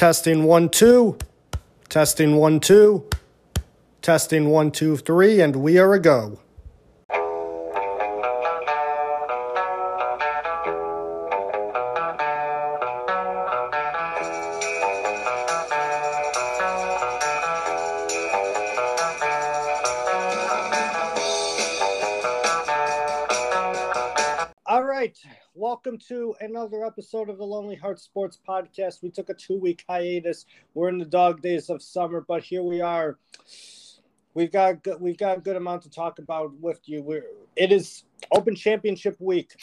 Testing one, two. Testing one, two. Testing one, two, three, and we are a go. To another episode of the Lonely Heart Sports Podcast. We took a two week hiatus. We're in the dog days of summer, but here we are. We've got we've got a good amount to talk about with you. We're, it is Open Championship week.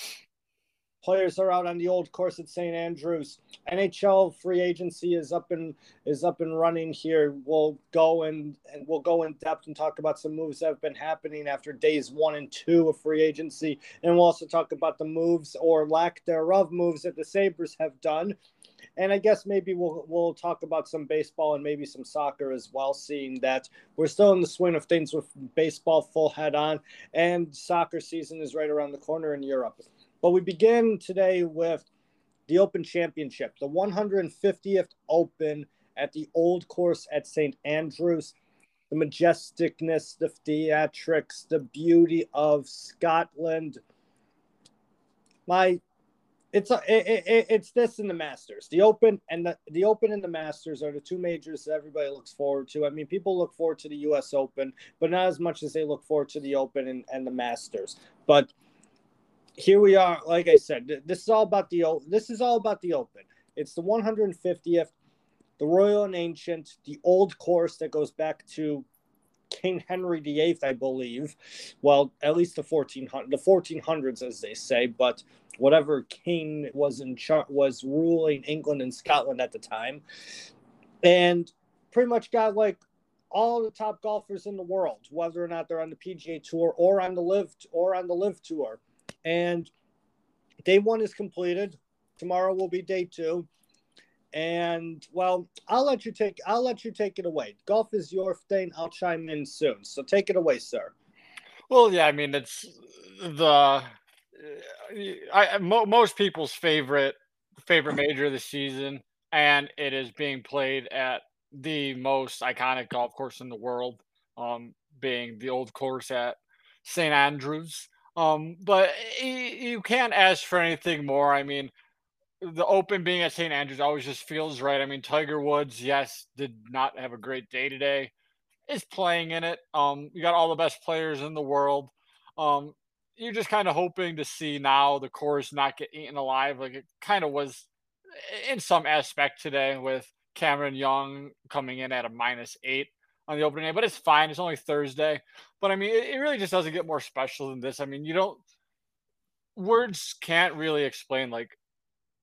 Players are out on the old course at St. Andrews. NHL free agency is up and is up and running here. We'll go and and we'll go in depth and talk about some moves that have been happening after days one and two of free agency, and we'll also talk about the moves or lack thereof moves that the Sabres have done. And I guess maybe we'll we'll talk about some baseball and maybe some soccer as well, seeing that we're still in the swing of things with baseball full head on, and soccer season is right around the corner in Europe. But we begin today with the Open Championship, the 150th Open at the Old Course at St. Andrews. The majesticness, the theatrics, the beauty of Scotland. My, it's a, it, it, it's this and the Masters. The Open and the the Open and the Masters are the two majors that everybody looks forward to. I mean, people look forward to the U.S. Open, but not as much as they look forward to the Open and, and the Masters. But here we are. Like I said, this is all about the this is all about the Open. It's the 150th, the Royal and Ancient, the old course that goes back to King Henry VIII, I believe. Well, at least the 1400 the 1400s, as they say, but whatever king was in char- was ruling England and Scotland at the time, and pretty much got like all the top golfers in the world, whether or not they're on the PGA Tour or on the LIV or on the LIV Tour and day one is completed. Tomorrow will be day two. And well, I'll let you take I'll let you take it away. Golf is your thing. I'll chime in soon. So take it away, sir. Well, yeah, I mean it's the I mo- most people's favorite favorite major of the season, and it is being played at the most iconic golf course in the world, um, being the old course at St. Andrews. Um, but you can't ask for anything more. I mean, the Open being at St. Andrews always just feels right. I mean, Tiger Woods, yes, did not have a great day today. Is playing in it. Um, you got all the best players in the world. Um, you're just kind of hoping to see now the course not get eaten alive, like it kind of was in some aspect today with Cameron Young coming in at a minus eight on the opening day. But it's fine. It's only Thursday. But I mean, it, it really just doesn't get more special than this. I mean, you don't words can't really explain like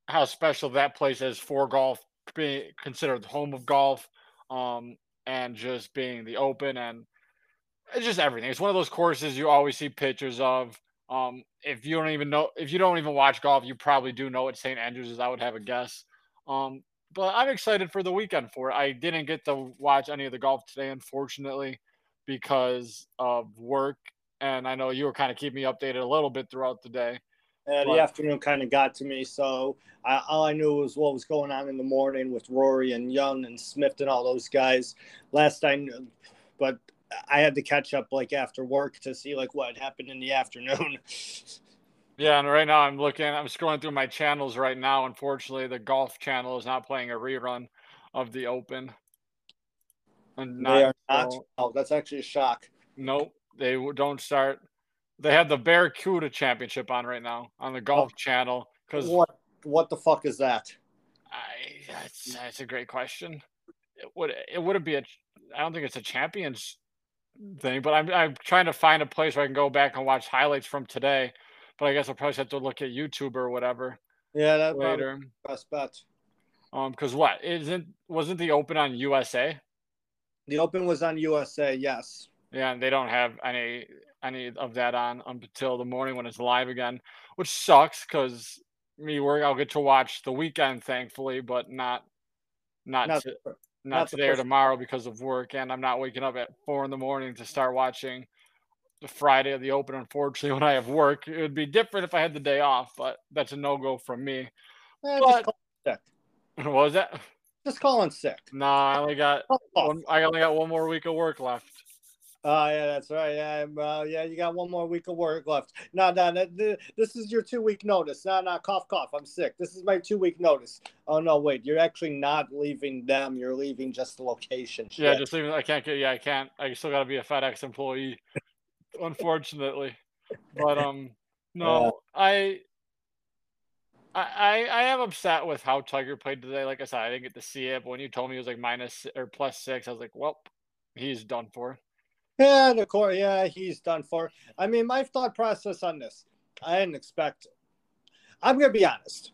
how special that place is for golf, being considered the home of golf, um, and just being the open and it's just everything. It's one of those courses you always see pictures of. Um, if you don't even know, if you don't even watch golf, you probably do know what St. Andrews is. I would have a guess. Um, but I'm excited for the weekend for it. I didn't get to watch any of the golf today, unfortunately, because of work. And I know you were kind of keeping me updated a little bit throughout the day. Well- the afternoon kind of got to me, so I, all I knew was what was going on in the morning with Rory and Young and Smith and all those guys. Last I knew, but I had to catch up like after work to see like what happened in the afternoon. Yeah, and right now I'm looking, I'm scrolling through my channels right now. Unfortunately, the golf channel is not playing a rerun of the Open. And they are not, not. Oh, that's actually a shock. nope, they don't start. They have the Barracuda Championship on right now on the oh. golf channel because What what the fuck is that? I that's, that's a great question. It would it wouldn't be a I don't think it's a champions thing, but I'm I'm trying to find a place where I can go back and watch highlights from today. But I guess I'll probably have to look at YouTube or whatever Yeah, that later. best bet. Um, because what isn't wasn't the Open on USA? The Open was on USA. Yes. Yeah, and they don't have any any of that on until the morning when it's live again, which sucks because me work I'll get to watch the weekend thankfully, but not not Not, to, not, not today or tomorrow because of work, and I'm not waking up at four in the morning to start watching the Friday of the Open. Unfortunately, when I have work, it would be different if I had the day off, but that's a no go from me. Eh, But- just call sick. What was that? Just calling sick. No, I only got one, I only got one more week of work left. Oh yeah, that's right. Yeah, well, yeah, you got one more week of work left. No, no, no this is your two week notice. No, no, cough, cough. I'm sick. This is my two week notice. Oh no, wait, you're actually not leaving them. You're leaving just the location. Shit. Yeah, just leaving. I can't get. Yeah, I can't. I still got to be a FedEx employee, unfortunately. But um, no, I. I, I am upset with how Tiger played today. Like I said, I didn't get to see it, but when you told me it was like minus or plus six, I was like, well, he's done for. Yeah, the core. Yeah, he's done for. I mean, my thought process on this, I didn't expect. It. I'm gonna be honest.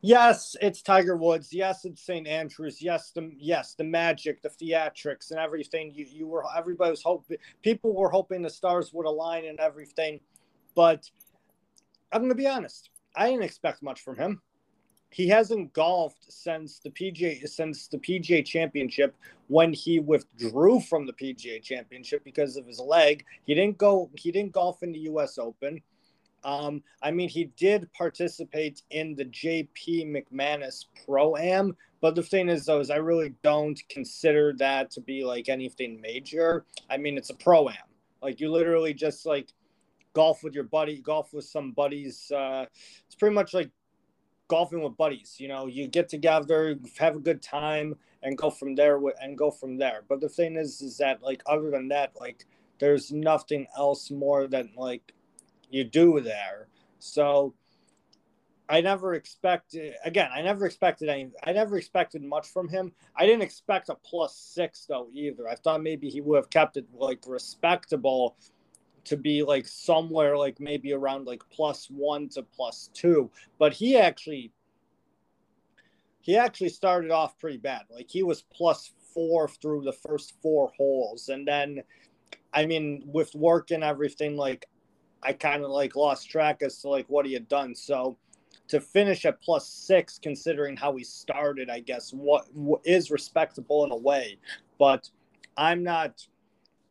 Yes, it's Tiger Woods. Yes, it's St. Andrews. Yes, the yes the magic, the theatrics, and everything. You you were everybody was hoping. People were hoping the stars would align and everything, but I'm gonna be honest. I didn't expect much from him he hasn't golfed since the PGA since the PGA Championship when he withdrew from the PGA Championship because of his leg. He didn't go. He didn't golf in the U.S. Open. Um, I mean, he did participate in the JP McManus Pro Am, but the thing is, though, is I really don't consider that to be like anything major. I mean, it's a Pro Am. Like you literally just like golf with your buddy, golf with some buddies. Uh, it's pretty much like golfing with buddies. You know, you get together, have a good time, and go from there. And go from there. But the thing is, is that like other than that, like there's nothing else more than like you do there. So I never expected. Again, I never expected any. I never expected much from him. I didn't expect a plus six though either. I thought maybe he would have kept it like respectable to be like somewhere like maybe around like plus one to plus two. But he actually he actually started off pretty bad. Like he was plus four through the first four holes. And then I mean with work and everything, like I kind of like lost track as to like what he had done. So to finish at plus six, considering how he started, I guess what, what is respectable in a way. But I'm not.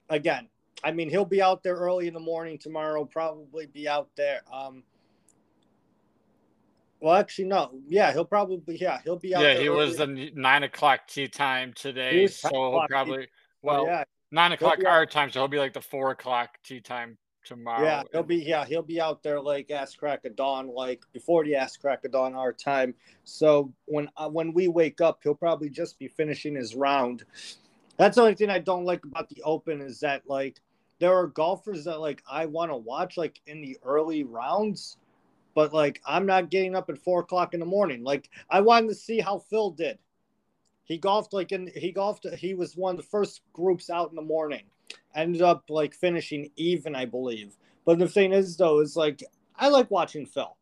Again, I mean, he'll be out there early in the morning tomorrow. Probably be out there. Um, well, actually, no. Yeah, he'll probably. Yeah, he'll be out. Yeah, he was the nine o'clock tee time today, so he'll probably. Well, yeah, nine o'clock our time, so he'll be like the four o'clock tee time tomorrow. Yeah, he'll be. Yeah, he'll be out there like ass crack of dawn, like before the ass crack of dawn our time. So when uh, when we wake up, he'll probably just be finishing his round. That's the only thing I don't like about the Open is that like there are golfers that like I want to watch like in the early rounds, but like I'm not getting up at four o'clock in the morning. Like I wanted to see how Phil did. He golfed like in he golfed. He was one of the first groups out in the morning. Ended up like finishing even, I believe. But the thing is though, is like I like watching Phil.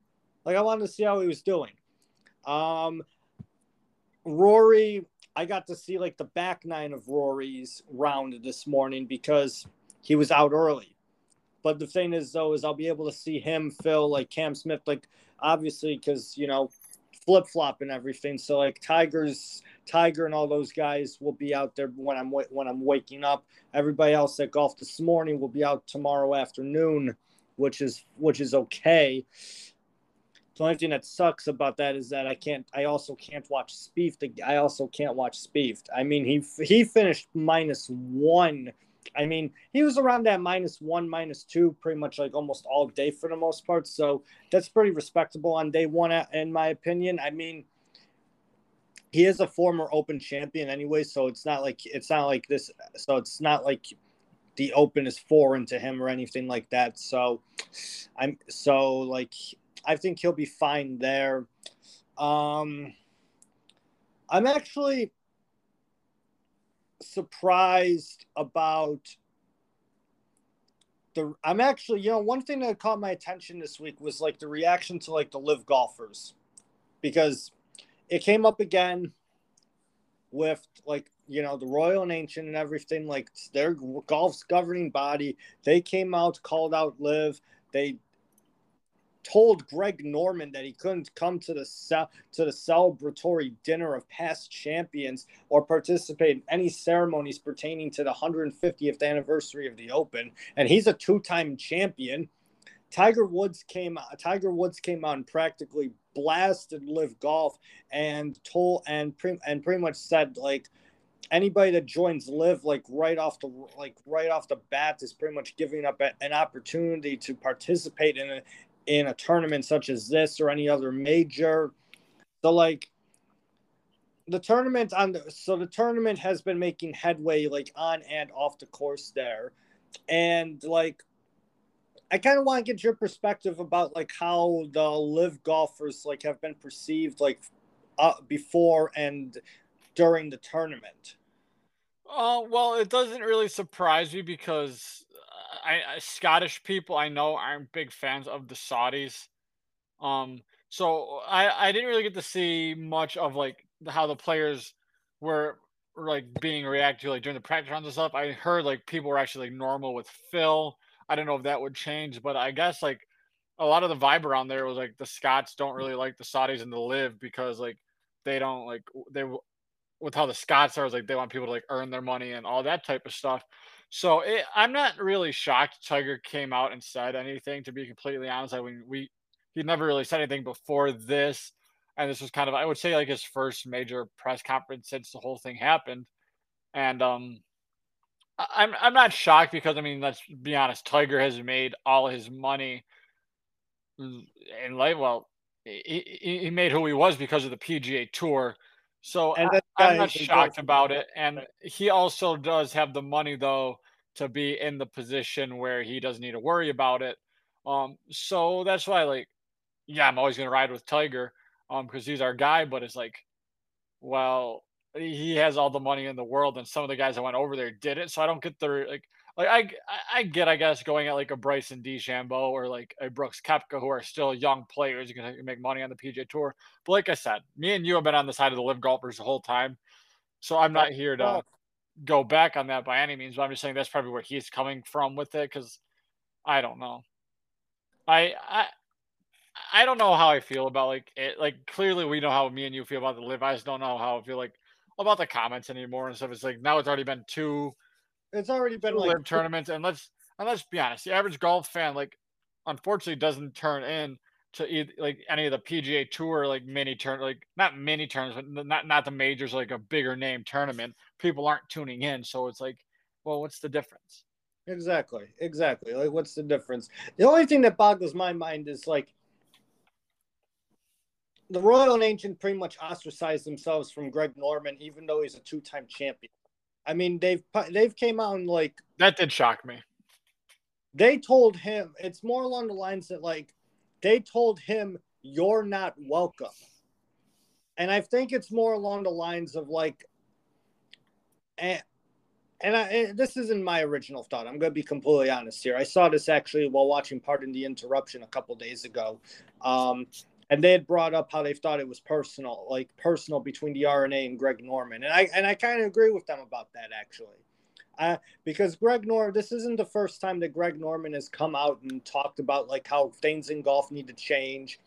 Like I wanted to see how he was doing. Um, Rory, I got to see like the back nine of Rory's round this morning because he was out early. But the thing is, though, is I'll be able to see him, Phil, like Cam Smith, like obviously because you know flip flop and everything. So like Tigers, Tiger, and all those guys will be out there when I'm when I'm waking up. Everybody else that golfed this morning will be out tomorrow afternoon, which is which is okay. The only thing that sucks about that is that I can't. I also can't watch Spieth. I also can't watch Spieth. I mean, he he finished minus one I mean, he was around that minus one, minus two, pretty much like almost all day for the most part. So that's pretty respectable on day one, uh, in my opinion. I mean, he is a former Open champion anyway, so it's not like it's not like this. So it's not like the Open is foreign to him or anything like that. So I'm so like I think he'll be fine there. Um, I'm actually surprised about the I'm actually, you know, one thing that caught my attention this week was like the reaction to like the LIV golfers because it came up again with like you know the royal and ancient and everything like their golf's governing body they came out called out LIV they told Greg Norman that he couldn't come to the to the celebratory dinner of past champions or participate in any ceremonies pertaining to the 150th anniversary of the Open. And he's a two-time champion. Tiger Woods came Tiger Woods came out and practically blasted LIV Golf and told and pre, and pretty much said like anybody that joins LIV like right off the like right off the bat is pretty much giving up an opportunity to participate in a in a tournament such as this or any other major. So like the tournament on the so the tournament has been making headway like on and off the course there. And like I kind of want to get your perspective about like how the LIV golfers like have been perceived like uh, before and during the tournament. Uh, well, it doesn't really surprise me because I, I Scottish people I know aren't big fans of the Saudis. Um, so I I didn't really get to see much of like how the players were, like being reacted to like during the practice rounds and stuff. I heard like people were actually like normal with Phil. I don't know if that would change, but I guess like a lot of the vibe around there was like the Scots don't really like the Saudis and the LIV because like they don't like they with how the Scots are like they want people to like earn their money and all that type of stuff. So it, I'm not really shocked Tiger came out and said anything. To be completely honest, I mean we he never really said anything before this, and this was kind of I would say like his first major press conference since the whole thing happened, and um I'm I'm not shocked because I mean let's be honest, Tiger has made all his money in life. Well, he, he made who he was because of the PGA Tour. So I, I'm not shocked about it. And he also does have the money though to be in the position where he doesn't need to worry about it. Um, so that's why like, yeah, I'm always gonna ride with Tiger, um, because he's our guy. But it's like, well, he has all the money in the world, and some of the guys that went over there did it. So I don't get the like, like I I get I guess going at like a Bryson DeChambeau or like a Brooks Koepka who are still young players, you can make money on the PGA Tour. But like I said, me and you have been on the side of the LIV golfers the whole time, so I'm not here to go back on that by any means. But I'm just saying that's probably where he's coming from with it because I don't know. I I I don't know how I feel about like it. Like clearly we know how me and you feel about the LIV. I just don't know how I feel like about the comments anymore and stuff. It's like now it's already been two. It's already been like tournaments, and let's and let's be honest, the average golf fan like unfortunately doesn't turn in to either, like any of the PGA Tour like mini turn like not mini turns, but not not the majors like a bigger name tournament. People aren't tuning in, so it's like, well, what's the difference? Exactly, exactly. Like, what's the difference? The only thing that boggles my mind is like the Royal and Ancient pretty much ostracized themselves from Greg Norman, even though he's a two-time champion. I mean, they've they've came out and like that did shock me. They told him it's more along the lines that like they told him you're not welcome, and I think it's more along the lines of like, and and, I, and this isn't my original thought. I'm going to be completely honest here. I saw this actually while watching Pardon the Interruption a couple days ago. Um, and they had brought up how they thought it was personal, like personal between the R&A and Greg Norman, and I and I kind of agree with them about that actually, uh, because Greg Norman, this isn't the first time that Greg Norman has come out and talked about like how things in golf need to change,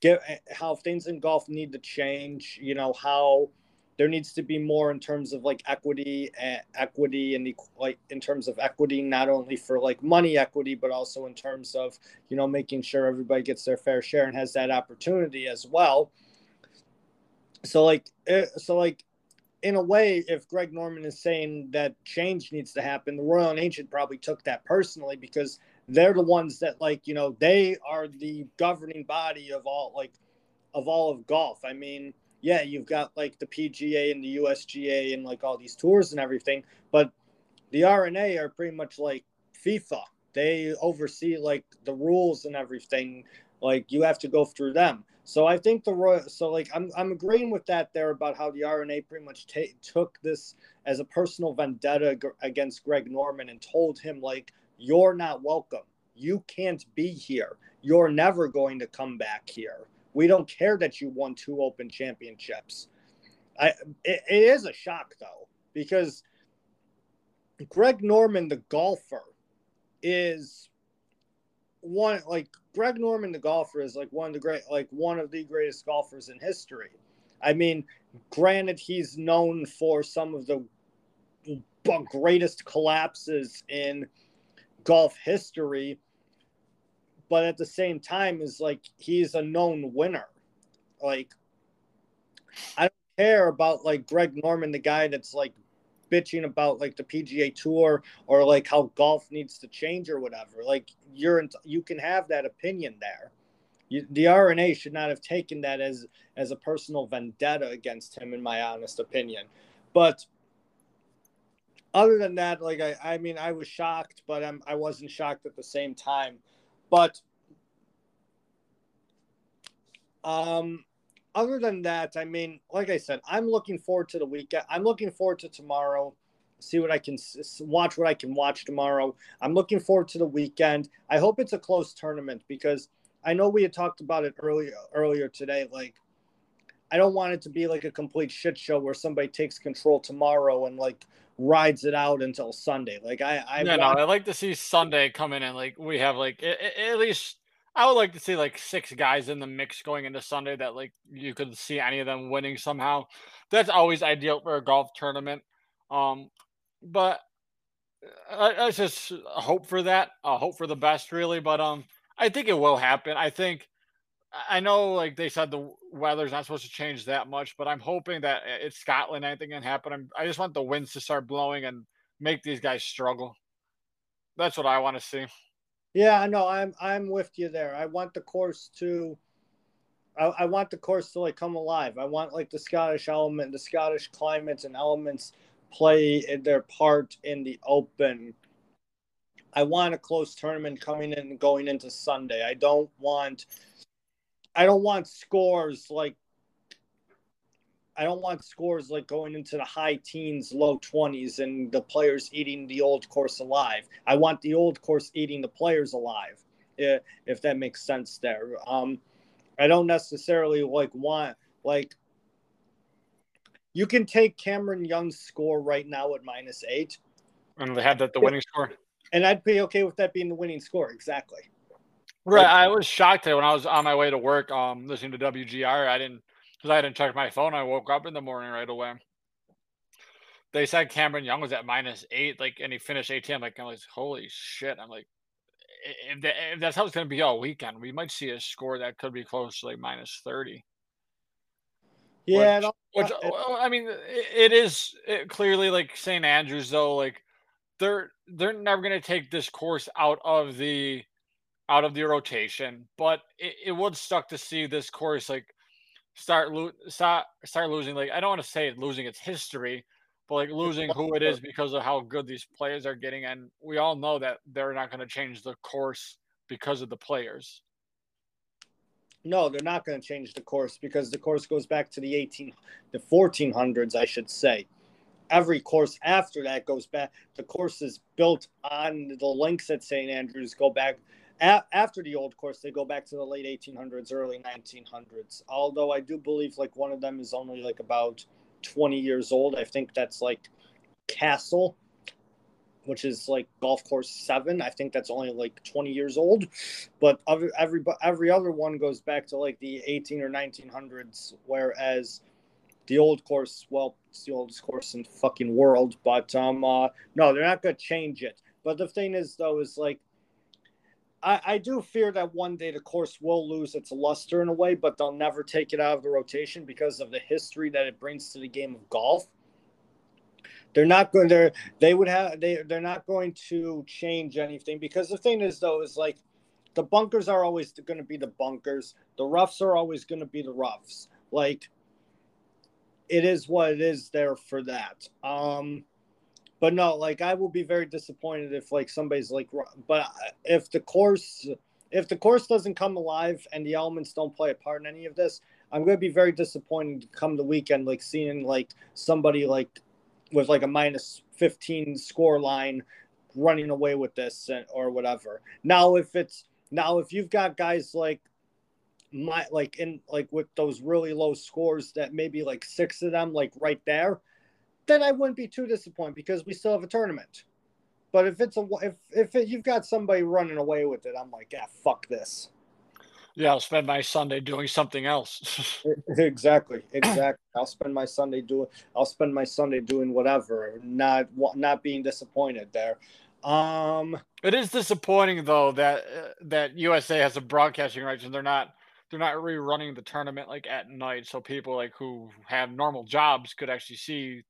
get how things in golf need to change, you know how there needs to be more in terms of like equity and eh, equity and like in terms of equity not only for like money equity but also in terms of you know making sure everybody gets their fair share and has that opportunity as well. So like eh, so like in a way if greg norman is saying that change needs to happen the royal and ancient probably took that personally because they're the ones that like you know they are the governing body of all like of all of golf. I mean yeah, you've got like the PGA and the USGA and like all these tours and everything, but the R&A are pretty much like FIFA. They oversee like the rules and everything. Like you have to go through them. So I think the Royal. So like I'm I'm agreeing with that there about how the R&A pretty much t- took this as a personal vendetta g- against Greg Norman and told him like you're not welcome. You can't be here. You're never going to come back here. We don't care that you won two Open championships. I it, it is a shock though because Greg Norman, the golfer, is one like Greg Norman, the golfer, is like one of the great, like one of the greatest golfers in history. I mean, granted, he's known for some of the greatest collapses in golf history, but at the same time, is like he's a known winner. Like, I don't care about like Greg Norman, the guy that's like bitching about like the PGA Tour or like how golf needs to change or whatever. Like, you're in, you can have that opinion there. You, the R&A should not have taken that as as a personal vendetta against him, in my honest opinion. But other than that, like I, I mean, I was shocked, but I'm, I wasn't shocked at the same time. But um, other than that, I mean, like I said, I'm looking forward to the weekend. I'm looking forward to tomorrow. See what I can watch, what I can watch tomorrow. I'm looking forward to the weekend. I hope it's a close tournament because I know we had talked about it earlier earlier today. Like, I don't want it to be like a complete shit show where somebody takes control tomorrow and like rides it out until Sunday. Like I, I no, want... no, I like to see Sunday come in and like we have like at least I would like to see like six guys in the mix going into Sunday that like you could see any of them winning somehow. That's always ideal for a golf tournament. Um, but I, I just hope for that. I hope for the best, really. But um, I think it will happen. I think I know, like they said, the weather's not supposed to change that much, but I'm hoping that uh, it's Scotland. Anything can happen. I'm, I just want the winds to start blowing and make these guys struggle. That's what I want to see. Yeah, I know. I'm I'm with you there. I want the course to. I, I want the course to like come alive. I want like the Scottish element, the Scottish climates and elements play their part in the Open. I want a close tournament coming in and going into Sunday. I don't want I don't want scores like I don't want scores like going into the high teens, low 20s, and the players eating the old course alive. I want the old course eating the players alive, if that makes sense there. Um, I don't necessarily like want, like, you can take Cameron Young's score right now at minus eight. And they had that the winning score. And I'd be okay with that being the winning score. Exactly. Right. I was shocked today when I was on my way to work, um, listening to WGR. I didn't because I hadn't checked my phone. I woke up in the morning right away. They said Cameron Young was at minus eight, like, and he finished ATM. Like, I'm like, holy shit! I'm like, if, that, if that's how it's going to be all weekend, we might see a score that could be close to like minus thirty. Yeah, which, which well, I mean, it, it is it clearly like St. Andrews though. Like, they're they're never going to take this course out of the out of the rotation. But it, it would suck to see this course like start lo- start start losing. Like I don't want to say losing its history, but like losing who it is because of how good these players are getting. And we all know that they're not going to change the course because of the players. No, they're not going to change the course because the course goes back to the 18 the 1400s, I should say. Every course after that goes back. The course is built on the links at St. Andrews go back after the old course, they go back to the late 1800s, early 1900s. Although I do believe like one of them is only like about 20 years old. I think that's like Castle, which is like golf course seven. I think that's only like 20 years old. But every every, every other one goes back to like the 18 or 1900s, whereas the old course, well, it's the oldest course in the fucking world. But um, uh, no, they're not gonna change it. But the thing is, though, is like I, I do fear that one day the course will lose its luster in a way, but they'll never take it out of the rotation because of the history that it brings to the game of golf. They're not going to they would have they they're not going to change anything because the thing is though is like the bunkers are always going to be the bunkers. The roughs are always going to be the roughs. Like it is what it is there for that. Um but no, like I will be very disappointed if like somebody's like, but if the course, if the course doesn't come alive and the elements don't play a part in any of this, I'm going to be very disappointed to come the weekend, like seeing like somebody like with like a minus 15 score line running away with this or whatever. Now, if it's now if you've got guys like my like in like with those really low scores that maybe like six of them like right there then I wouldn't be too disappointed because we still have a tournament. But if it's a if if it, you've got somebody running away with it, I'm like, yeah, fuck this. Yeah, I'll spend my Sunday doing something else. exactly, exactly. I'll spend my Sunday doing. I'll spend my Sunday doing whatever, not not being disappointed there. Um, it is disappointing though that uh, that USA has a broadcasting rights and they're not they're not rerunning the tournament like at night, so people like who have normal jobs could actually see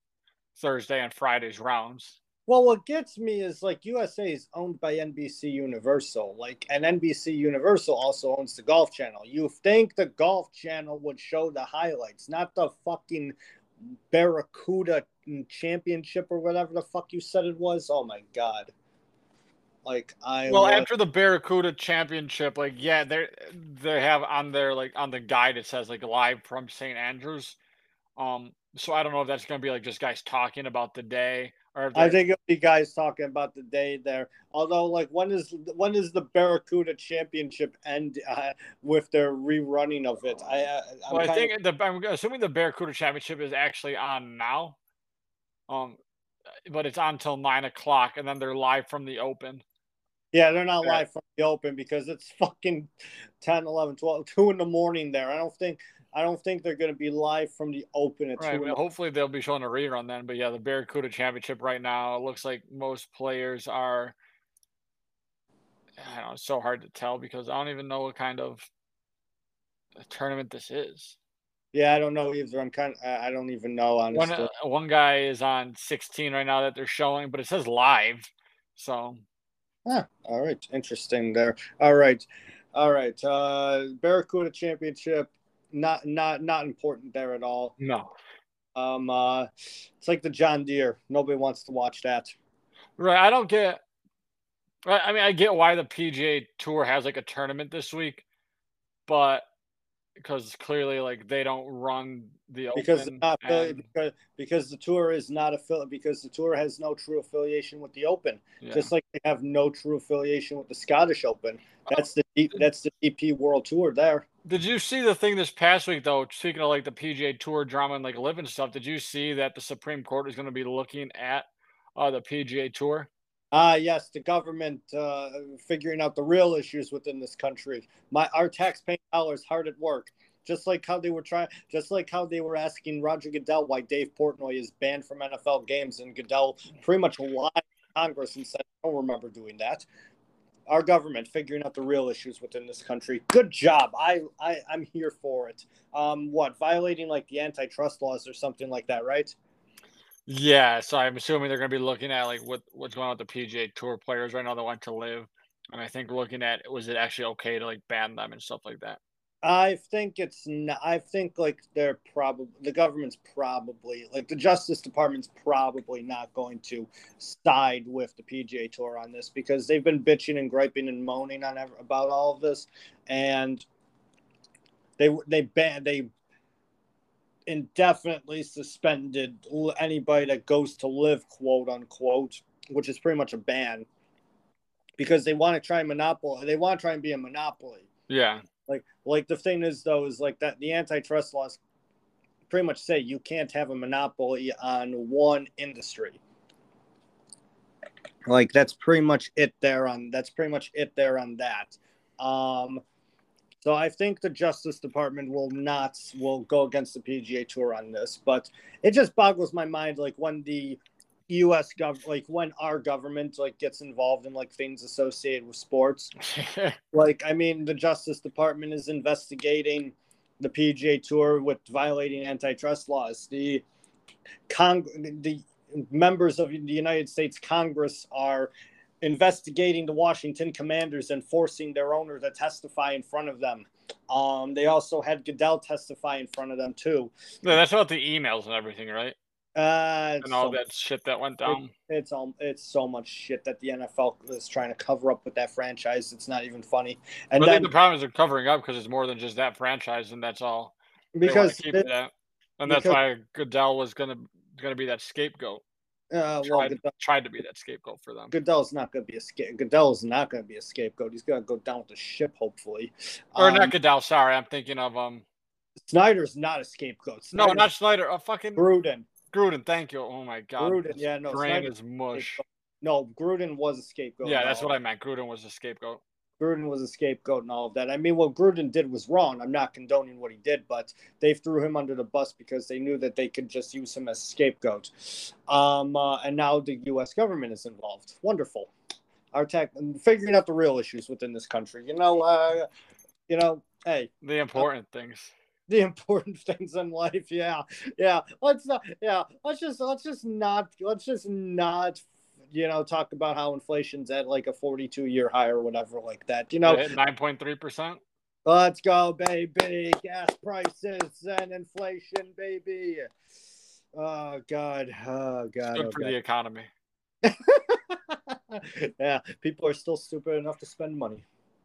Thursday and Friday's rounds. Well, what gets me is like USA is owned by NBC Universal, like, and NBC Universal also owns the Golf Channel. You think the Golf Channel would show the highlights, not the fucking Barracuda Championship or whatever the fuck you said it was? Oh my god! Like I well after the Barracuda Championship, like yeah, they they have on their like on the guide it says like live from St. Andrews. Um, so I don't know if that's gonna be like just guys talking about the day or if I think it'll be guys talking about the day there. Although, like, when is when is the Barracuda Championship end uh, with their rerunning of it? I uh, well, I think of... the I'm assuming the Barracuda Championship is actually on now. Um, but it's on until nine o'clock, and then they're live from the Open. Yeah, they're not live from the Open because it's fucking 10, 11, 12, 2 in the morning there. I don't think I don't think they're going to be live from the Open at right, well, hopefully they'll be showing a rerun then. But yeah, the Barracuda Championship right now it looks like most players are. I don't know. It's so hard to tell because I don't even know what kind of tournament this is. Yeah, I don't know either. I'm kind. Of, I don't even know honestly. One, uh, one guy is on 16 right now that they're showing, but it says live. So. Ah, all right. Interesting there. All right. All right. Uh, Barracuda Championship not not not important there at all. No. Um, uh, it's like the John Deere. Nobody wants to watch that. Right. I don't get. I mean, I get why the PGA Tour has like a tournament this week, but because clearly, like they don't run the because not and... because because the tour is not affiliate because the tour has no true affiliation with the Open, yeah. just like they have no true affiliation with the Scottish Open. That's the that's the DP World Tour there. Did you see the thing this past week though? Speaking of like the PGA Tour drama and like LIV and stuff, did you see that the Supreme Court is going to be looking at uh, the PGA Tour? Ah, uh, yes, the government uh, figuring out the real issues within this country. My our taxpaying dollars hard at work. Just like how they were trying, just like how they were asking Roger Goodell why Dave Portnoy is banned from NFL games, and Goodell pretty much lied to Congress and said, "I don't remember doing that." Our government figuring out the real issues within this country. Good job. I, I I'm here for it. Um, what violating like the antitrust laws or something like that, right? Yeah. So I'm assuming they're going to be looking at like what what's going on with the PGA Tour players right now that want to LIV, and I think looking at was it actually okay to like ban them and stuff like that. I think it's not, I think like they're probably the government's probably like the Justice Department's probably not going to side with the PGA Tour on this because they've been bitching and griping and moaning on about all of this, and they they ban they indefinitely suspended anybody that goes to LIV quote unquote, which is pretty much a ban because they want to try and monopoly. They want to try and be a monopoly. Yeah. Like, like the thing is though is like that the antitrust laws pretty much say you can't have a monopoly on one industry. Like that's pretty much it there on that's pretty much it there on that. Um, so I think the Justice Department will not will go against the PGA Tour on this, but it just boggles my mind like when the U.S. government, like when our government like gets involved in like things associated with sports. like I mean, the Justice Department is investigating the PGA Tour with violating antitrust laws. The Cong the members of the United States Congress are investigating the Washington Commanders and forcing their owner to testify in front of them. Um, they also had Goodell testify in front of them too. No, that's about the emails and everything, right? Uh, and all so, that shit that went down. It, it's all it's so much shit that the NFL is trying to cover up with that franchise. It's not even funny. And then, the problem is they're covering up because it's more than just that franchise, and that's all. Because keep it, that. and that's because, why Goodell was gonna gonna be that scapegoat. Uh, well, tried, Goodell, tried to be that scapegoat for them. Goodell's not going to be a scape. Goodell's not going to be a scapegoat. He's going to go down with the ship, hopefully. Or um, not Goodell. Sorry, I'm thinking of um. Snyder's not a scapegoat. Snyder's no, not Snyder. A fucking Gruden. Gruden, thank you. Oh my god. Gruden, yeah, no. Brain is mush. No, Gruden was a scapegoat. Yeah, that's what I meant. Gruden was a scapegoat. Gruden was a scapegoat and all of that. I mean, what Gruden did was wrong. I'm not condoning what he did, but they threw him under the bus because they knew that they could just use him as a scapegoat. Um, uh, and now the U.S. government is involved. Wonderful. our tech, figuring out the real issues within this country. You know, uh, you know, hey, the important uh, things the important things in life. Yeah, yeah. Let's not. Yeah, let's just let's just not let's just not you know talk about how inflation's at like a 42 year high or whatever like that. You know, nine point three percent. Let's go, baby! Gas prices and inflation, baby. Oh God! Oh God! Good oh, for God. the economy. yeah, people are still stupid enough to spend money.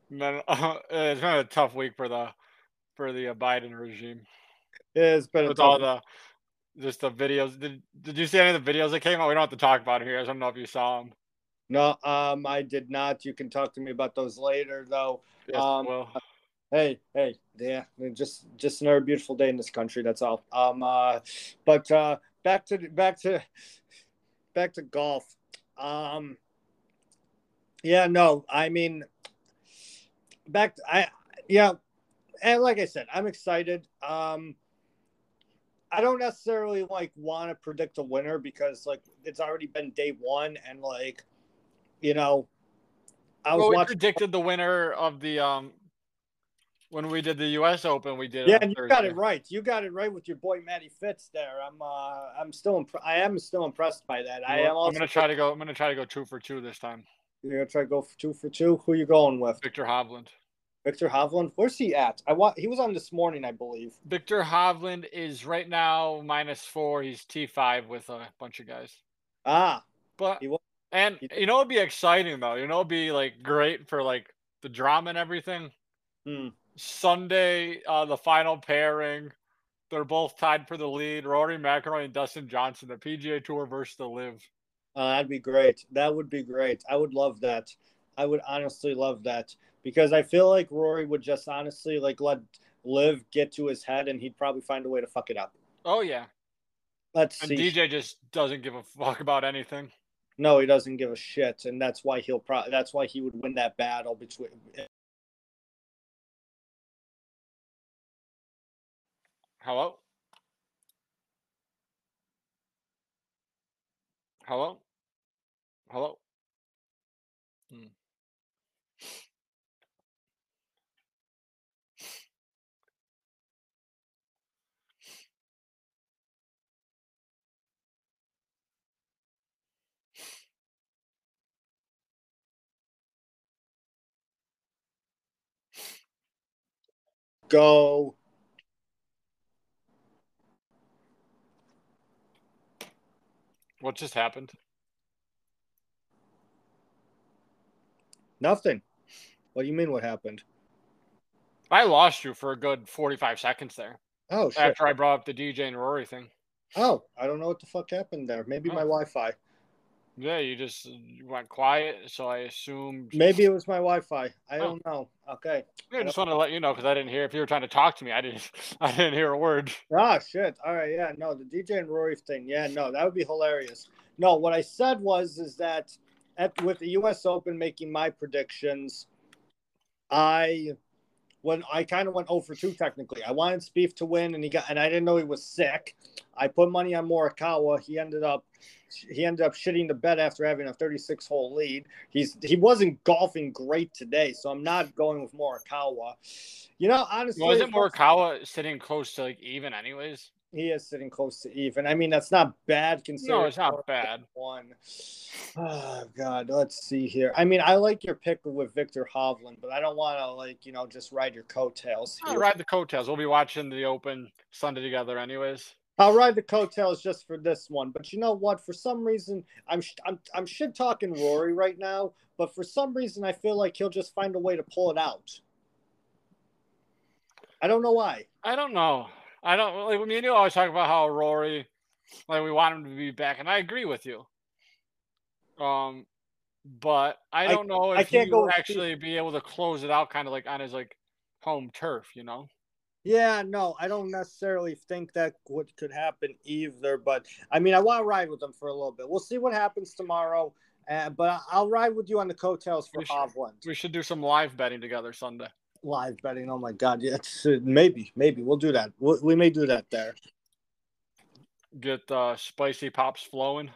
then, uh, it's been a tough week for the for the uh, Biden regime. It's been with all the just the videos. Did Did you see any of the videos that came out? We don't have to talk about it here. I don't know if you saw them. No, um, I did not. You can talk to me about those later, though. Yes, um, well. Hey, hey, yeah, just just another beautiful day in this country. That's all. Um, uh, but uh, back to back to back to golf. Um, yeah, no, I mean, back. To, I yeah, and like I said, I'm excited. Um, I don't necessarily like want to predict a winner because like it's already been day one and like, you know, I was well, predicted the winner of the um when we did the U.S. Open, we did. Yeah, and you Thursday. got it right. You got it right with your boy Matty Fitz there. I'm, uh, I'm still, imp- I am still impressed by that. I am. I'm gonna try to go. I'm gonna try to go two for two this time. You're gonna try to go for two for two. Who you going with? Viktor Hovland. Viktor Hovland. Where's he at? I want. He was on this morning, I believe. Viktor Hovland is right now minus four. He's T five with a bunch of guys. Ah, but he and he, you know it'd be exciting though. You know it'd be like great for like the drama and everything. Hmm. Sunday, uh, the final pairing. They're both tied for the lead. Rory McIlroy and Dustin Johnson, the PGA Tour versus the LIV. Uh, that'd be great. That would be great. I would love that. I would honestly love that because I feel like Rory would just honestly like let LIV get to his head and he'd probably find a way to fuck it up. Oh yeah. Let's and see. DJ just doesn't give a fuck about anything. No, he doesn't give a shit, and that's why he'll pro- that's why he would win that battle between Hello? Hello? Hello? Hmm. Go. What just happened? Nothing. What do you mean? What happened? I lost you for a good forty-five seconds there. Oh, shit. After I brought up the DJ and Rory thing. Oh, I don't know what the fuck happened there. Maybe oh. my Wi-Fi. Yeah, you just went quiet, so I assumed. Maybe it was my Wi-Fi. I don't know. Okay. I just want to let you know because I didn't hear. If you were trying to talk to me, I didn't. I didn't hear a word. Ah, shit. All right. Yeah. No, the DJ and Rory thing. Yeah. No, that would be hilarious. No, what I said was is that at with the U.S. Open making my predictions, I when I kind of went 0 for 2 technically. I wanted Spieth to win, and he got, and I didn't know he was sick. I put money on Morikawa. He ended up, he ended up shitting the bed after having a 36 hole lead. He's he wasn't golfing great today, so I'm not going with Morikawa. You know, honestly, wasn't Morikawa sitting close to like even, anyways? He is sitting close to even. I mean, that's not bad considering. No, it's not bad. One. Oh God, let's see here. I mean, I like your pick with Viktor Hovland, but I don't want to like you know just ride your coattails. I'll ride the coattails. We'll be watching the Open Sunday together, anyways. I'll ride the coattails just for this one, but you know what? For some reason, I'm I'm I'm shit talking Rory right now, but for some reason, I feel like he'll just find a way to pull it out. I don't know why. I don't know. I don't like me and you always talk about how Rory, like we want him to be back, and I agree with you. Um, but I don't I, know if I can't he will actually be able to close it out, kind of like on his like home turf, you know. Yeah, no, I don't necessarily think that what could happen either. But I mean, I want to ride with them for a little bit. We'll see what happens tomorrow. Uh, but I'll ride with you on the coattails for Hovland. we should do some live betting together Sunday live betting. Oh my god, yeah, uh, maybe, maybe we'll do that. We'll, we may do that there. Get uh, spicy pops flowing.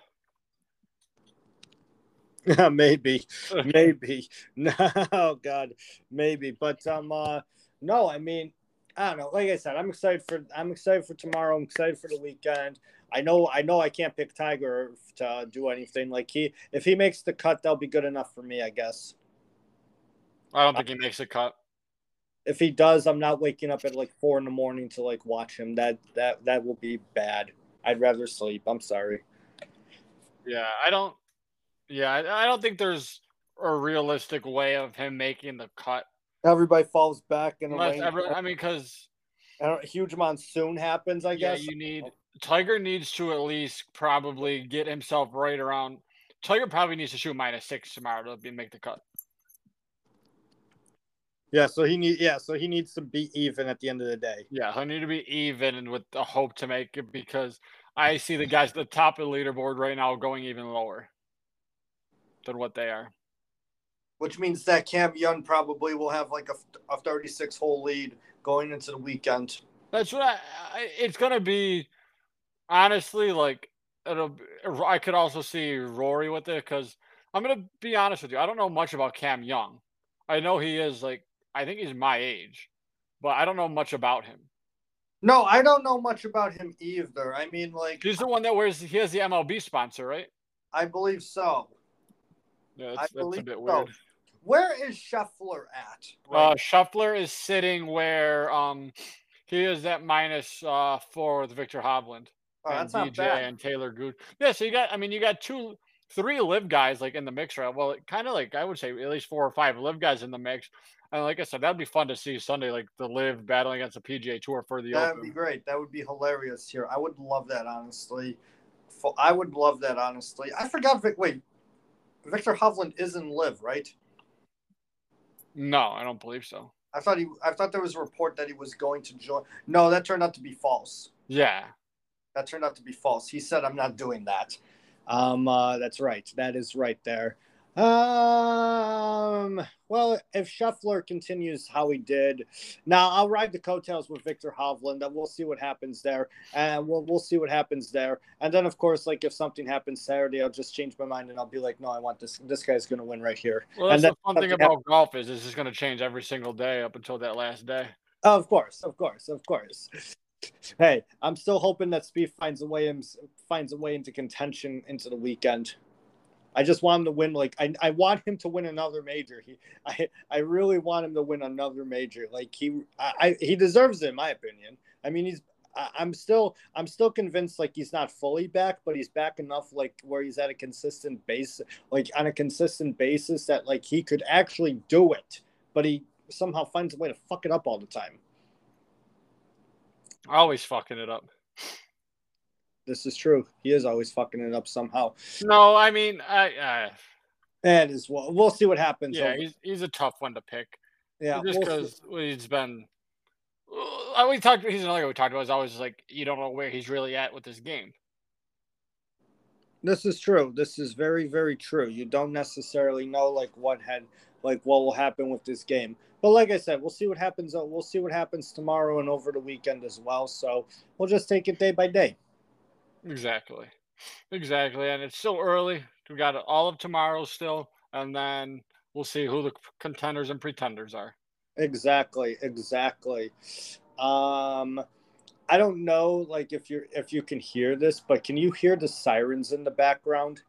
maybe, maybe. No, oh God, maybe. But um, uh, no, I mean, I don't know. Like I said, I'm excited for I'm excited for tomorrow. I'm excited for the weekend. I know I know I can't pick Tiger to do anything. Like he, if he makes the cut, that'll be good enough for me, I guess. I don't think he makes a cut. If he does, I'm not waking up at like four in the morning to like watch him. That that that will be bad. I'd rather sleep. I'm sorry. Yeah, I don't. Yeah, I don't think there's a realistic way of him making the cut. Everybody falls back in Unless every, I mean, because a huge monsoon happens. I yeah, guess Yeah, you need Tiger needs to at least probably get himself right around. Tiger probably needs to shoot minus six tomorrow to be, make the cut. Yeah, so he need yeah, so he needs to be even at the end of the day. Yeah, he'll need to be even and with the hope to make it because I see the guys at the top of the leaderboard right now going even lower than what they are. Which means that Cam Young probably will have like a, a 36 hole lead going into the weekend. That's what I, I it's gonna be. Honestly, like it'll. I could also see Rory with it because I'm gonna be honest with you. I don't know much about Cam Young. I know he is like I think he's my age, but I don't know much about him. No, I don't know much about him either. I mean, like he's the one that wears he has the MLB sponsor, right? I believe so. Yeah, that's, that's a bit weird. Where is Scheffler at? Right? Uh, Scheffler is sitting where um he is at minus uh four with Viktor Hovland. Oh, and DJ and Taylor Gooch. Yeah, so you got I mean you got two three LIV guys like in the mix right. Well, kind of like I would say at least four or five LIV guys in the mix. And like I said, that'd be fun to see Sunday, like the LIV battling against the PGA Tour for the. That'd be great. That would be hilarious here. I would love that honestly. I would love that honestly. I forgot. Wait, Viktor Hovland is in LIV, right? No, I don't believe so. I thought he. I thought there was a report that he was going to join. No, that turned out to be false. Yeah, that turned out to be false. He said, "I'm not doing that." Um, uh, that's right. That is right there. Um, well, if Scheffler continues how he did, now I'll ride the coattails with Viktor Hovland. And we'll see what happens there, and we'll we'll see what happens there. And then, of course, like if something happens Saturday, I'll just change my mind and I'll be like, no, I want this. This guy's going to win right here. Well, that's and the fun thing about happens. golf is it's just going to change every single day up until that last day. Of course, of course, of course. Hey, I'm still hoping that Spieth finds a way finds a way into contention into the weekend. I just want him to win. Like I, I want him to win another major. He, I, I really want him to win another major. Like he, I, he deserves it, in my opinion. I mean, he's. I'm still, I'm still convinced like he's not fully back, but he's back enough like where he's at a consistent base, like on a consistent basis that like he could actually do it, but he somehow finds a way to fuck it up all the time. Always fucking it up. This is true. He is always fucking it up somehow. No, I mean, I. Uh, and as well, we'll see what happens. Yeah, he's he's a tough one to pick. Yeah, just because we'll he's been. We talked. He's another guy we talked about. Is always like you don't know where he's really at with this game. This is true. This is very very true. You don't necessarily know like what had like what will happen with this game. But like I said, we'll see what happens. Uh, we'll see what happens tomorrow and over the weekend as well. So we'll just take it day by day. Exactly. Exactly. And it's still early. We got all of tomorrow still, and then we'll see who the contenders and pretenders are. Exactly. Exactly. Um, I don't know, like if you're if you can hear this, but can you hear the sirens in the background?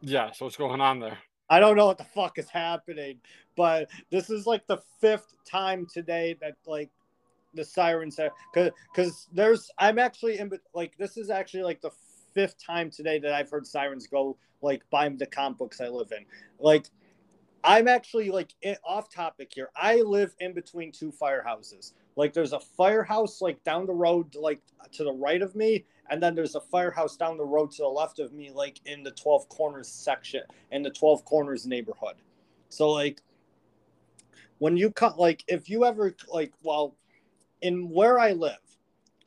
Yeah. So what's going on there? I don't know what the fuck is happening, but this is like the fifth time today that like the sirens have because there's I'm actually in like this is actually like the fifth time today that I've heard sirens go like by the comp books I live in. Like I'm actually like off topic here. I live in between two firehouses. Like there's a firehouse like down the road like to the right of me and then there's a firehouse down the road to the left of me like in the 12 corners section in the 12 corners neighborhood. So like when you cut like if you ever like well in where I live,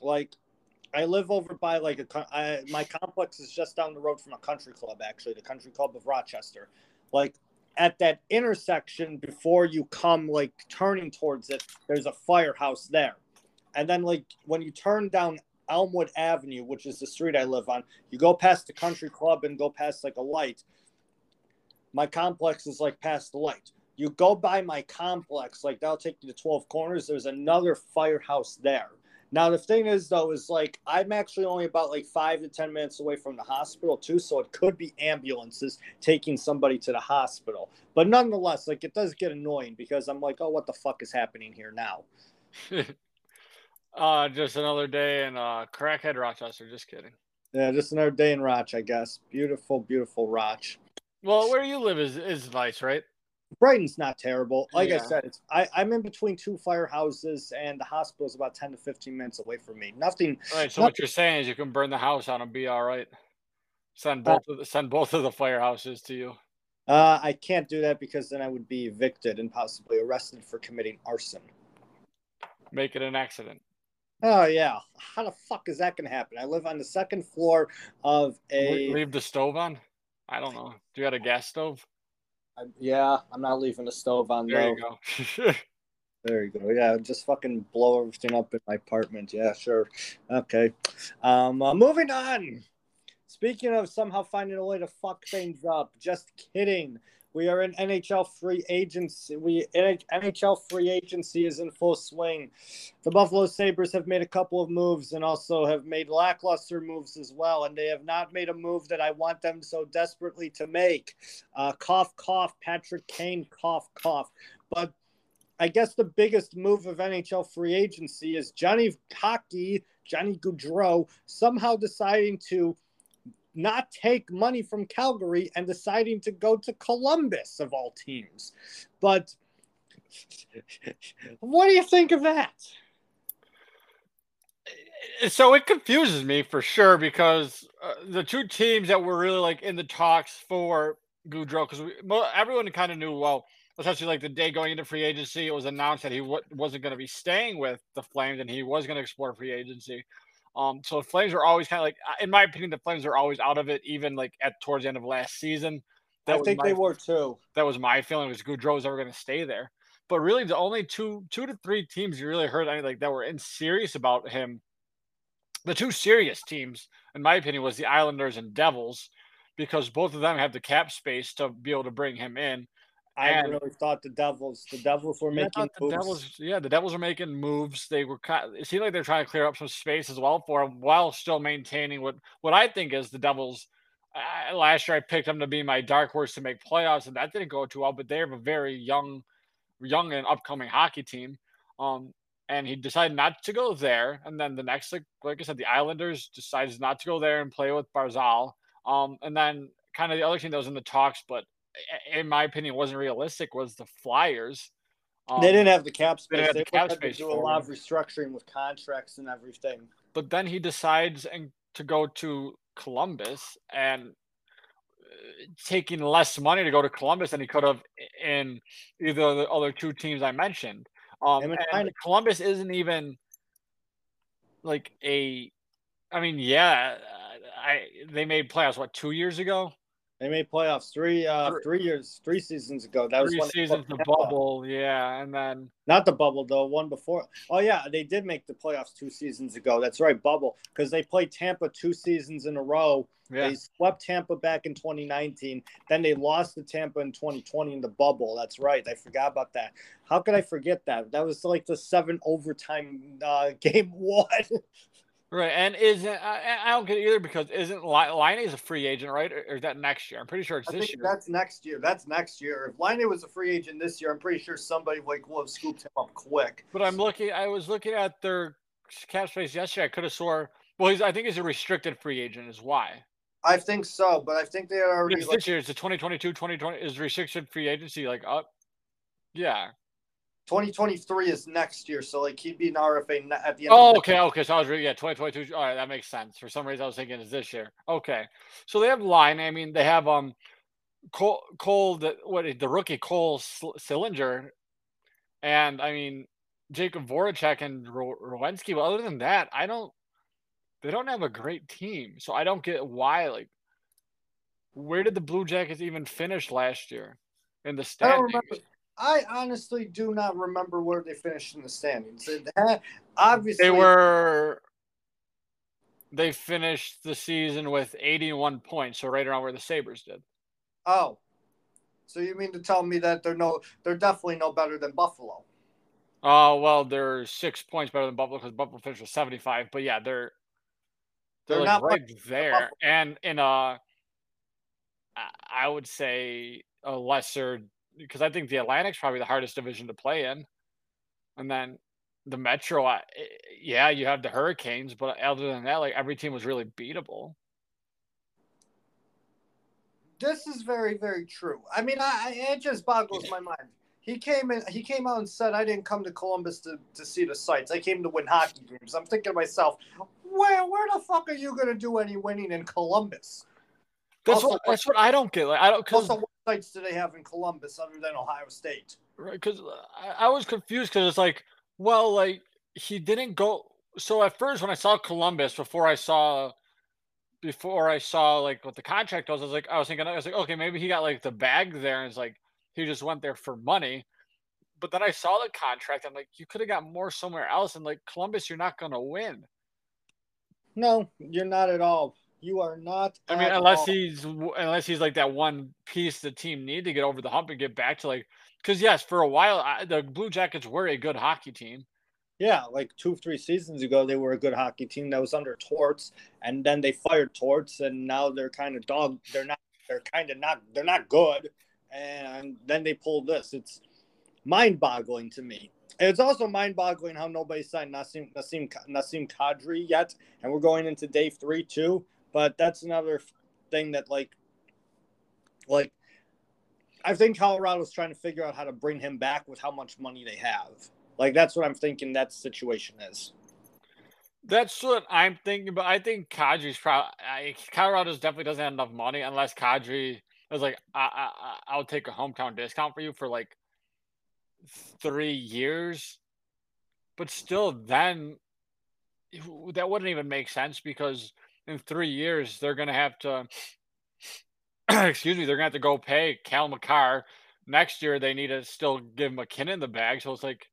like I live over by like a I, my complex is just down the road from a country club actually, the Country Club of Rochester. Like at that intersection before you come like turning towards it, there's a firehouse there. And then like when you turn down Elmwood Avenue, which is the street I live on, you go past the country club and go past like a light. My complex is like past the light. You go by my complex, like that'll take you to 12 corners. There's another firehouse there. Now the thing is though, is like I'm actually only about like five to ten minutes away from the hospital too, so it could be ambulances taking somebody to the hospital. But nonetheless, like it does get annoying because I'm like, oh, what the fuck is happening here now? uh, just another day in uh, crackhead Rochester. Just kidding. Yeah, just another day in Roch, I guess. Beautiful, beautiful Roch. Well, where you live is is nice, right? Brighton's not terrible. Like Yeah. I said, it's I, I'm in between two firehouses, and the hospital is about ten to fifteen minutes away from me. Nothing. All right. So Not- what you're saying is you can burn the house down and be all right. Send both of the, send both of the firehouses to you. Uh, I can't do that because then I would be evicted and possibly arrested for committing arson. Make it an accident. Oh yeah, how the fuck is that gonna happen? I live on the second floor of a. Leave the stove on. I don't know. Do you got a gas stove? I- yeah, I'm not leaving the stove on There though. you go. There you go. Yeah, just fucking blow everything up in my apartment. Yeah, sure. Okay. Um, uh, moving on. Speaking of somehow finding a way to fuck things up, just kidding. We are in NHL free agency. We NHL free agency is in full swing. The Buffalo Sabres have made a couple of moves and also have made lackluster moves as well. And they have not made a move that I want them so desperately to make. Uh, cough, cough. Patrick Kane, cough, cough. But I guess the biggest move of NHL free agency is Johnny Hockey, Johnny Gaudreau, somehow deciding to not take money from Calgary and deciding to go to Columbus of all teams. But what do you think of that? so it confuses me for sure because uh, the two teams that were really like in the talks for Gaudreau, because everyone kind of knew well, essentially like the day going into free agency, it was announced that he w- wasn't going to be staying with the Flames and he was going to explore free agency. Um, so the Flames are always kind of like, uh, in my opinion, the Flames are always out of it, even like at towards the end of last season. I think my they were too. that was my feeling was Gaudreau was ever going to stay there. But really, the only two two to three teams you really heard any like that were in serious about him. The two serious teams, in my opinion, was the Islanders and Devils, because both of them have the cap space to be able to bring him in. I really thought the Devils, the Devils were making the moves. Devils, yeah, the Devils are making moves. They were kind. It seemed like they're trying to clear up some space as well for him, while still maintaining what what I think is the Devils. Uh, last year, I picked them to be my dark horse to make playoffs, and that didn't go too well. But they have a very young, young and upcoming hockey team. Um, and he decided not to go there. And then the next, like, like I said, the Islanders decides not to go there and play with Barzal. Um, and then kind of the other team that was in the talks, but in my opinion, wasn't realistic was the Flyers. Um, they didn't have the cap they didn't space. the They cap had to do a lot of restructuring with contracts and everything. but then he decides and to go to Columbus and uh, taking less money to go to Columbus than he could have in either of the other two teams I mentioned. Um, and and Columbus isn't even like a. I mean, yeah, I they made playoffs what two years ago, They made playoffs three, uh, Three- three years, three seasons ago. That was three seasons the bubble, yeah, and then Not the bubble though. One before. Oh yeah, they did make the playoffs two seasons ago. That's right, bubble, because they played Tampa two seasons in a row. yeah, They swept Tampa back in 2019. Then they lost to Tampa in 2020 in the bubble. That's right. I forgot about that. How could I forget that? That was like the seven overtime uh, game one. Right. And isn't uh, I, I don't get it either because isn't Laine is a free agent, right? Or, or is that next year? I'm pretty sure it's I this think year. that's next year. That's next year. If Laine was a free agent this year, I'm pretty sure somebody like will have scooped him up quick. But I'm looking. I was looking at their cap space yesterday. I could have swore. Well, he's. I think he's a restricted free agent. Is why. I think so, but I think they had already. it's Like, this year. It's the 2022, 2020 is restricted free agency. Like up. Yeah. 2023 is next year, so like he'd be an RFA at the end. Oh, okay, okay. So I was reading. Yeah, 2022. All right, that makes sense. For some reason, I was thinking it's this year. Okay. So they have Laine. I mean, they have um, Cole. Cole. The what? The rookie Cole Sil- Sillinger, and I mean Jakub Voracek and Ro- Rowensky. But other than that, I don't. They don't have a great team, so I don't get why. Like, where did the Blue Jackets even finish last year in the standings? I honestly do not remember where they finished in the standings. Had, obviously, They were. They finished the season with 81 points, so right around where the Sabres did. Oh, So you mean to tell me that they're no, they're definitely no better than Buffalo? Oh uh, well, they're six points better than Buffalo because Buffalo finished with seventy five. But yeah, they're they're, they're like not right there, and in a, I would say a lesser because I think the Atlantic's probably the hardest division to play in, and then the Metro. Eh, yeah, you have the Hurricanes, but other than that, like every team was really beatable this is very, very true. I mean, I, it just boggles my mind. He came in. He came out and said, "I didn't come to Columbus to, to see the sights. I came to win hockey games." I'm thinking to myself, "Where where the fuck are you going to do any winning in Columbus?" That's also, what that's what I don't get. Like I don't. Cause, also, sights do they have in Columbus other than Ohio State? Right, because I, I was confused because it's like, well, like he didn't go. So at first, when I saw Columbus, before I saw before I saw like what the contract was, I was like, I was thinking, I was like, okay, maybe he got like the bag there, and it's like he just went there for money. But then I saw the contract. I'm like, you could have got more somewhere else. And like Columbus, you're not gonna win. No, you're not at all. You are not. I mean, unless all. he's unless he's like that one piece the team need to get over the hump and get back to like, because yes, for a while I, the Blue Jackets were a good hockey team. Yeah, like two, three seasons ago, they were a good hockey team that was under Torts, and then they fired Torts, and now they're kind of dog. They're not. They're kind of not. They're not good, and then they pulled this. It's mind-boggling to me. It's also mind-boggling how nobody signed Nazem Nazem Nazem Kadri yet, and we're going into day three too. But that's another thing that like, like, I think Colorado's trying to figure out how to bring him back with how much money they have. Like that's what I'm thinking that situation is. That's what I'm thinking, but I think Kadri's probably Colorado's definitely doesn't have enough money unless Kadri is like, I, I, I'll take a hometown discount for you for like three years, but still, then that wouldn't even make sense because in three years they're gonna have to, excuse me, they're gonna have to go pay Cale Makar. Next year they need to still give MacKinnon the bag, so it's like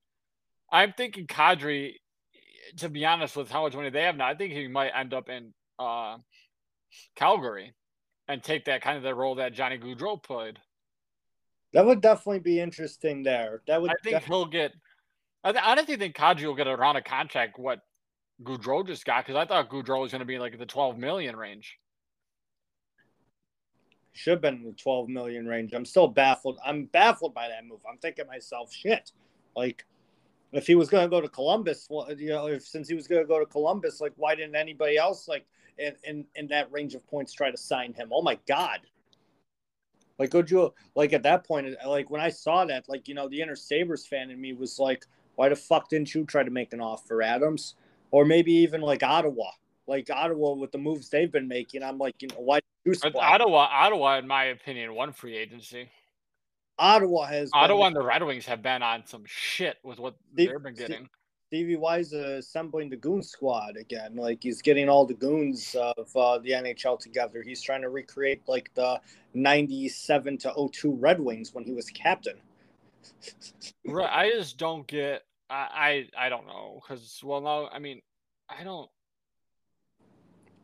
I'm thinking Kadri, to be honest, with how much money they have now, I think he might end up in uh, Calgary and take that kind of the role that Johnny Gaudreau played. That would definitely be interesting there. That would. I think def- he'll get. I th- honestly think Kadri will get around a contract what Gaudreau just got because I thought Gaudreau was going to be like the 12 million range. Should have been in the 12 million range. I'm still baffled. I'm baffled by that move. I'm thinking myself, shit. Like if he was going to go to Columbus, well, you know, if since he was going to go to Columbus, like why didn't anybody else like in, in in that range of points try to sign him? Oh my god! Like, could you like at that point, like when I saw that, like you know, the inner Sabres fan in me was like, why the fuck didn't you try to make an offer, Adams? Or maybe even like Ottawa, like Ottawa with the moves they've been making. I'm like, you know, why? Do Ottawa, Ottawa, in my opinion, won free agency. Ottawa has Ottawa and the Red Wings have been on some shit with what Steve, they've been getting. Stevie Y's assembling the goon squad again. Like he's getting all the goons of uh, the NHL together. He's trying to recreate like the '97 to 02 Red Wings when he was captain. right. I just don't get. I I, I don't know because well no I mean I don't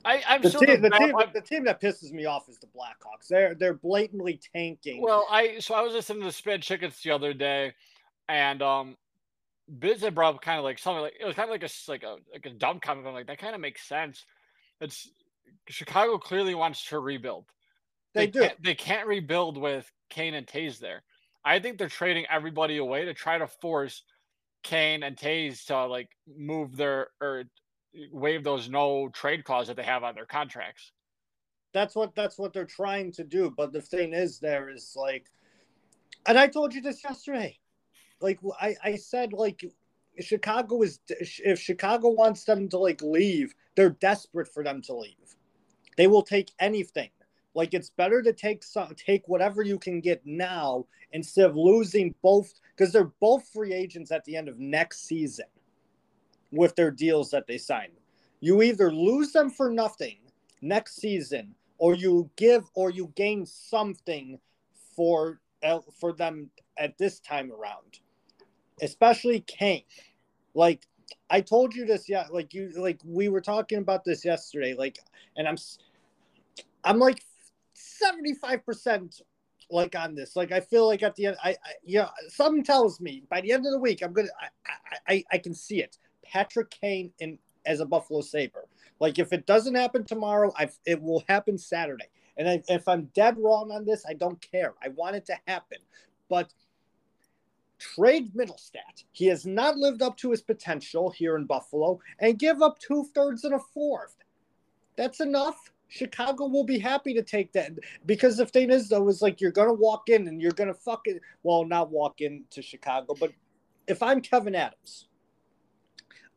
I, I'm the, team, the, team, the team that pisses me off is the Blackhawks. They're they're blatantly tanking. Well, I so I was listening to Spittin' Chiclets the other day, and um, Biz had brought up kind of like something like it was kind of like a like a like a dumb comment. I'm like that kind of makes sense. It's Chicago clearly wants to rebuild. They, they do. Can't, they can't rebuild with Kane and Toews there. I think they're trading everybody away to try to force Kane and Toews to like move their or waive those no trade clause that they have on their contracts. That's what that's what they're trying to do. But the thing is, there is like, and I told you this yesterday. Like I, I said, like Chicago is if Chicago wants them to like leave, they're desperate for them to leave. They will take anything. Like it's better to take some take whatever you can get now instead of losing both because they're both free agents at the end of next season with their deals that they sign. You either lose them for nothing next season, or you give or you gain something for uh, for them at this time around. Especially Kane. Like I told you this, yeah. Like you, like we were talking about this yesterday. Like, and I'm, I'm like seventy five percent like on this. Like I feel like at the end, I, I you know, something tells me by the end of the week, I'm gonna, I, I, I can see it. Patrick Kane in as a Buffalo Saber. Like if it doesn't happen tomorrow, I it will happen Saturday. And I, if I'm dead wrong on this, I don't care. I want it to happen, but trade Mittelstadt. He has not lived up to his potential here in Buffalo, and give up two thirds and a fourth. That's enough. Chicago will be happy to take that because the thing is though is like you're gonna walk in and you're gonna fucking well not walk into Chicago, but if I'm Kevyn Adams,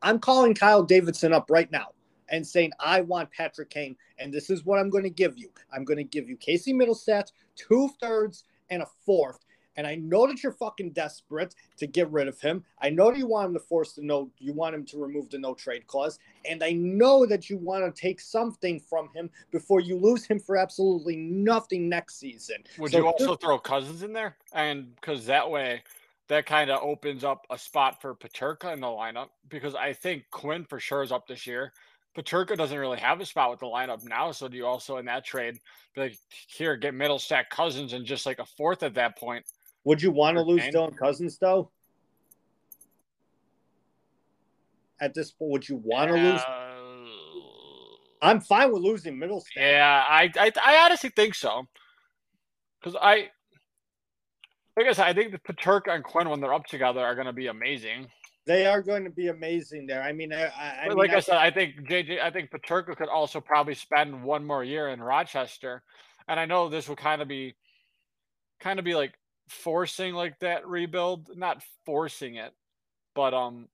I'm calling Kyle Davidson up right now and saying I want Patrick Kane and this is what I'm going to give you. I'm going to give you Casey Mittelstadt two thirds and a fourth and I know that you're fucking desperate to get rid of him. I know that you want him to force the no, you want him to remove the no trade clause. And I know that you want to take something from him before you lose him for absolutely nothing next season. Would so you also throw Cozens in there? And because that way, that kind of opens up a spot for Peterka in the lineup because I think Quinn for sure is up this year. Peterka doesn't really have a spot with the lineup now. So do you also in that trade be like, here, get Mittelstadt Cozens and just like a fourth at that point? Would you want to lose Dylan Cozens though? At this point, would you want to yeah. lose? I'm fine with losing Mittelstadt. Yeah, I, I, I honestly think so. Because I, like I said, I think the Peterka and Quinn when they're up together are going to be amazing. They are going to be amazing there. I mean, I, I mean, like I, I, said, I think JJ, I think Peterka could also probably spend one more year in Rochester, and I know this will kind of be, kind of be like forcing like that rebuild, not forcing it, but um,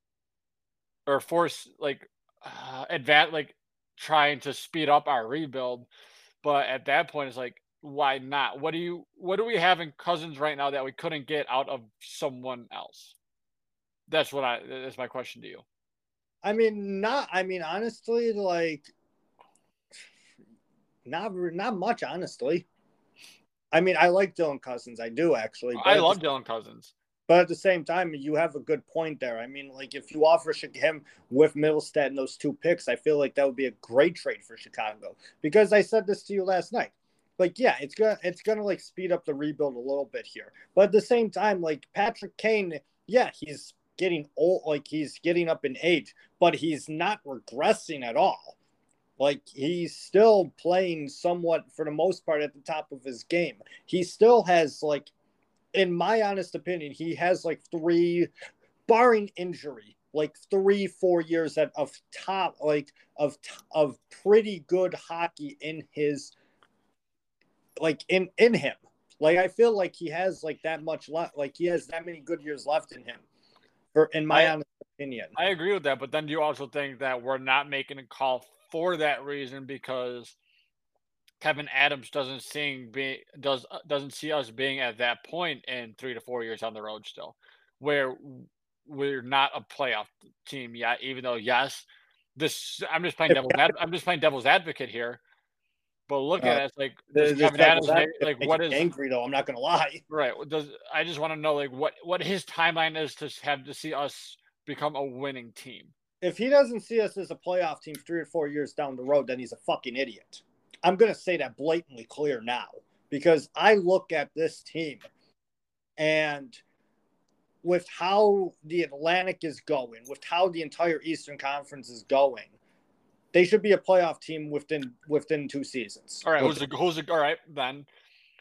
or force like uh, advance like trying to speed up our rebuild. But at that point, it's like, why not? What do you what do we have in Cozens right now that we couldn't get out of someone else? That's what I that's my question to you. I mean, not I mean honestly, like not not much honestly. I mean, I like Dylan Cozens. I do actually. I love the, Dylan Cozens. But at the same time, you have a good point there. I mean, like if you offer him with Mittelstadt and those two picks, I feel like that would be a great trade for Chicago. Because I said this to you last night. Like, yeah, it's gonna it's gonna like speed up the rebuild a little bit here. But at the same time, like Patrick Kane, yeah, he's getting old, like he's getting up in age, but he's not regressing at all. Like he's still playing somewhat for the most part at the top of his game. He still has like in my honest opinion, he has like three barring injury, like three, four years of, of top like of of pretty good hockey in his like in in him. Like I feel like he has like that much left like he has that many good years left in him. For in my I, honest opinion. I agree with that, but then do you also think that we're not making a call for that reason because Kevyn Adams doesn't seeing be does uh, doesn't see us being at that point in three to four years on the road still, where we're not a playoff team yet. Even though yes, this I'm just playing devil's I'm just playing devil's advocate here. But look uh, at it, like Kevyn Adams make, like what is angry though? I'm not gonna lie. Right. Does I just want to know like what what his timeline is to have to see us become a winning team if he doesn't see us as a playoff team three or four years down the road, then he's a fucking idiot. I'm going to say that blatantly clear now because I look at this team and with how the Atlantic is going, with how the entire Eastern Conference is going, they should be a playoff team within within two seasons. All right, who's the, who's the, all right then?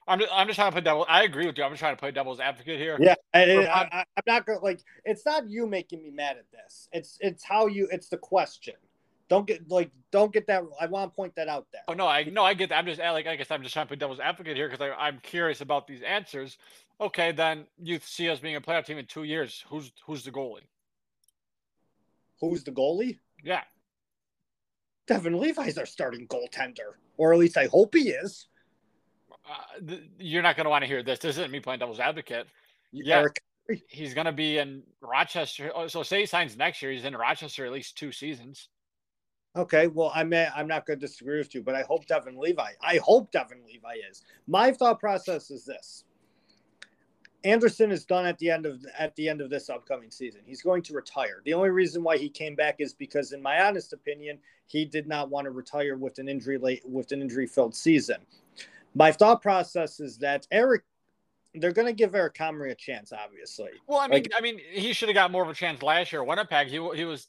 I'm just, I'm just trying to play devil. I agree with you. I'm just trying to play devil's advocate here. Yeah, I, I'm not gonna like. It's not you making me mad at this. It's it's how you. It's the question. Don't get like don't get that. I want to point that out there. Oh no, I no, I get that. I'm just like I guess I'm just trying to play devil's advocate here because I'm curious about these answers. Okay, then you see us being a playoff team in two years. Who's who's the goalie? Who's the goalie? Yeah, Devon Levi's our starting goaltender, or at least I hope he is uh, you're not going to want to hear this. This isn't me playing devil's advocate. Yeah, he's going to be in Rochester. Oh, so say he signs next year, he's in Rochester at least two seasons. Okay, well, I'm I'm not going to disagree with you, but I hope Devon Levi. I hope Devon Levi is. My thought process is this: Anderson is done at the end of at the end of this upcoming season. He's going to retire. The only reason why he came back is because, in my honest opinion, he did not want to retire with an injury late with an injury filled season my thought process is that Eric they're gonna give Eric Comrie a chance, obviously. Well, I mean, like, I mean, he should have got more of a chance last year. Winnipeg, he he was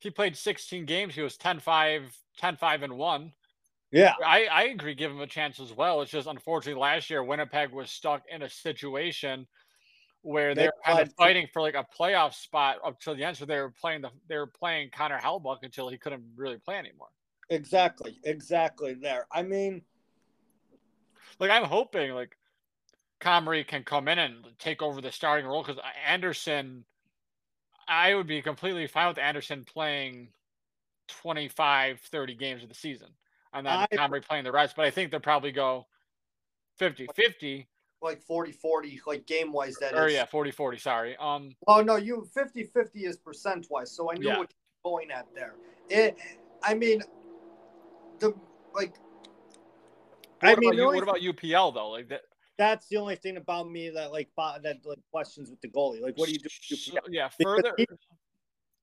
he played 16 games. He was 10-5, 10-5 and one. Yeah, I I agree. Give him a chance as well. It's just unfortunately last year Winnipeg was stuck in a situation where they're kind of fighting for like a playoff spot up to the end. So they were playing the they were playing Connor Hellebuyck until he couldn't really play anymore. Exactly, exactly. There. I mean, like I'm hoping like Comrie can come in and take over the starting role because Anderson, I would be completely fine with Anderson playing 25, 30 games of the season and then I, Comrie playing the rest. But I think they'll probably go 50 50 like 40 40 like game wise that or is. yeah 40 40 sorry um oh no you 50 50 is percent wise so i knew yeah. what you're going at there it i mean the like what i mean what about upl though like that that's the only thing about me that like that like questions with the goalie like what do you do yeah further he,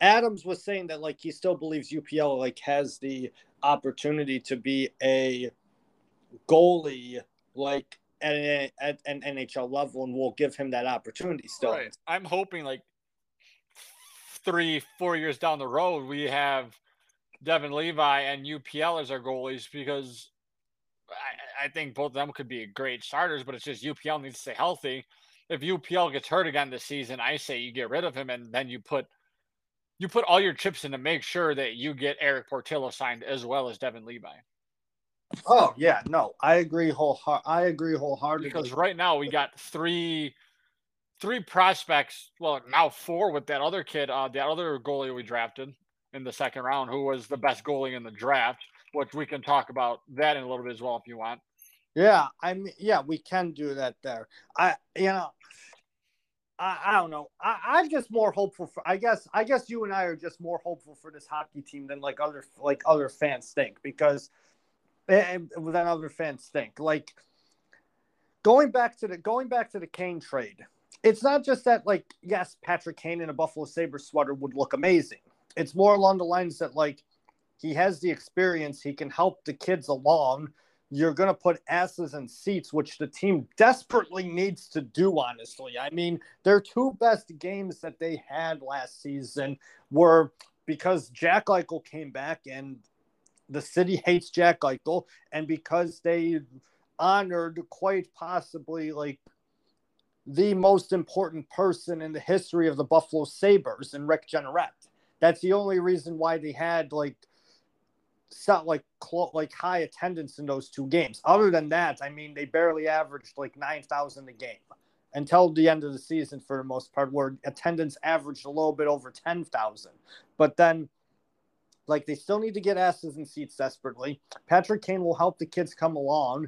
adams was saying that like he still believes upl like has the opportunity to be a goalie like at an, at an NHL level, and we'll give him that opportunity still. Right. I'm hoping like three, four years down the road, we have Devon Levi and UPL as our goalies because I, I think both of them could be great starters, but it's just UPL needs to stay healthy. If UPL gets hurt again this season, I say you get rid of him and then you put you put all your chips in to make sure that you get Erik Portillo signed as well as Devon Levi. Oh yeah, no, I agree whole. I agree wholeheartedly. Because right now we got three, three prospects. Well, now four with that other kid, uh, that other goalie we drafted in the second round, who was the best goalie in the draft. Which we can talk about that in a little bit as well if you want. Yeah, I mean, yeah, we can do that there. I, you know, I, I don't know. I, I'm just more hopeful for. I guess. I guess you and I are just more hopeful for this hockey team than like other like other fans think because and than other fans think. Like going back to the going back to the Kane trade, it's not just that like yes, Patrick Kane in a Buffalo Sabre sweater would look amazing. It's more along the lines that like he has the experience, he can help the kids along. You're going to put asses in seats, which the team desperately needs to do, honestly. I mean, their two best games that they had last season were because Jack Eichel came back and the city hates Jack Eichel, and because they honored quite possibly like the most important person in the history of the Buffalo Sabres and Rick Jeanneret. That's the only reason why they had like set like clo- like high attendance in those two games. Other than that, I mean, they barely averaged like nine thousand a game until the end of the season for the most part, where attendance averaged a little bit over ten thousand. But then like they still need to get asses in seats desperately. Patrick Kane will help the kids come along.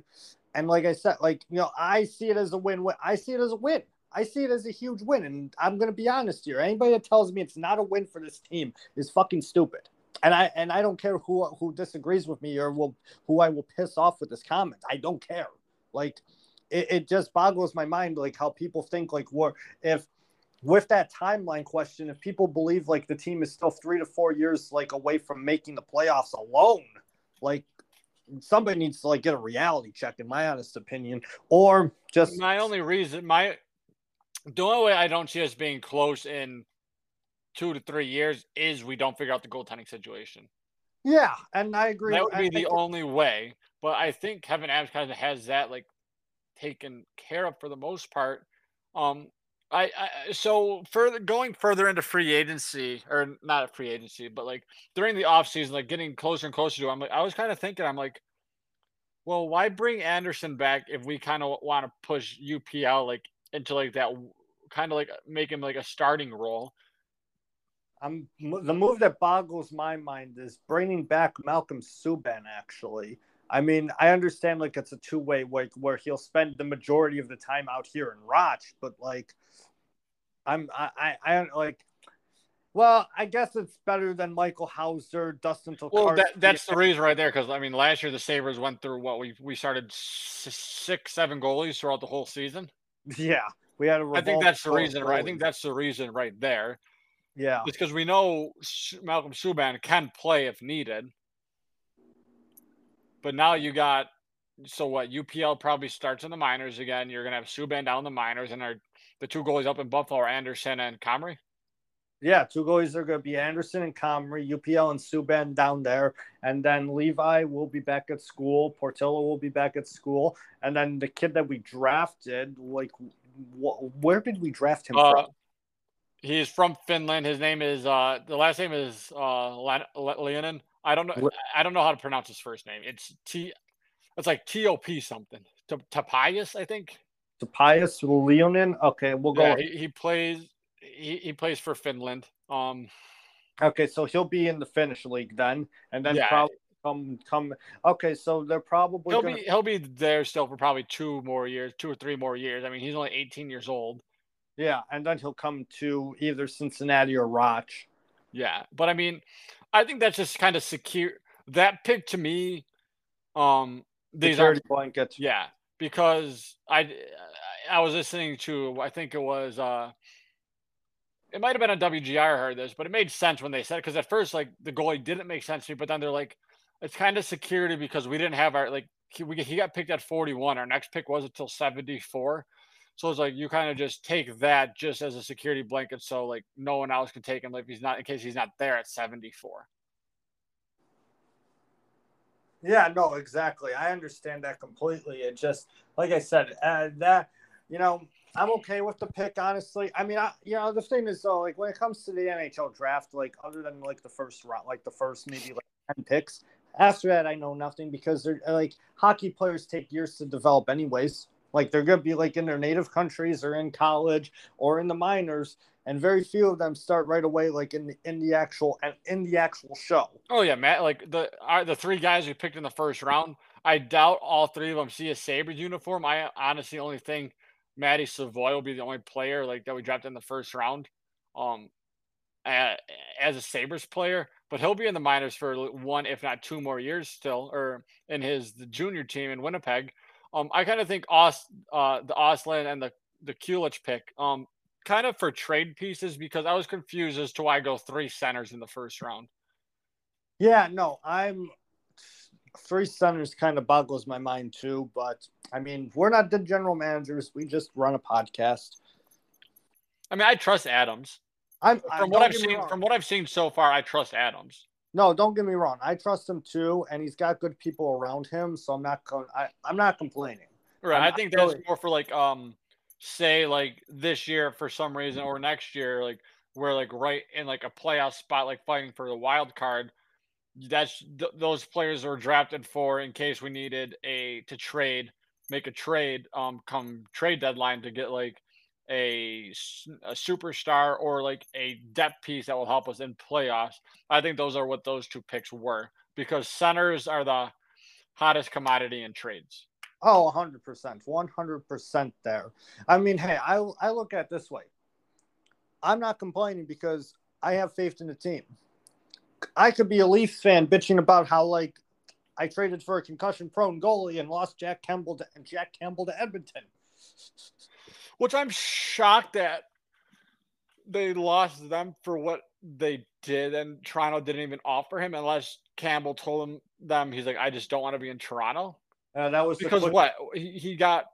And like I said, like, you know, I see it as a win win. I see it as a win. I see it as a huge win. And I'm gonna be honest here. Anybody that tells me it's not a win for this team is fucking stupid. And I and I don't care who who disagrees with me or will who I will piss off with this comment. I don't care. Like it, it just boggles my mind like how people think like what if with that timeline question, if people believe like the team is still three to four years like away from making the playoffs alone, like somebody needs to like get a reality check, in my honest opinion, or just my only reason my the only way I don't see us being close in two to three years is we don't figure out the goaltending situation. Yeah, and I agree. That would be the only way. But I think Kevyn Adams kind of has that like taken care of for the most part. Um, I, I so further going further into free agency or not a free agency, but like during the off season, like getting closer and closer to, I'm like I was kind of thinking, I'm like, well, why bring Anderson back if we kind of want to push UPL like into like that kind of like make him like a starting role. I'm the move that boggles my mind is bringing back Malcolm Subban actually. I mean, I understand like it's a two way like where he'll spend the majority of the time out here in Roch, but like I'm I I, I like well, I guess it's better than Michael Houser, Dustin Tokarski. Well, that, that's the reason right there. Because I mean, last year the Sabres went through what we we started six, seven goalies throughout the whole season. Yeah, we had a. I think that's the reason, right? I think that's the reason right there. Yeah, it's because we know Malcolm Subban can play if needed, but now you got so what? UPL probably starts in the minors again. You're gonna have Subban down in the minors, and are the two goalies up in Buffalo are Anderson and Comrie. Yeah, two goalies are going to be Anderson and Comrie, UPL and Subban down there, and then Levi will be back at school. Portillo will be back at school, and then the kid that we drafted, like, wh- where did we draft him Uh, from? He's from Finland. His name is uh the last name is uh Leonin. I don't know. What- I don't know how to pronounce his first name. It's T. It's like T O P something. Tapias, I think. Tobias Leonin. Okay, we'll go. Yeah, he, he plays. He, he plays for Finland. Um, okay, so he'll be in the Finnish league then, and then Yeah. probably come come. Okay, so they're probably he'll gonna, be he'll be there still for probably two more years, two or three more years. I mean, he's only 18 years old. Yeah, and then he'll come to either Cincinnati or Roch. Yeah, but I mean, I think that's just kind of secure. That pick to me, um, these are Security blanket. yeah because I I was listening to I think it was uh it might have been on WGR I heard this, but it made sense when they said it because at first like the goalie didn't make sense to me, but then they're like it's kind of security because we didn't have our like he, we, he got picked at 41. Our next pick was until 74. So it's like you kind of just take that just as a security blanket, so like no one else can take him if he's not in case he's not there at 74. Yeah, no, exactly. I understand that completely. It just, like I said, uh, that you know, I'm okay with the pick. Honestly, I mean, I, you know, the thing is though, like when it comes to the NHL draft, like other than like the first round, like the first maybe like ten picks, after that I know nothing because they're like hockey players take years to develop, anyways. Like they're gonna be like in their native countries or in college or in the minors, and very few of them start right away, like in the in the actual in the actual show. Oh yeah, Matt. Like the the three guys we picked in the first round, I doubt all three of them see a Sabres uniform. I honestly only think Maddie Savoie will be the only player like that we drafted in the first round, um, as a Sabres player. But he'll be in the minors for one, if not two more years still, or in his the junior team in Winnipeg. Um, I kind of think Os, uh, the Ostlund and the the Kulich pick, um, kind of for trade pieces because I was confused as to why I go three centers in the first round. Yeah, no, I'm three centers kind of boggles my mind too, but I mean, we're not the general managers. We just run a podcast. I mean, I trust Adams. I'm I- From what I've seen, from what I've seen so far, I trust Adams. No, don't get me wrong. I trust him too, and he's got good people around him, so I'm not going. I I'm not complaining. Right. I'm I think that's really- more for like um say like this year for some reason or next year, like we're like right in like a playoff spot, like fighting for the wild card. That's th- those players are drafted for in case we needed a to trade, make a trade, um, come trade deadline to get like a, a superstar or like a depth piece that will help us in playoffs. I think those are what those two picks were because centers are the hottest commodity in trades. Oh, 100%. 100% there. I mean, hey, I, I look at it this way. I'm not complaining because I have faith in the team. I could be a Leafs fan bitching about how, like, I traded for a concussion prone goalie and lost Jack Campbell to Jack Campbell to Edmonton. which I'm shocked that they lost them for what they did, and Toronto didn't even offer him unless Campbell told them them he's like, I just don't want to be in Toronto Uh, that was because quick- what he, he got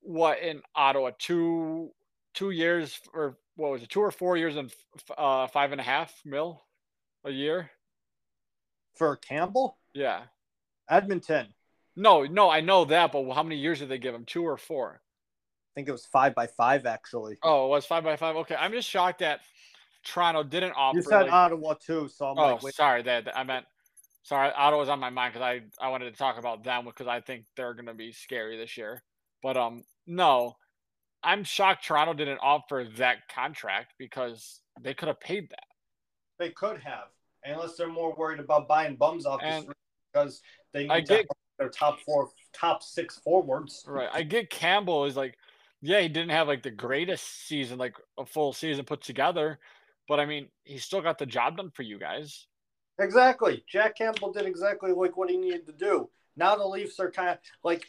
what in Ottawa two two years or what was it two or four years and f- uh, five and a half mil a year. for Campbell, Yeah, Edmonton. no, no, I know that, but how many years did they give him? Two or four? I think it was five by five actually. Oh, it was five by five. Okay, I'm just shocked that Toronto didn't offer. You said like- Ottawa too, so I'm Oh, like, wait, sorry. That I meant. Sorry, Ottawa's on my mind because I I wanted to talk about them because I think they're going to be scary this year. But um, no, I'm shocked Toronto didn't offer that contract because they could have paid that. they could have, unless they're more worried about buying bums off the And- street because they need I to get- their top four, top six forwards. Right. I get Campbell is like, yeah, he didn't have like the greatest season, like a full season put together, but I mean, he still got the job done for you guys. Exactly. Jack Campbell did exactly like what he needed to do. Now the Leafs are kind of like.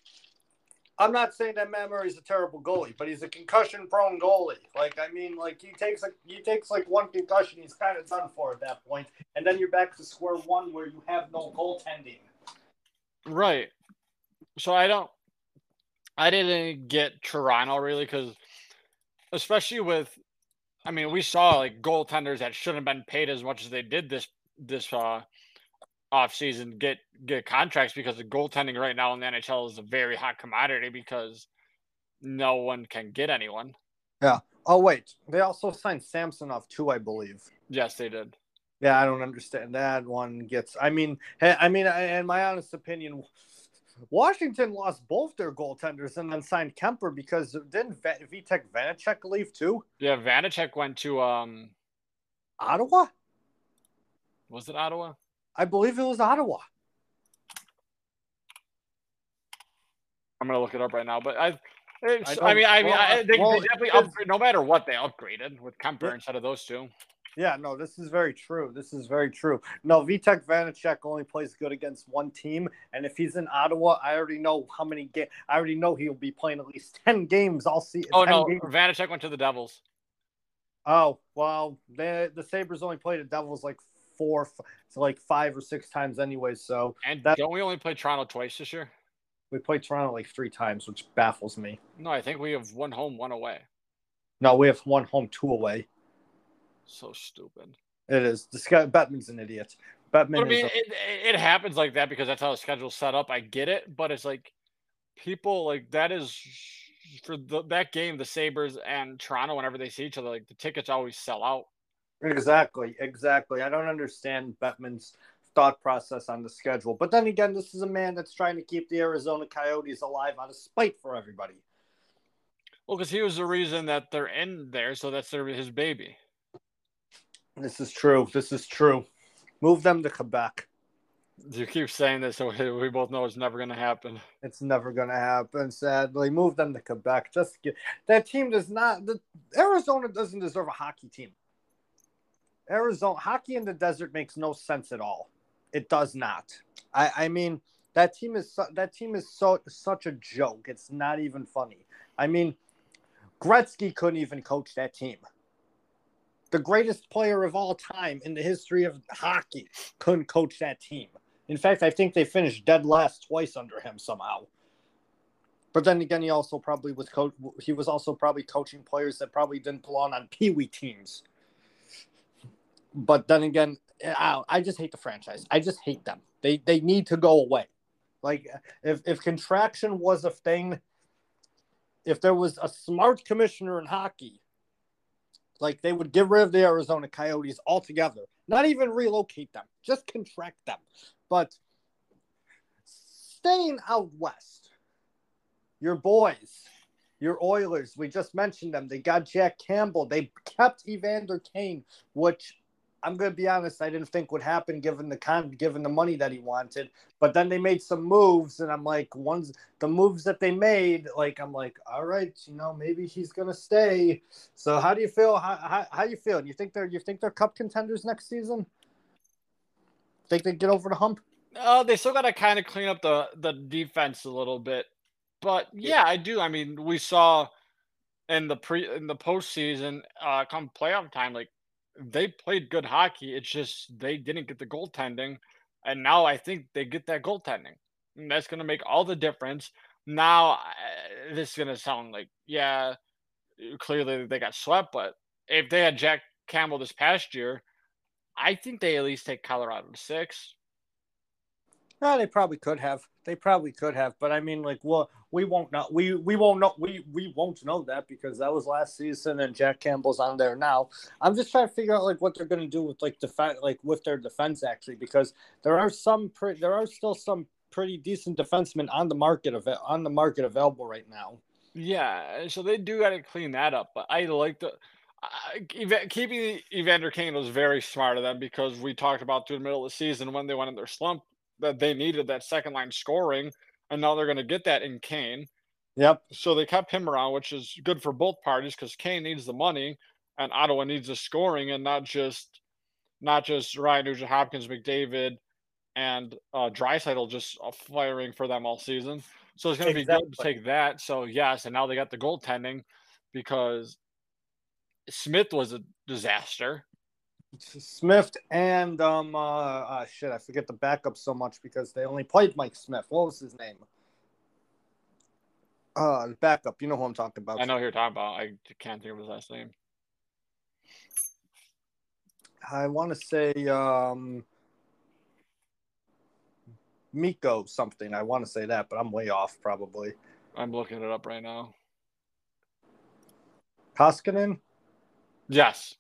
I'm not saying that Matt Murray's a terrible goalie, but he's a concussion-prone goalie. Like I mean, like he takes like he takes like one concussion, he's kind of done for at that point, and then you're back to square one where you have no goaltending. Right. So I don't. I didn't get Toronto really because, especially with, I mean, we saw like goaltenders that shouldn't have been paid as much as they did this this uh off season get get contracts because the goaltending right now in the NHL is a very hot commodity because no one can get anyone. Yeah. Oh wait, they also signed Samsonov too, I believe. Yes, they did. Yeah, I don't understand that one gets. I mean, I mean, in my honest opinion, Washington lost both their goaltenders and then signed Kuemper because didn't Vitek Vanecek leave too? Yeah, Vanecek went to um Ottawa. Was it Ottawa? I believe it was Ottawa. I'm gonna look it up right now, but I. I, I, mean, I mean, well, I, they, well, they definitely upgrade. No matter what, they upgraded with Kuemper instead of those two. Yeah, no, this is very true. This is very true. No, Vitek Vanecek only plays good against one team, and if he's in Ottawa, I already know how many games. I already know he'll be playing at least ten games. I'll see. Oh no, games. Vanecek went to the Devils. Oh well, the the Sabres only played the Devils like four, to like five or six times anyway. So and that, don't we only play Toronto twice this year? We played Toronto like three times, which baffles me. No, I think we have one home, one away. No, we have one home, two away. So stupid. It is. This guy Bettman's an idiot. Bettman. I mean, a- it, it happens like that because that's how the schedule's set up. I get it, but it's like people like that is for the, that game, the Sabres and Toronto. Whenever they see each other, like the tickets always sell out. Exactly, exactly. I don't understand Bettman's thought process on the schedule. But then again, this is a man that's trying to keep the Arizona Coyotes alive out of spite for everybody. Well, because he was the reason that they're in there, so that's their, his baby. This is true. This is true. Move them to Quebec. You keep saying this, so we both know it's never going to happen. It's never going to happen. Sadly, move them to Quebec. Just get, that team does not. The, Arizona doesn't deserve a hockey team. Arizona hockey in the desert makes no sense at all. It does not. I, I mean, that team is that team is so such a joke. It's not even funny. I mean, Gretzky couldn't even coach that team. The greatest player of all time in the history of hockey couldn't coach that team. In fact, I think they finished dead last twice under him somehow. But then again, he also probably was coach. He was also probably coaching players that probably didn't belong on pee wee teams. But then again, I, I just hate the franchise. I just hate them. They they need to go away. Like if if contraction was a thing, if there was a smart commissioner in hockey, like they would get rid of the Arizona Coyotes altogether. Not even relocate them, just contract them. But staying out west, your boys, your Oilers, we just mentioned them. They got Jack Campbell. They kept Evander Kane, which I'm going to be honest, I didn't think would happen given the con, given the money that he wanted. But then they made some moves, and I'm like, ones the moves that they made, like I'm like, all right, you know, maybe he's going to stay. So how do you feel? How, how, how you feel? You think they're you think they're cup contenders next season? Think they get over the hump? Oh, uh, they still got to kind of clean up the the defense a little bit. But yeah, I do. I mean, we saw in the pre in the postseason, uh, come playoff time, like they played good hockey. It's just they didn't get the goaltending, and now I think they get that goaltending. And that's going to make all the difference. Now, this is going to sound like, yeah, clearly they got swept, but if they had Jack Campbell this past year, I think they at least take Colorado to six. Yeah, they probably could have. They probably could have, but I mean, like, well, we won't know. We we won't know. We we won't know that because that was last season, and Jack Campbell's on there now. I'm just trying to figure out like what they're gonna do with like defense, like with their defense actually, because there are some pre- there are still some pretty decent defensemen on the market of on the market available right now. Yeah, so they do got to clean that up, but I like the. Uh, keeping Evander Kane was very smart of them because we talked about through the middle of the season when they went in their slump that they needed that second line scoring, and now they're going to get that in Kane. Yep. So they kept him around, which is good for both parties because Kane needs the money and Ottawa needs the scoring, and not just not just Ryan Nugent Hopkins, McDavid, and uh, Draisaitl just uh, firing for them all season. So it's going to exactly. be good to take that. So yes, and now they got the goaltending because Smith was a disaster. Smith and um uh, uh, shit, I forget the backup so much because they only played Mike Smith. What was his name? Uh, backup. You know who I'm talking about. I know who you're talking about. I can't think of his last name. I want to say um, Mikko something. I want to say that, but I'm way off probably. I'm looking it up right now. Koskinen? Yes.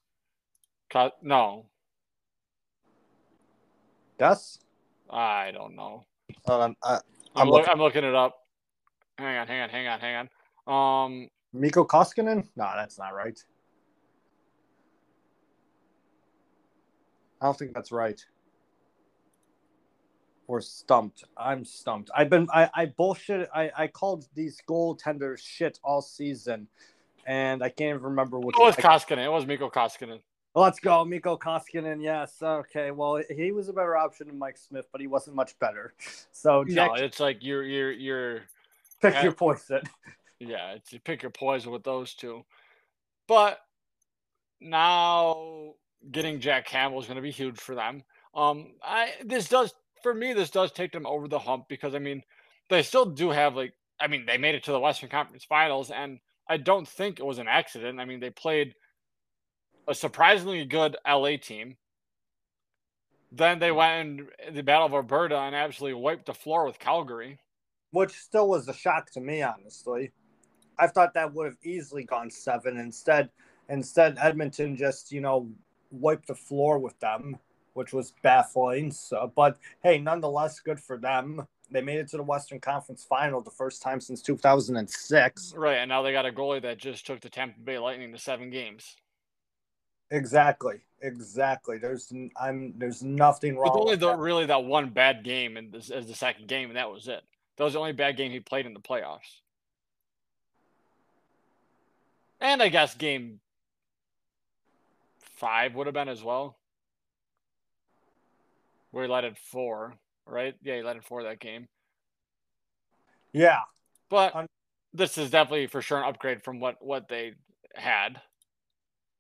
Co- no. Yes? I don't know. I, I'm, I'm look, looking. I'm looking it up. Hang on, hang on, hang on, hang on. Um, Mikko Koskinen? No, that's not right. I don't think that's right. Or stumped. I'm stumped. I've been I, I bullshit I, I called these goaltenders shit all season and I can't even remember which it was I- Koskinen. It was Mikko Koskinen. Let's go, Mikko Koskinen. Yes. Okay. Well, he was a better option than Mike Smith, but he wasn't much better. So Jack, No, it's like you're you're you're pick yeah. your poison. yeah, it's you pick your poison with those two. But now getting Jack Campbell is going to be huge for them. Um, I this does for me this does take them over the hump because I mean they still do have like I mean they made it to the Western Conference Finals and I don't think it was an accident. I mean they played a surprisingly good LA team. Then they went in the Battle of Alberta and absolutely wiped the floor with Calgary. which still was a shock to me, honestly. I thought that would have easily gone seven. Instead, instead Edmonton just you know wiped the floor with them, which was baffling. So, but hey, nonetheless, good for them. They made it to the Western Conference Final the first time since 2006. Right, and now they got a goalie that just took the Tampa Bay Lightning to seven games. Exactly, exactly. There's I'm there's nothing wrong. With only the, that. really that one bad game in this as the second game, and that was it. That was the only bad game he played in the playoffs. And I guess game five would have been as well. Where he led it four, right? Yeah, he led it four that game. Yeah, But this is definitely for sure an upgrade from what what they had,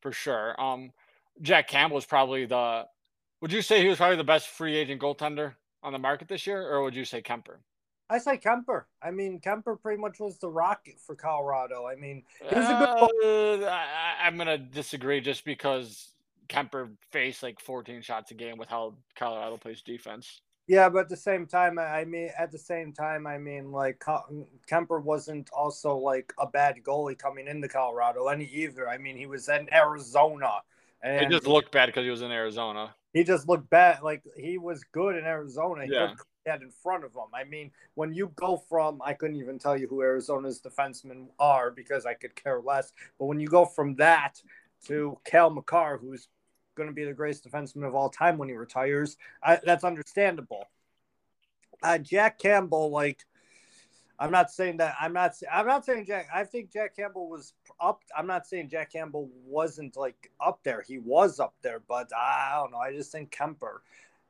for sure. Um, Jack Campbell is probably the. Would you say he was probably the best free agent goaltender on the market this year, or would you say Kuemper? I say Kuemper. I mean, Kuemper pretty much was the rocket for Colorado. I mean, he was a good. Uh, I, I'm gonna disagree just because Kuemper faced like 14 shots a game with how Colorado plays defense. Yeah, but at the same time, I mean, at the same time, I mean, like Kuemper wasn't also like a bad goalie coming into Colorado any either. I mean, he was in Arizona, And It just looked bad because he was in Arizona. he just looked bad. Like he was good in Arizona. He Yeah. had in front of him. I mean, when you go from, I couldn't even tell you who Arizona's defensemen are because I could care less. But when you go from that to Cale Makar, who's going to be the greatest defenseman of all time when he retires, I, that's understandable. Uh, Jack Campbell, like, I'm not saying that. I'm not. I'm not saying Jack. I think Jack Campbell was up. I'm not saying Jack Campbell wasn't like up there. He was up there, but I don't know. I just think Kuemper.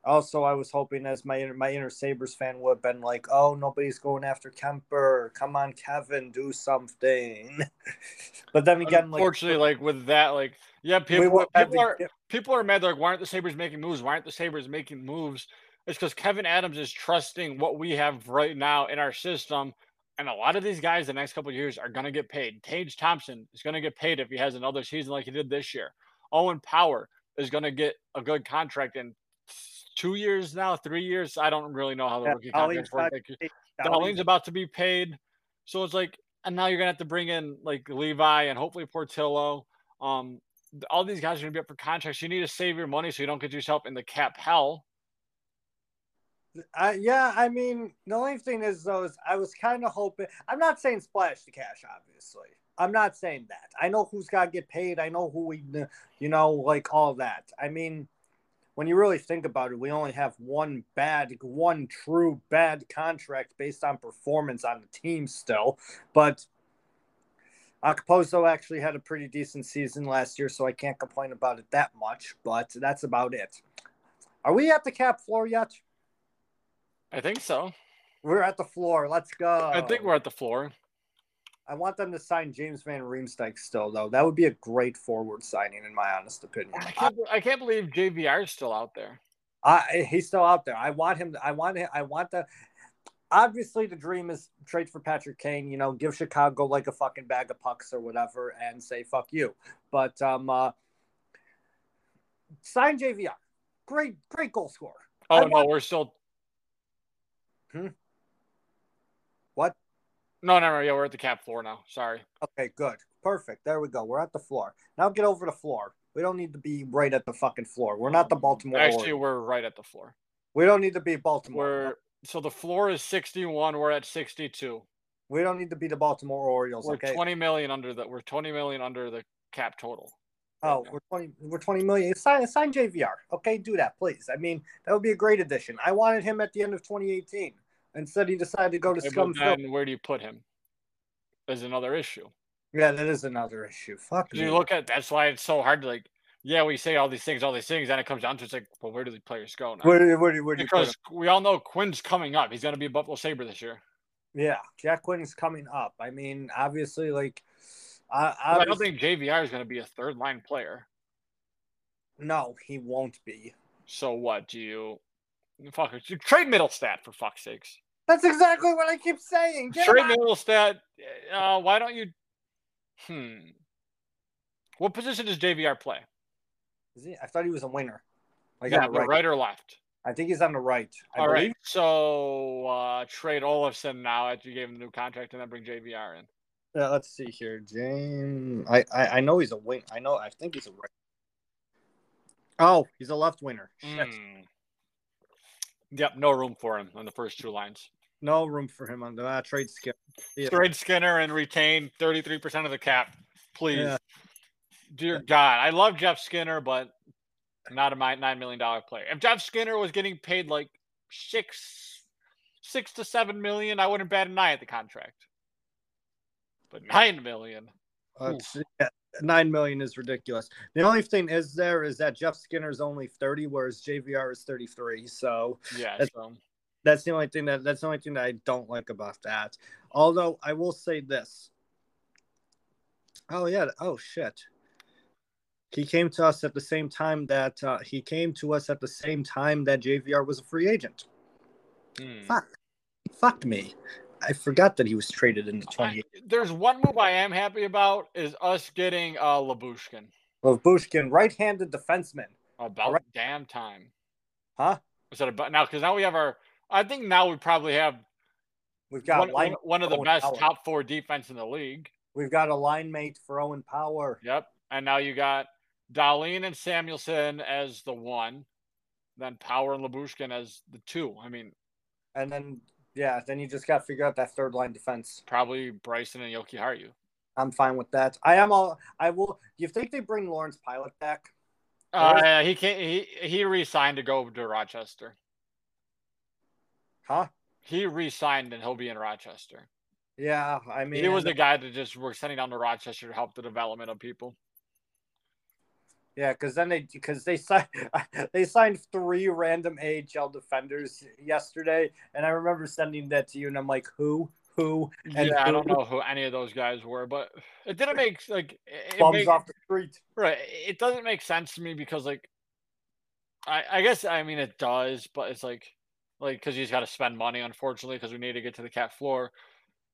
Also, I was hoping as my inner, my inner Sabres fan would have been like, "Oh, nobody's going after Kuemper. Come on, Kevyn, do something." but then again, like, Unfortunately, like with that, like yeah, people people are people are mad. They're like, why aren't the Sabres making moves? Why aren't the Sabres making moves? It's because Kevyn Adams is trusting what we have right now in our system. And a lot of these guys the next couple of years are going to get paid. Tage Thompson is going to get paid if he has another season like he did this year. Owen Power is going to get a good contract in two years now, three years. I don't really know how the Yeah, rookie contracts work. Like, Dahlin's- about to be paid. So it's like, and now you're gonna have to bring in like Levi and hopefully Portillo. Um, all these guys are gonna be up for contracts. You need to save your money so you don't get yourself in the cap hell. I, yeah, I mean, the only thing is though is I was kind of hoping. I'm not saying splash the cash, obviously. I'm not saying that. I know who's got to get paid. I know who we, you know, like all that. I mean, when you really think about it, we only have one bad, one true bad contract based on performance on the team still. But Okposo actually had a pretty decent season last year, so I can't complain about it that much. But that's about it. Are we at the cap floor yet? I think so. We're at the floor. Let's go. I think we're at the floor. I want them to sign James Van Riemsdyk still, though. That would be a great forward signing, in my honest opinion. I can't, I can't believe JVR is still out there. I, he's still out there. I want him. I want him. I want the. Obviously the dream is trade for Patrick Kane. You know, give Chicago like a fucking bag of pucks or whatever, and say fuck you. But um, uh, sign JVR. Great, great goal scorer. Oh no, want... we're still. Hmm. What? No, no, no. Yeah, we're at the cap floor now. Sorry. Okay, good, perfect. There we go. We're at the floor now. Get over the floor. We don't need to be right at the fucking floor. We're not the Baltimore. Actually, Orioles. we're right at the floor. We don't need to be Baltimore. We're so the floor is 61. We're at 62. We don't need to be the Baltimore Orioles. We're okay? 20 million under the. We're 20 million under the cap total. Oh, we're 20. We're 20 million. Sign, sign JVR. Okay, do that, please. I mean, that would be a great addition. I wanted him at the end of 2018. Instead, he decided to go to okay, Scum. Then where do you put him? Is another issue. Yeah, that is another issue. Fuck. You look at that's why it's so hard to like yeah, we say all these things, all these things, and it comes down to it's like, well, where do the players go now? Where, where, where because we all know Quinn's coming up. He's going to be a Buffalo Sabre this year. Yeah, Jack Quinn is coming up. I mean, obviously, like, I, I don't think JVR is going to be a third line player. No, he won't be. So what do you? Fuck, you trade Mittelstadt for fuck's sakes. That's exactly what I keep saying. Get trade Mittelstadt. Uh, why don't you? Hmm. What position does JVR play? Is he? I thought he was a winger. Like yeah, right. right. or left? I think he's on the right. I All believe. right. So uh, trade Olofsson now after you gave him the new contract, and then bring JVR in. Yeah, let's see here, James. I, I, I know he's a wing. I know. I think he's a right. Oh, he's a left winger. Mm. Yep, no room for him on the first two lines. No room for him on the uh, trade Skinner. Yeah. Trade Skinner and retain thirty three percent of the cap, please. Yeah. Dear God, I love Jeff Skinner, but not a nine million dollar player. If Jeff Skinner was getting paid like six, six to seven million, I wouldn't bat an eye at the contract. But nine million. Uh, yeah, nine million is ridiculous. The only thing is there is that Jeff Skinner is only thirty, whereas JVR is thirty three. So yeah, that's, so. that's the only thing that that's the only thing that I don't like about that. Although I will say this. Oh yeah. Oh shit. He came to us at the same time that uh, he came to us at the same time that JVR was a free agent. Hmm. Fuck, fuck me. I forgot that he was traded in the 20. There's one move I am happy about is us getting uh Lyubushkin. Lyubushkin, right-handed defenseman. About right. damn time. Huh? Is that about now? Because now we have our. I think now we probably have. We've got one, one of the Owen best Power. top four defense in the league. We've got a line mate for Owen Power. Yep, and now you got Dahlin and Samuelsson as the one, then Power and Lyubushkin as the two. I mean, and then yeah, then you just got to figure out that third line defense. Probably Bryson and Jokiharju. I'm fine with that. I am all. I will. Do you think they bring Lawrence Pilut back? Uh, yeah, he can't. He he re-signed to go to Rochester. Huh? He re-signed and he'll be in Rochester. Yeah, I mean, he was the guy that just we're sending down to Rochester to help the development of people. Yeah, because then they because they signed they signed three random AHL defenders yesterday, and I remember sending that to you, and I'm like, who, who? And yeah, who? I don't know who any of those guys were, but it didn't make like it bums off the street. Right, it doesn't make sense to me because like, I I guess I mean it does, but it's like like because he's got to spend money, unfortunately, because we need to get to the cap floor.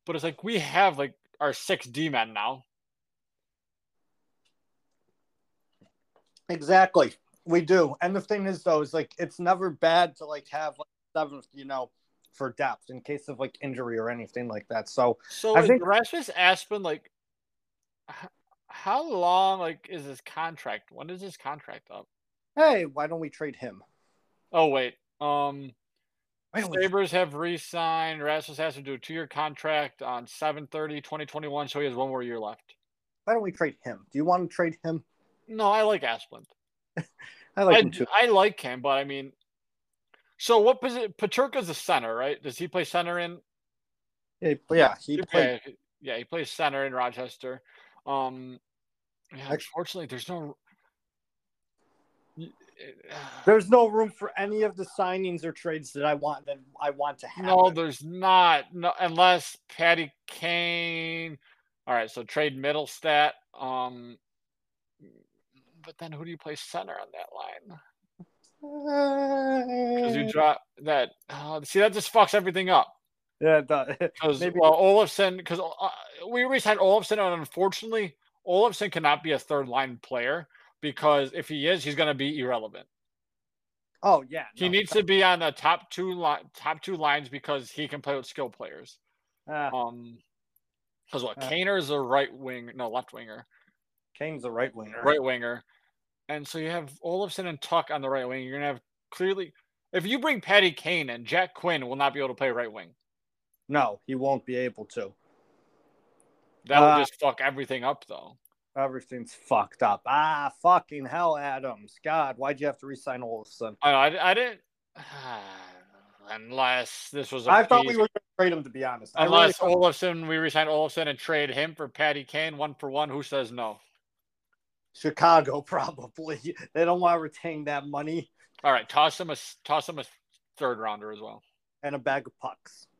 But it's like we have like our six D men now. Exactly. We do. And the thing is though, is like it's never bad to like have like seventh, you know, for depth in case of like injury or anything like that. So So I think Rasmus Asplund like how long like is his contract? When is his contract up? Hey, why don't we trade him? Oh wait. Um Sabres have re-signed. Rasmus has to do a two-year contract on 7-30-2021, so he has one more year left. Why don't we trade him? Do you want to trade him? No, I like Asplund. I like I, him too. I like him, but I mean, so what position? Peterka's a center, right? Does he play center in? Yeah, he, he played. Yeah, he plays center in Rochester. Um, yeah, unfortunately, there's no. There's no room for any of the signings or trades that I want that I want to have. No, there's not. No, unless Patty Kane. All right, so trade Mittelstadt. Um, but then who do you play center on that line? Because you drop that. Uh, see, that just fucks everything up. Yeah, Because well, Olofsson, because uh, we re-signed Olofsson, and unfortunately, Olofsson cannot be a third line player because if he is, he's going to be irrelevant. oh yeah, He no, needs to be on the top two li- top two lines because he can play with skill players. uh, Um, because what Uh. Kaner is a right wing, no left winger, Kane's a right winger. right winger, and so you have Olofsson and Tuch on the right wing. You're gonna have clearly, if you bring Patty Kane and Jack Quinn will not be able to play right wing. No, he won't be able to. That would Uh, just fuck everything up, though. Everything's fucked up. Ah, fucking hell, Adams. God, why'd you have to resign Olson? I, I, I didn't. Unless this was a I thought we were going to trade him, to be honest. I really Unless thought- Olofsson, we resign Olofsson and trade him for Patty Kane one for one. Who says no? Chicago, probably. They don't want to retain that money All right, toss him a toss him a third rounder as well. and a bag of pucks.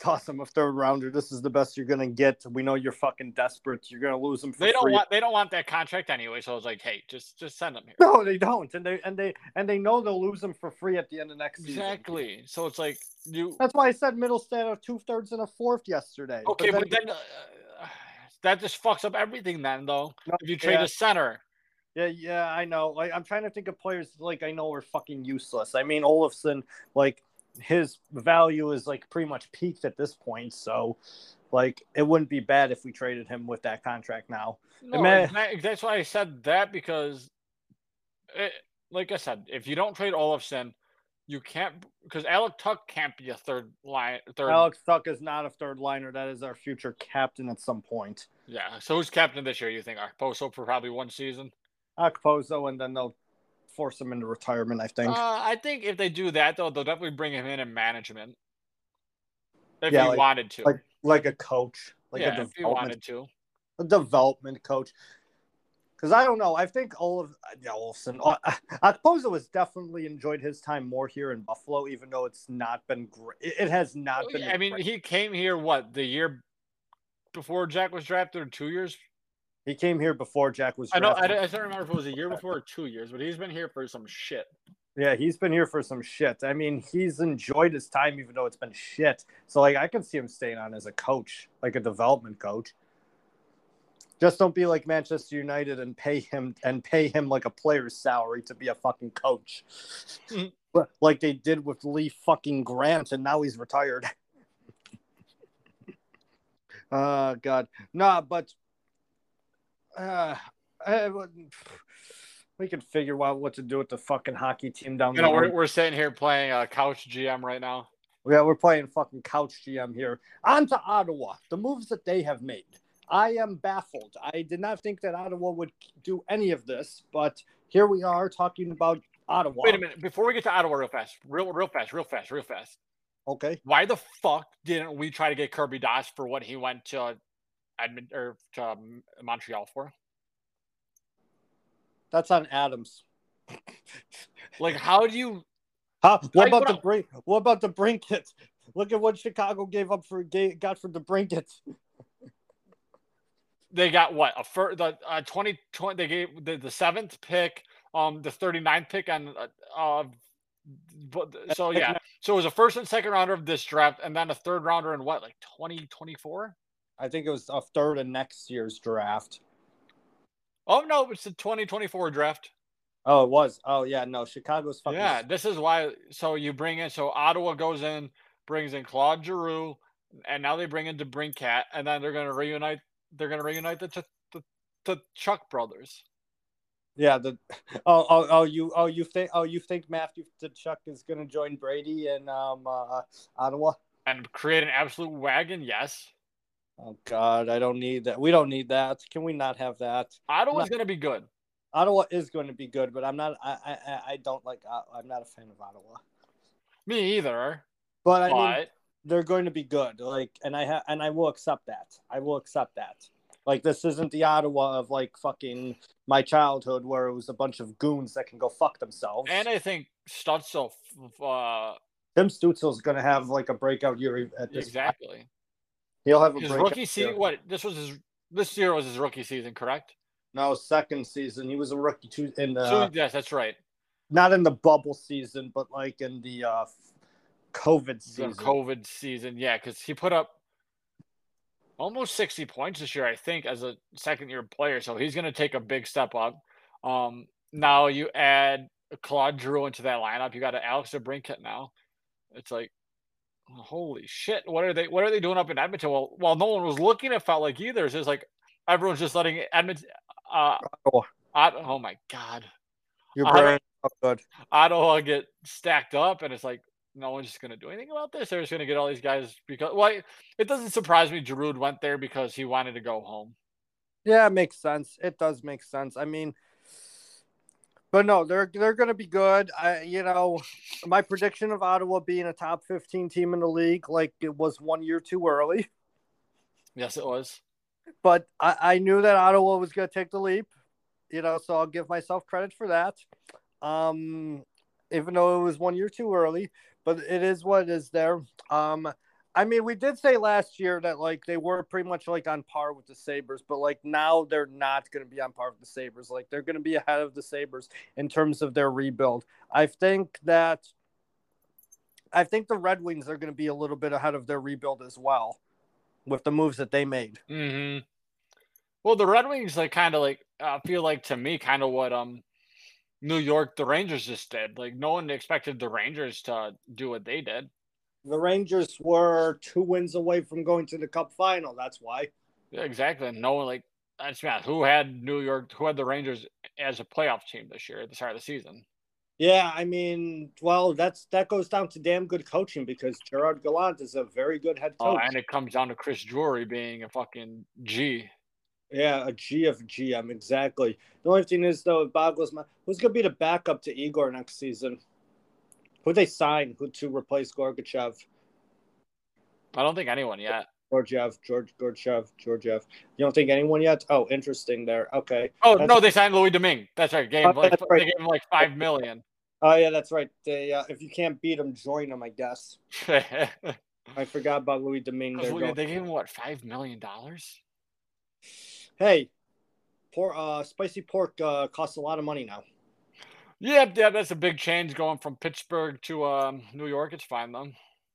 Toss him a third rounder. This is the best you're to get. We know you're fucking desperate. You're to lose him for They don't free. want they don't want that contract anyway. So I was like, hey, just just send him here. No, they don't, and they and they and they know they'll lose him for free at the end of next season. Exactly. So it's like you That's why I said middle Mittelstadt of two thirds and a fourth yesterday. okay, but then, uh, that just fucks up everything. Then though, No, if you trade yeah. a center, yeah, yeah, I know. Like I'm trying to think of players like I know are fucking useless. I mean, Olofsson, like his value is like pretty much peaked at this point. So, like, it wouldn't be bad if we traded him with that contract now. no, may- that's why I said that because, it, like I said, if you don't trade Olofsson, you can't because Alec Tuch can't be a third line. Third, Alex Tuch is not a third liner. That is our future captain at some point. yeah. So who's captain this year? You think Okposo for probably one season? Okposo, and then they'll force him into retirement. I think. Uh, I think if they do that though, they'll definitely bring him in in management. If Yeah, he like- wanted to, like like a coach, like a yeah, if he wanted to. a development coach. Because I don't know, I think Olaf, yeah, Olson, uh, Okposo has definitely enjoyed his time more here in Buffalo, even though it's not been great. It it has not Well, been. I mean, great. he came here what the year before Jack was drafted, or two years? he came here before Jack was. I know. I, don't- I don't remember if it was a year before or two years, but he's been here for some shit. Yeah, he's been here for some shit. I mean, he's enjoyed his time, even though it's been shit. So, like, I can see him staying on as a coach, like a development coach. Just don't be like Manchester United and pay him and pay him like a player's salary to be a fucking coach, Mhm. Like they did with Lee fucking Grant, and now he's retired. uh God, nah, but uh, I, we can figure out what to do with the fucking hockey team down there. You know, we're, we're sitting here playing uh, couch GM right now. Yeah, we're playing fucking couch GM here. On to Ottawa. The moves that they have made. I am baffled. I did not think that Ottawa would do any of this, but here we are talking about Ottawa. Wait a minute, before we get to Ottawa, real fast, real, real fast, real fast, real fast. Okay. Why the fuck didn't we try to get Kirby Dach for what he went to Edmond or to um, Montreal for? That's on Adams. Like, how do you? Huh? What about what the brink? What about DeBrincat? Look at what Chicago gave up for ga- got for DeBrincat. They got what a fir- the uh, 20, 20 They gave the, the seventh pick, um, the 39th pick on. Uh, uh, but so yeah, so it was a first and second rounder of this draft, and then a third rounder in what, like twenty twenty four? I think it was a third of next year's draft. Oh no, it's the twenty twenty four draft. Oh, it was. Oh yeah, no, Chicago's fucking. Yeah, this is why. So you bring in, so Ottawa goes in, brings in Claude Giroux, and now they bring in DeBrincat, and then they're going to reunite. They're going to reunite the, Ch- the the Chuck brothers. Yeah, the oh oh oh you oh you think oh you think Matthew Tkachuk is gonna join Brady in um uh, Ottawa? and create an absolute wagon. Yes, Oh God, I don't need that. We don't need that. Can we not have that? Ottawa's No. going to be good. Ottawa is going to be good, but I'm not. I I I- don't like. uh, I'm not a fan of Ottawa. Me either. But I but mean, they're going to be good. Like, and I ha- and I will accept that. I will accept that. Like, this isn't the Ottawa of like fucking my childhood where it was a bunch of goons that can go fuck themselves. and I think Stützle. f- Uh, Tim Stützle's going to have like a breakout year at this. exactly. He'll have a His breakout rookie season. year. What this was his. This year was his rookie season, correct? No, second season. He was a rookie too in the so yes, that's right. not in the bubble season, but like in the uh COVID season. COVID season, yeah, because he put up almost 60 points this year, I think, as a second year player. So he's going to take a big step up. Um, now you add Claude Giroux into that lineup. You got Alex DeBrincat now. It's like, holy shit! What are they? What are they doing up in Edmonton? Well, while no one was looking, it felt like either. It's just like everyone's just letting Edmonton. Uh, oh. oh my god! Your brain oh, good. Ottawa get stacked up, and it's like no one's just going to do anything about this. They're just going to get all these guys because, well, it doesn't surprise me. Giroux went there because he wanted to go home. Yeah, it makes sense. It does make sense. I mean, but no, they're they're going to be good. I, you know, my prediction of Ottawa being a top fifteen team in the league, like it was one year too early. Yes, it was. But I, I knew that Ottawa was going to take the leap. You know, so I'll give myself credit for that. Um, even though it was one year too early but it is what is there. Um, I mean, we did say last year that like they were pretty much like on par with the Sabres, but like now they're not going to be on par with the Sabres. Like they're going to be ahead of the Sabres in terms of their rebuild. I think that I think the Red Wings are going to be a little bit ahead of their rebuild as well with the moves that they made. Mm-hmm. Well, the Red Wings like kind of like uh, feel like to me kind of what um New York, the Rangers just did. Like no one expected the Rangers to do what they did. The Rangers were two wins away from going to the Cup final. That's why. Yeah, exactly. No one like that's not who had New York, who had the Rangers as a playoff team this year at the start of the season. Yeah, I mean, well, that's that goes down to damn good coaching because Gerard Gallant is a very good head oh, coach. Oh, and it comes down to Chris Drury being a fucking G. Yeah, a G of GM, exactly. The only thing is, though, it boggles my who's going to be the backup to Igor next season? Who they sign who to replace Gorgachev? I don't think anyone yet. Georgiev, George Gorgachev, Georgiev. You don't think anyone yet? Oh, interesting there. Okay. Oh that's... no, they signed Louis Domingue. That's right. Gave oh, like, right. They gave him like five million. Oh yeah, that's right. They, uh, if you can't beat them, join them. I guess. I forgot about Louis Domingue. They gave him what five million dollars? Hey, poor uh, spicy pork uh, costs a lot of money now. Yeah, yeah, that's a big change going from Pittsburgh to um, New York. It's fine though.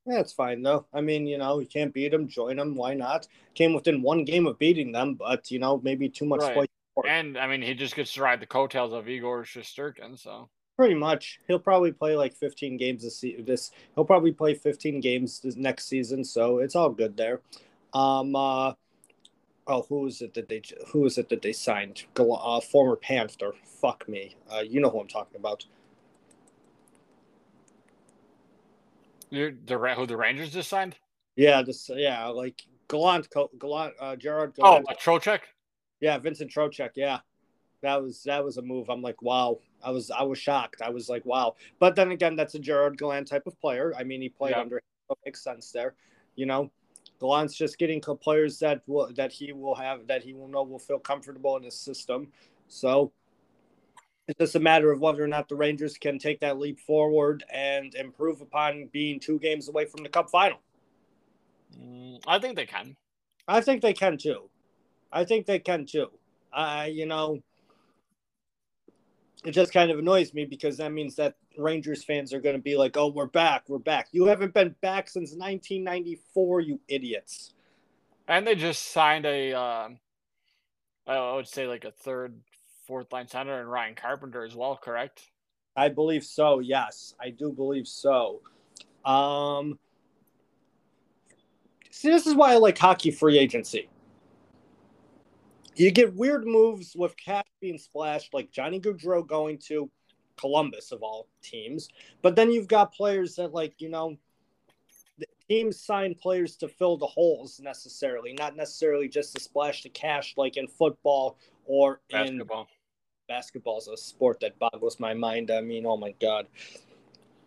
Yeah, it's fine though. I mean, you know, you can't beat them, join them. Why not? Came within one game of beating them, but you know, maybe too much. Right. And I mean, he just gets to ride the coattails of Igor Shesterkin, so pretty much he'll probably play like 15 games this this he'll probably play 15 games this next season so it's all good there um uh oh, who is it that they who is it that they signed? Uh, former Panther. Fuck me. Uh, you know who I'm talking about. You're the who the Rangers just signed? Yeah, this yeah, like Gallant, Gallant, uh, Gerard. Gallant. Oh, Trocheck. Yeah, Vincent Trocheck. Yeah, that was that was a move. I'm like, wow. I was I was shocked. I was like, wow. But then again, that's a Gerard Gallant type of player. I mean, he played yeah. under. Makes sense there. You know, Gallant's just getting players that will that he will have that he will know will feel comfortable in his system. So it's just a matter of whether or not the Rangers can take that leap forward and improve upon being two games away from the Cup final. Mm, I think they can. I think they can too. I think they can too. I, you know, it just kind of annoys me because that means that Rangers fans are going to be like, "Oh, we're back, we're back." You haven't been back since 1994, you idiots. And they just signed a, uh, I would say like a third, fourth line center, and Ryan Carpenter as well. Correct? I believe so. Yes, I do believe so. Um, see, this is why I like hockey free agency. You get weird moves with cash being splashed, like Johnny Gaudreau going to Columbus of all teams. But then you've got players that, like, you know, the teams sign players to fill the holes necessarily, not necessarily just to splash the cash like in football or basketball. In basketball is a sport that boggles my mind. I mean, oh my god.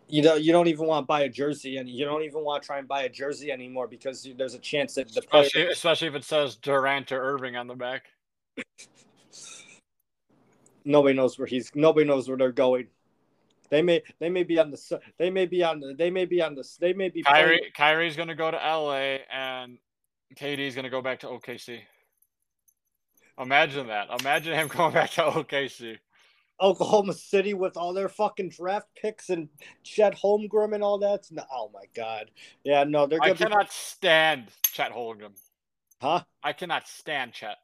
You know, you don't even want to buy a jersey, and you don't even want to try and buy a jersey anymore because there's a chance that the player... especially, especially if it says Durant or Irving on the back nobody knows where he's. Nobody knows where they're going. They may they may be on the they may be on the they may be on the they may be. Kyrie playing. Kyrie's going to go to LA and KD's going to go back to OKC. Imagine that. Imagine him going back to OKC. Oklahoma City with all their fucking draft picks and Chet Holmgren and all that. No, oh my god. Yeah, no, they're I cannot be stand Chet Holmgren. huh? I cannot stand Chet.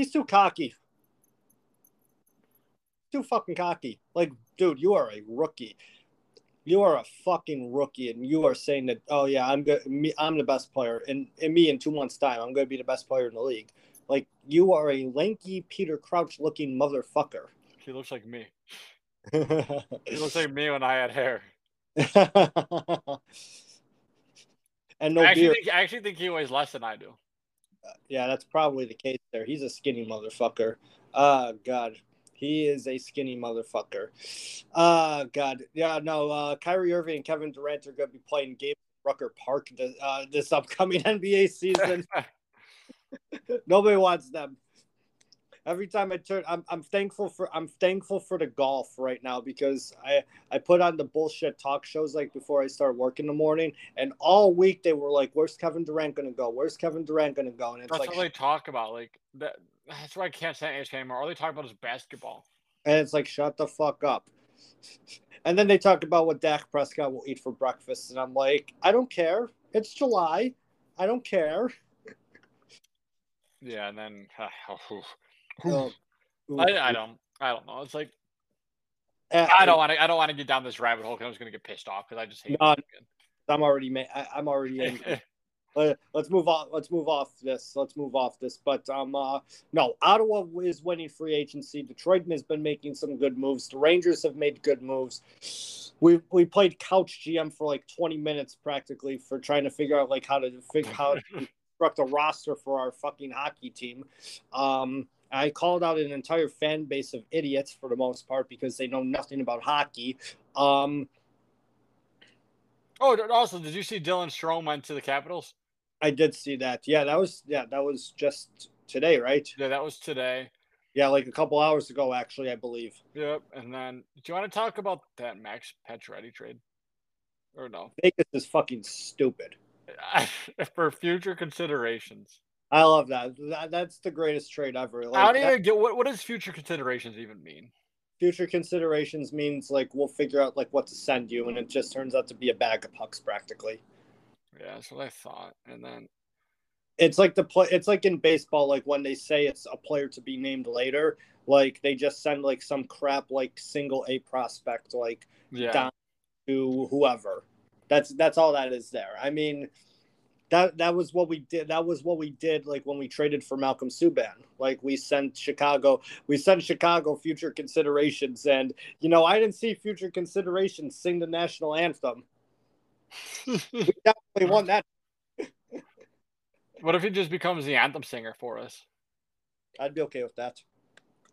He's too cocky. Too fucking cocky. Like, dude, you are a rookie. You are a fucking rookie, and you are saying that, oh yeah, I'm good. Me, I'm the best player, and, and me in two months' time, I'm going to be the best player in the league. Like, you are a lanky Peter Crouch looking motherfucker. He looks like me. He looks like me when I had hair. and no I actually think I actually think he weighs less than I do. Yeah, that's probably the case there. He's a skinny motherfucker. Uh God. He is a skinny motherfucker. Uh God. Yeah, no, uh Kyrie Irving and Kevin Durant are gonna be playing games at Rucker Park this, uh, this upcoming NBA season. Nobody wants them. Every time I turn, I'm, I'm thankful for I'm thankful for the golf right now because I I put on the bullshit talk shows like before I start work in the morning, and all week they were like, "Where's Kevin Durant gonna go? Where's Kevin Durant gonna go?" And it's That's like, all they talk about. Like that. That's why I can't stand HK anymore. All they talk about is basketball. and it's like, shut the fuck up. And then they talk about what Dak Prescott will eat for breakfast, and I'm like, I don't care. It's July. I don't care. Yeah, and then oh, Um, I, I don't I don't know. It's like uh, I don't want to I don't want to get down this rabbit hole because I'm just gonna get pissed off because I just hate. No, I'm already. Ma- I, I'm already angry. Let, let's move on. Let's move off this. Let's move off this. But um, uh, no, Ottawa is winning free agency. Detroit has been making some good moves. The Rangers have made good moves. We we played couch GM for like 20 minutes practically for trying to figure out like how to figure how to construct a roster for our fucking hockey team. Um, I called out an entire fan base of idiots for the most part because they know nothing about hockey. Um, oh, also, did you see Dylan Strome went to the Capitals? I did see that. Yeah, that was yeah, that was just today, right? Yeah, that was today. Yeah, like a couple hours ago, actually, I believe. Yep. And then, do you want to talk about that Max Pacioretty trade, or no? Vegas is fucking stupid. For future considerations, I love that. that that's the greatest trade ever. Like, I don't that- even get what what does future considerations even mean. future considerations means like we'll figure out like what to send you, and it just turns out to be a bag of pucks practically. Yeah, that's what I thought. And then, It's like the play. It's like in baseball, like when they say it's a player to be named later, like they just send like some crap like single A prospect like yeah, down to whoever. That's that's all that is there. I mean, that that was what we did. That was what we did. Like when we traded for Malcolm Subban, like we sent Chicago, we sent Chicago future considerations, and you know I didn't see future considerations sing the national anthem. We definitely won that. what if he just becomes the anthem singer for us? I'd be okay with that.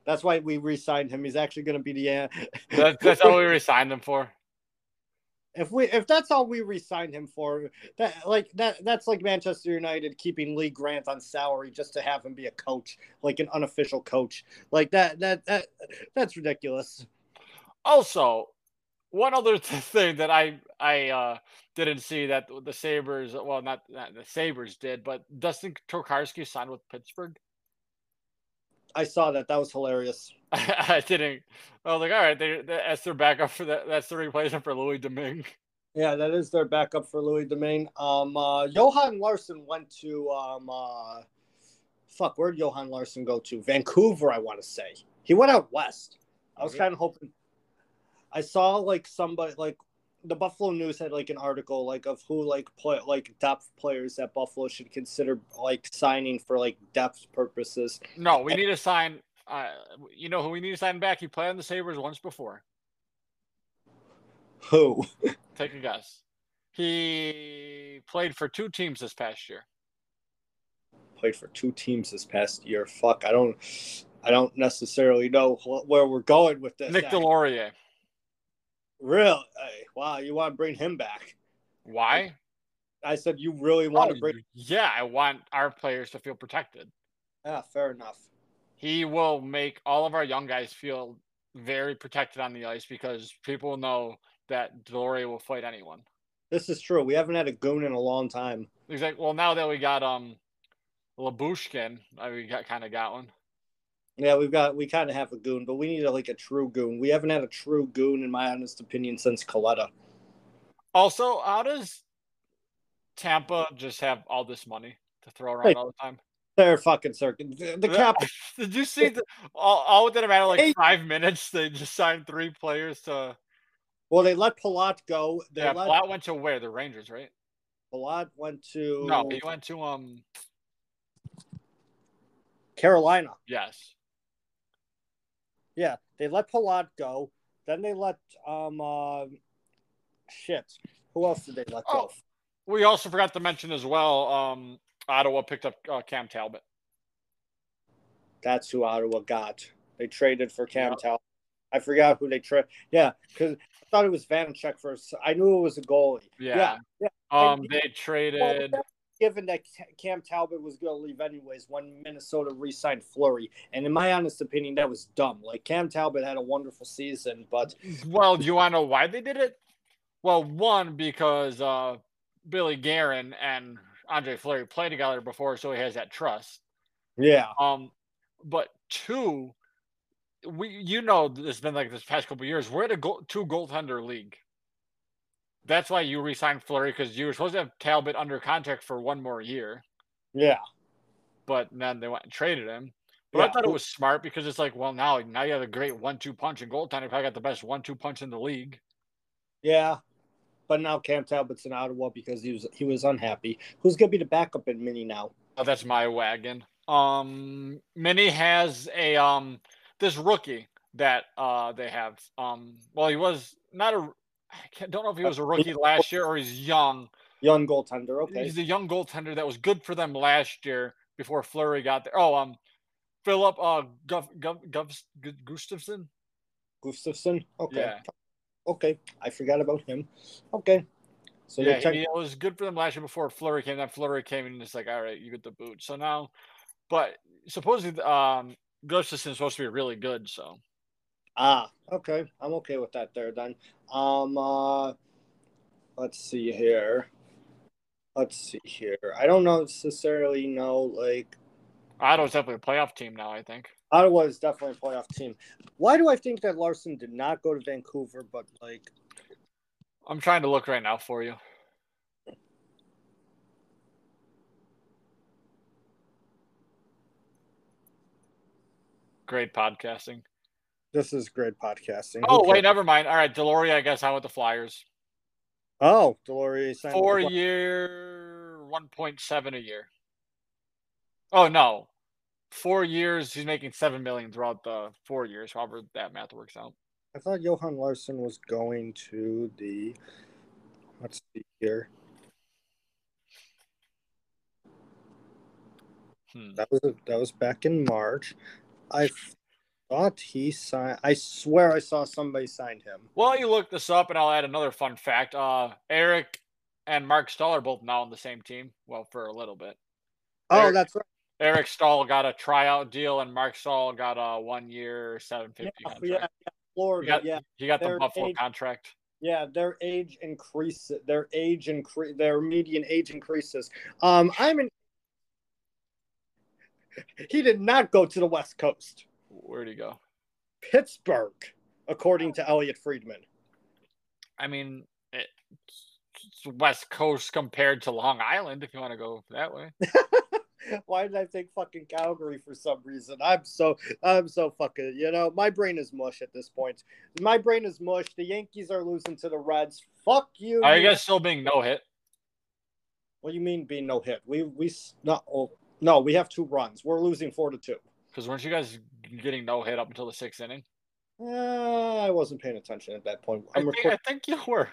That's why we re-signed him. He's actually going to be the. Uh, That, that's all we resigned him for. If we if that's all we re-signed him for that like that that's like manchester united keeping lee grant on salary just to have him be a coach like an unofficial coach like that that that that's ridiculous Also, one other thing that I I uh, didn't see that the Sabres, well, not, not the Sabres did, but Dustin Tokarski signed with Pittsburgh. I saw that that was hilarious I didn't. I was like, all right, they, that's their backup for that. That's the replacement for Louis Domingue. yeah that is their backup for louis domingue um uh johan larsson went to um uh fuck Where did johan larsson go to vancouver i want to say he went out west i was Okay. kind of hoping i saw like somebody like the Buffalo News had like an article like of who like play like depth players that Buffalo should consider like signing for like depth purposes. No, we need to sign. Uh, you know who we need to sign back? He played on the Sabres once before. Who? Take a guess. He played for two teams this past year. Played for two teams this past year. Fuck, I don't I don't necessarily know wh- where we're going with this. Nick actually. Deslauriers. Really? Hey, wow, you want to bring him back? Why? I said you really want Oh, to bring. yeah, I want our players to feel protected. Yeah, fair enough. He will make all of our young guys feel very protected on the ice because people know that Deslauriers will fight anyone. This is true. We haven't had a goon in a long time. Like, well, now that we got um Lyubushkin, I we got kind of got one. Yeah, we've got we kind of have a goon, but we need a, like a true goon. We haven't had a true goon, in my honest opinion, since Kaleta. Also, how does Tampa just have all this money to throw around Hey. all the time? They're fucking circuit. The, the cap. Did you see the all, all within a matter of like Hey. five minutes? They just signed three players to. Well, they let Palat go. They Yeah, let Palat went to where? The Rangers, right? Palat went to No, he went to um. Carolina. Yes, Yeah, they let Palat go. Then they let um uh, shit. Who else did they let go? Oh. we also forgot to mention as well. Um, Ottawa picked up uh, Cam Talbot. That's who Ottawa got. They traded for Cam Yep. Talbot. I forgot who they traded. Yeah, because I thought it was Vanecek first. I knew it was a goalie. Yeah. yeah. Um, And- they Well, traded. Given that Cam Talbot was going to leave anyways when Minnesota re-signed Fleury, and in my honest opinion, that was dumb. Like Cam Talbot had a wonderful season, but Well, do you want to know why they did it? Well, one because uh, Billy Guerin and Andre Fleury played together before, so he has that trust. yeah, Um, but two, we you know it's been like this past couple of years. We're at a goal, two goaltender league. That's why you re-signed Fleury because you were supposed to have Talbot under contract for one more year, yeah, but then they went and traded him. But I thought it was smart because it's like, well, now now you have a great one-two punch in goaltender. Probably got the best one-two punch in the league. yeah. But now Cam Talbot's in Ottawa because he was he was unhappy. Who's going to be the backup in Mini now? Oh, that's my wagon. Um, Minnie has a um this rookie that uh they have. Um, well, he was not a. I don't know if he was a rookie last year or he's young. Young goaltender. Okay, He's a young goaltender that was good for them last year before Fleury got there. Oh, um, Filip uh Gov, Gov, Gov, Gustavsson. Gustavsson. Okay, Yeah, okay. I forgot about him. Okay, so yeah, check- he, it was good for them last year before Fleury came. Then Fleury came in and it's like, all right, you get the boot. So now, but supposedly um Gustavsson's supposed to be really good. So. Ah, okay. I'm okay with that there then. Um uh let's see here. Let's see here. I don't know necessarily know like Ottawa's definitely a playoff team now. I think. Ottawa is definitely a playoff team. Why do I think that Larsson did not go to Vancouver, but like I'm trying to look right now for you. Great podcasting. This is great podcasting. Oh wait, never mind. All right, Deslauriers, I guess I with the Flyers. Oh, Deslauriers Four year, one point seven a year. Oh no, four years. He's making seven million throughout the four years. However that math works out. I thought Johan Larsson was going to the let's see here. Hmm. That was that was back in March. I thought he signed. I swear I saw somebody signed him. Well, you look this up, and I'll add another fun fact. Uh, Eric and Marc Staal are both now on the same team. Well, for a little bit. Oh, Eric- that's right. Eric Staal got a tryout deal, and Marc Staal got a one-year, seven fifty Yeah, fifty yeah, contract. yeah, Florida. He got, yeah, he got the Buffalo paid- contract. yeah. Their age increases. Their age increase. Their median age increases. Um, I'm in. He did not go to the West Coast. Where'd he go? Pittsburgh, according to Elliotte Friedman. I mean, it's West Coast compared to Long Island, if you want to go that way. Why did I think fucking Calgary for some reason? I'm so I'm so fucking you know my brain is mush at this point. My brain is mush. The Yankees are losing to the Reds. Fuck you. Are you guys still being no hit? What do you mean being no hit? We we s- no oh, no we have two runs. We're losing four to two. Because weren't you guys getting no hit up until the sixth inning? Uh, I wasn't paying attention at that point. I I'm think, recording. I think you were.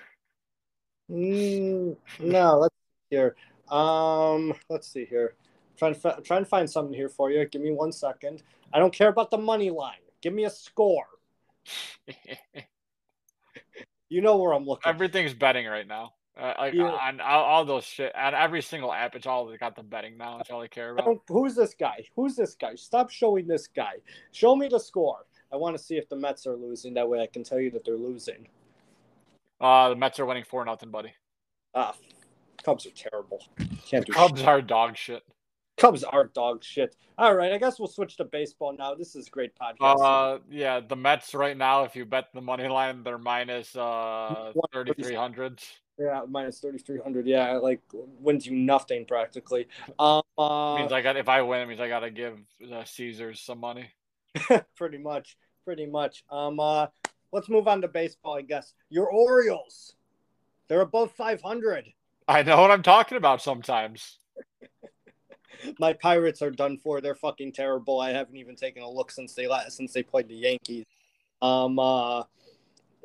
Mm, no, let's see here. Um, let's see here. trying to fi- trying to find something here for you. Give me one second. I don't care about the money line. Give me a score. You know where I'm looking. Everything's betting right now. Uh, like Yeah. on all, all those shit, on every single app, it's all they got the betting now. That's all they care about. who's this guy? Who's this guy? Stop showing this guy. Show me the score. I want to see if the Mets are losing. That way I can tell you that they're losing. Uh, the Mets are winning four nothing, buddy. Ah, Cubs are terrible. Can't do Cubs are dog shit. Cubs are dog shit. All right, I guess we'll switch to baseball now. This is great podcast. Uh, yeah, the Mets right now, if you bet the money line, they're minus uh thirty three hundred. Yeah, minus thirty three hundred. Yeah, like wins you nothing practically. Um, uh, means I got if I win, it means I got to give uh, Caesars some money. pretty much, pretty much. Um, uh, let's move on to baseball. I guess your Orioles, they're above five hundred. I know what I'm talking about sometimes. My Pirates are done for. They're fucking terrible. I haven't even taken a look since they last since they played the Yankees. Um, uh,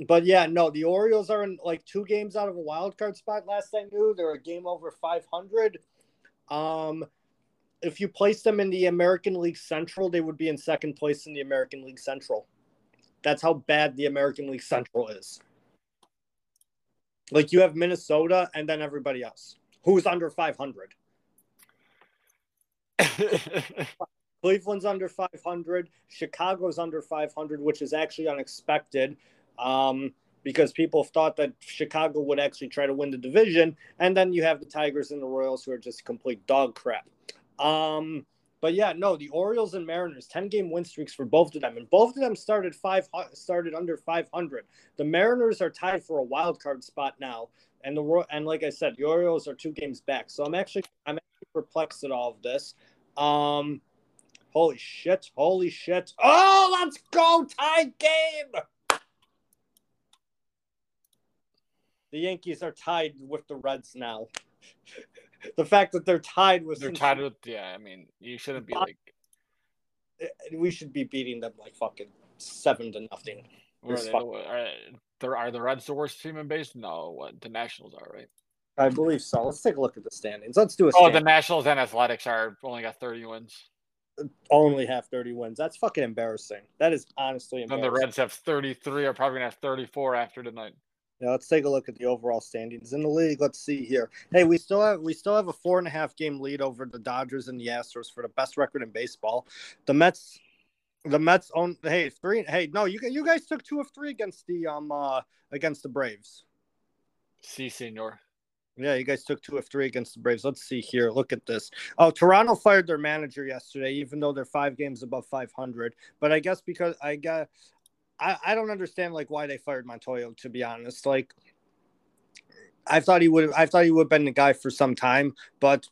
but yeah, no, the Orioles are in like two games out of a wild card spot. Last I knew, they're a game over 500. Um, if you place them in the American League Central, they would be in second place in the American League Central. That's how bad the American League Central is. Like you have Minnesota and then everybody else who's under 500. Cleveland's under 500. Chicago's under 500, which is actually unexpected um, because people thought that Chicago would actually try to win the division. And then you have the Tigers and the Royals, who are just complete dog crap. Um, but yeah, no, the Orioles and Mariners, 10 game win streaks for both of them. And both of them started five started under 500. The Mariners are tied for a wild card spot now. And the and like I said, the Orioles are two games back. So I'm actually I'm actually perplexed at all of this. Um holy shit, holy shit. Oh, let's go tie game. The Yankees are tied with the Reds now. the fact that they're tied with they're tied with yeah. I mean, you shouldn't be like eh, we should be beating them like fucking seven to nothing. Are, they, are, are the Reds the worst team in base? No, what the Nationals are, right? I believe so. Let's take a look at the standings. Let's do a. Oh, the Nationals and Athletics are only got thirty wins. Only have thirty wins. That's fucking embarrassing. That is honestly embarrassing. And the Reds have thirty three. Are probably gonna have thirty four after tonight. Now let's take a look at the overall standings in the league. Let's see here. Hey, we still have we still have a four and a half game lead over the Dodgers and the Astros for the best record in baseball. The Mets, the Mets own. Hey, three. Hey, no, you you guys took two of three against the um uh against the Braves. See, si, senor. Yeah, you guys took two of three against the Braves. Let's see here. Look at this. Oh, Toronto fired their manager yesterday, even though they're five games above 500. But I guess because I got, I, I don't understand like why they fired Montoyo. To be honest, like I thought he would. I thought he would have been the guy for some time, but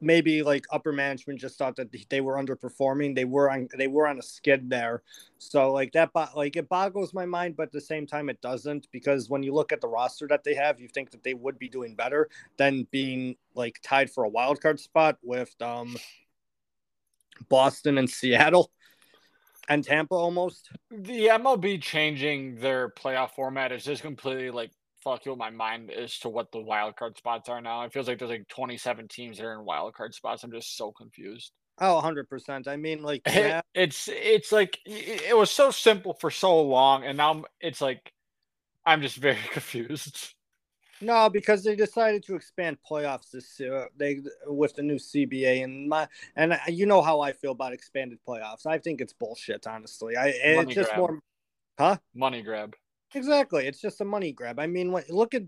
maybe like upper management just thought that they were underperforming. They were on they were on a skid there, so like that like it boggles my mind, but at the same time it doesn't because when you look at the roster that they have, you think that they would be doing better than being like tied for a wild card spot with um Boston and Seattle and Tampa almost. The MLB changing their playoff format is just completely like fuck you with my mind as to what the wild card spots are now. It feels like there's like 27 teams that are in wild card spots. I'm just so confused. Oh, 100%. I mean, like, yeah. it's it's like it was so simple for so long, and now it's like I'm just very confused. No, because they decided to expand playoffs this uh, they with the new CBA and my and you know how I feel about expanded playoffs. I think it's bullshit, honestly. I it's just grab. more, huh? Money grab. Exactly. It's just a money grab. I mean, look at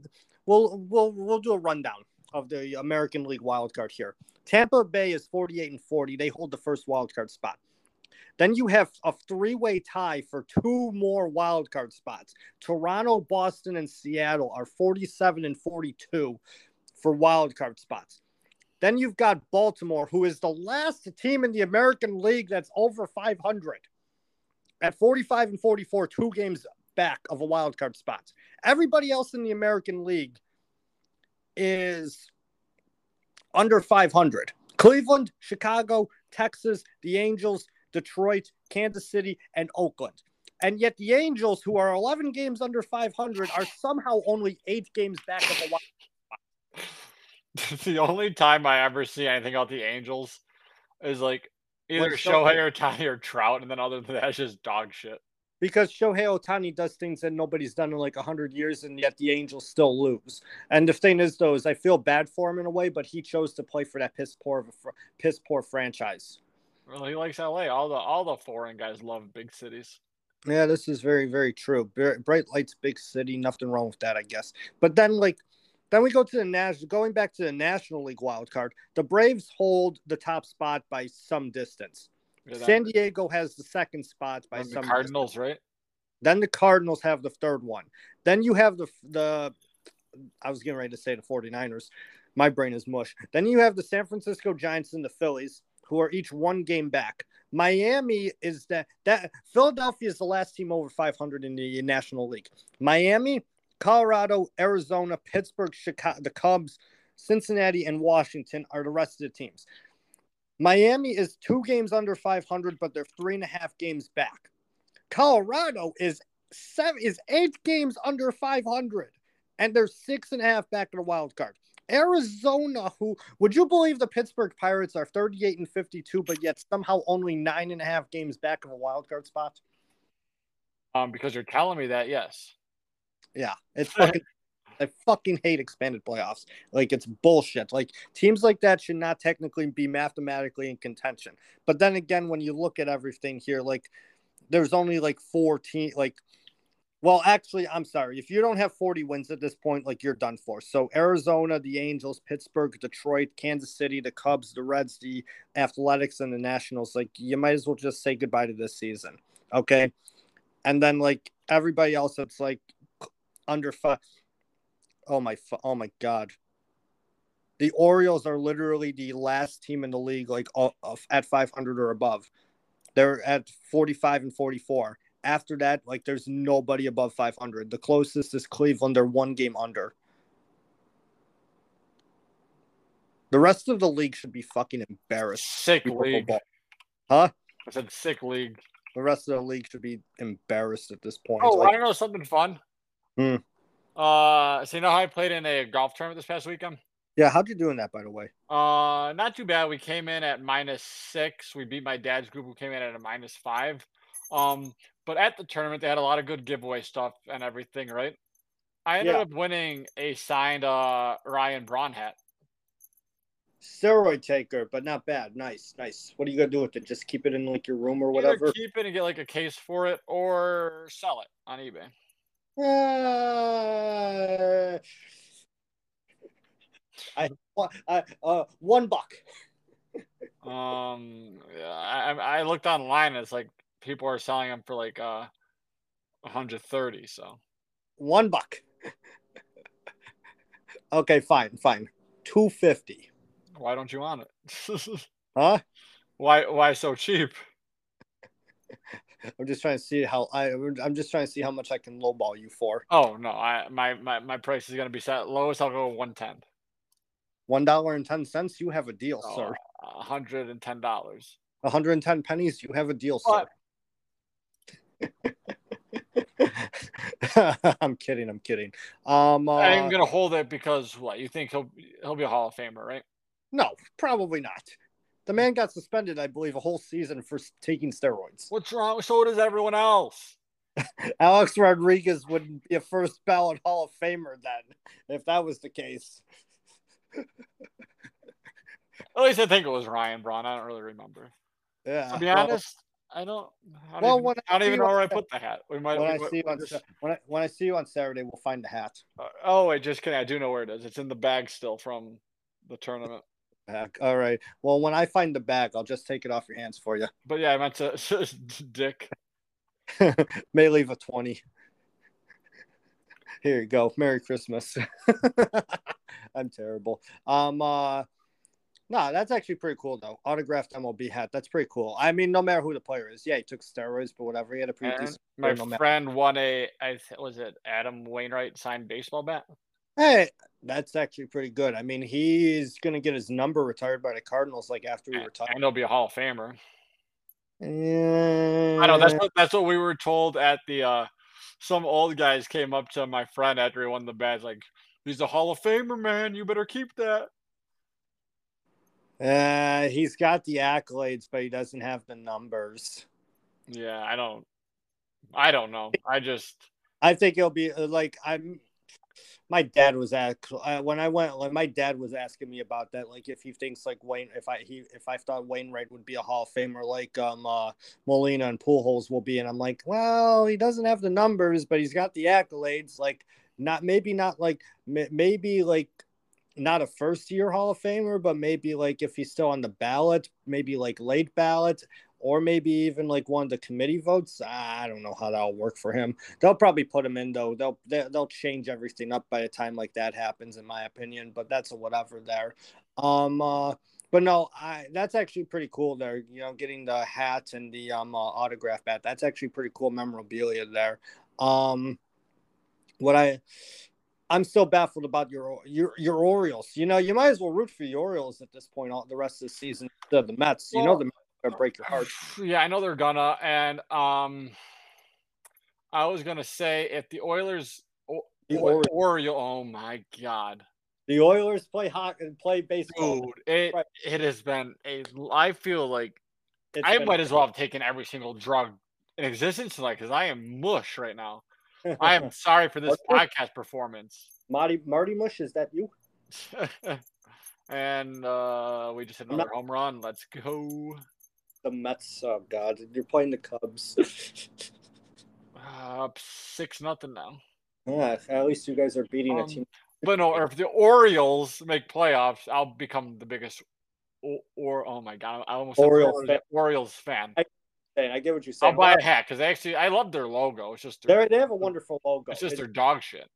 we'll we'll we'll do a rundown of the American League wild card here. Tampa Bay is 48 and 40. They hold the first wild card spot. Then you have a three-way tie for two more wild card spots. Toronto, Boston, and Seattle are 47 and 42 for wild card spots. Then you've got Baltimore, who is the last team in the American League that's over 500 at 45 and 44, two games back of a wild card spot. Everybody else in the American League is under 500. Cleveland, Chicago, Texas, the Angels, Detroit, Kansas City, and Oakland. And yet the Angels, who are 11 games under 500, are somehow only eight games back of a wild The only time I ever see anything about the Angels is like either Shohei Ohtani or Trout, and then other than that, it's just dog shit because Shohei Ohtani does things that nobody's done in like 100 years, and yet the Angels still lose. And the thing is, though, is I feel bad for him in a way, but he chose to play for that piss poor of a fr- piss poor franchise. Well, he likes LA. All the all the foreign guys love big cities. Yeah, this is very very true. Bright lights, big city, nothing wrong with that, I guess. But then like Then we go to the national. Going back to the National League wild card, the Braves hold the top spot by some distance. Yeah, San Diego has the second spot by some Cardinals, distance. right? Then the Cardinals have the third one. Then you have the the I was getting ready to say the 49ers. My brain is mush. Then you have the San Francisco Giants and the Phillies, who are each one game back. Miami is that that Philadelphia is the last team over 500 in the National League. Miami, Colorado, Arizona, Pittsburgh, Chicago, the Cubs, Cincinnati, and Washington are the rest of the teams. Miami is two games under 500, but they're three and a half games back. Colorado is seven is eight games under 500, and they're six and a half back to the wild card. Arizona, who would you believe the Pittsburgh Pirates are 38 and 52, but yet somehow only nine and a half games back of a wild card spot? Um, because you're telling me that, yes. Yeah, it's fucking. I fucking hate expanded playoffs. Like it's bullshit. Like teams like that should not technically be mathematically in contention. But then again, when you look at everything here, like there's only like four teams. Like, well, actually, I'm sorry. If you don't have 40 wins at this point, like you're done for. So Arizona, the Angels, Pittsburgh, Detroit, Kansas City, the Cubs, the Reds, the Athletics, and the Nationals. Like you might as well just say goodbye to this season. Okay. And then like everybody else, it's like under five. Oh my! Oh my God! The Orioles are literally the last team in the league, like at 500 or above. They're at 45 and 44. After that, like there's nobody above 500. The closest is Cleveland. They're one game under. The rest of the league should be fucking embarrassed. Sick league. Huh? I said sick league. The rest of the league should be embarrassed at this point. Oh, like, I know something fun. Hmm. Uh, so you know how I played in a golf tournament this past weekend? yeah, how'd you do in that, by the way? Uh, not too bad. We came in at minus six. We beat my dad's group, who came in at a minus five. Um, but at the tournament, they had a lot of good giveaway stuff and everything, right? I ended Yeah. up winning a signed uh Ryan Braun hat. Steroid taker, but not bad. Nice, nice. What are you gonna do with it? Just keep it in like your room or Either whatever. keep it and get like a case for it, or sell it on eBay. Uh, I, I uh, one buck. Um, yeah, I I I looked online. And it's like people are selling them for like uh 130. So One buck. okay, fine, fine. Two fifty. why don't you want it? Huh? why why so cheap? I'm just trying to see how I. I'm just trying to see how much I can lowball you for. Oh no, I my my, my price is gonna be set lowest. I'll go 110. One dollar and ten cents. You have a deal, Oh, sir. 110 dollars. 110 pennies. You have a deal, What? sir. I'm kidding. I'm kidding. Um, uh, I'm gonna hold it because what you think he'll he'll be a Hall of Famer, right? no, probably not. The man got suspended, I believe, a whole season for taking steroids. What's wrong? So does everyone else. Alex Rodriguez wouldn't be a first ballot Hall of Famer then, if that was the case. At least I think it was Ryan Braun. I don't really remember. Yeah. To be honest, I don't. I don't well, even, I I don't even know where I put the hat. We might. when we I see you on just- when I when I see you on Saturday, we'll find the hat. uh, oh wait, just kidding. I do know where it is. It's in the bag still from the tournament. Back. All right. Well, when I find the bag, I'll just take it off your hands for you. But yeah, I meant to Dick. May leave a 20. Here you go. Merry Christmas. I'm terrible. Um uh no, that's actually pretty cool though. Autographed MLB hat. That's pretty cool. I mean, no matter who the player is. Yeah, he took steroids, but whatever. He had a pretty And decent my no matter- friend won a. I th- was it Adam Wainwright signed baseball bat. Hey, that's actually pretty good. I mean, he's gonna get his number retired by the Cardinals like after he And retires. and he'll be a Hall of Famer. I I know that's what that's what we were told at the. uh Some old guys came up to my friend after he won the badge, like, "He's a Hall of Famer, man. You better keep that." Uh, he's got the accolades, but he doesn't have the numbers. Yeah, I don't. I don't know. I just. I think it'll be uh, like I'm. My dad was at uh, when I went. Like my dad was asking me about that. Like if he thinks like Wayne, if I he if I thought Wainwright would be a Hall of Famer like um uh, Molina and Pujols will be, and I'm like, well, he doesn't have the numbers, but he's got the accolades. Like not maybe not like maybe like not a first year Hall of Famer, but maybe like if he's still on the ballot, maybe like late ballot, or maybe even like one of the committee votes. I don't know how that'll work for him. They'll probably put him in though. They'll they'll change everything up by the time like that happens, in my opinion. But that's a whatever there. Um, uh, but no, I that's actually pretty cool there. You know, getting the hat and the um uh, autograph bat. That's actually pretty cool memorabilia there. Um, what I I'm still baffled about your your your Orioles. You know, you might as well root for the Orioles at this point all the rest of the season instead the Mets. You well, know the Mets are gonna break your heart. Yeah, I know they're gonna. And um I was gonna say if the Oilers the Orioles. Oriole, oh my god. The Oilers play hockey and play baseball. Dude, it right. it has been a I feel like it's I might as well have taken every single drug in existence like because I am mush right now. I am sorry for this podcast performance. Marty Marty Mush, is that you? and uh, we just hit another not... home run. Let's go. The Mets. Oh God, you're playing the Cubs. uh, six nothing now. Yeah, at least you guys are beating um, a team. But no, if the Orioles make playoffs, I'll become the biggest. Or, or oh my god, I almost Orioles fan. Orioles fan. I, I get what you're saying. I'll buy a hat because actually I love their logo. It's just their, they have a wonderful logo. It's just their dog shit.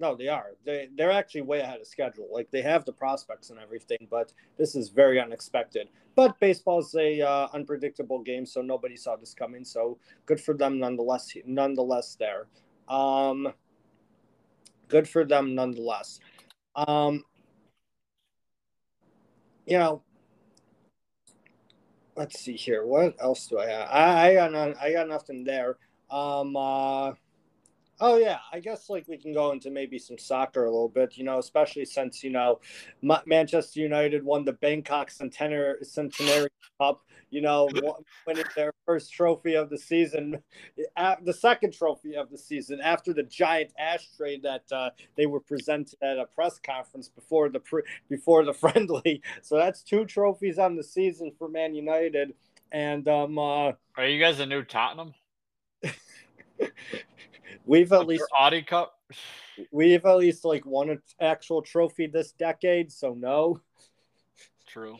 No, they are. They they're actually way ahead of schedule. Like they have the prospects and everything, but this is very unexpected. But baseball's a uh, unpredictable game, so nobody saw this coming. So good for them nonetheless. Nonetheless, there. Um, good for them nonetheless. Um, you know, let's see here. What else do I have? I, I got I got nothing there. Um. Uh, oh yeah, I guess like we can go into maybe some soccer a little bit. You know, especially since you know, Manchester United won the Bangkok Centenary Centenary Cup. You know, winning their first trophy of the season, the second trophy of the season after the giant ashtray that uh, they were presented at a press conference before the pre- before the friendly. So that's two trophies on the season for Man United. And um, uh, are you guys a new Tottenham? we've at least Audi Cup. We've at least like won an actual trophy this decade, so no. True.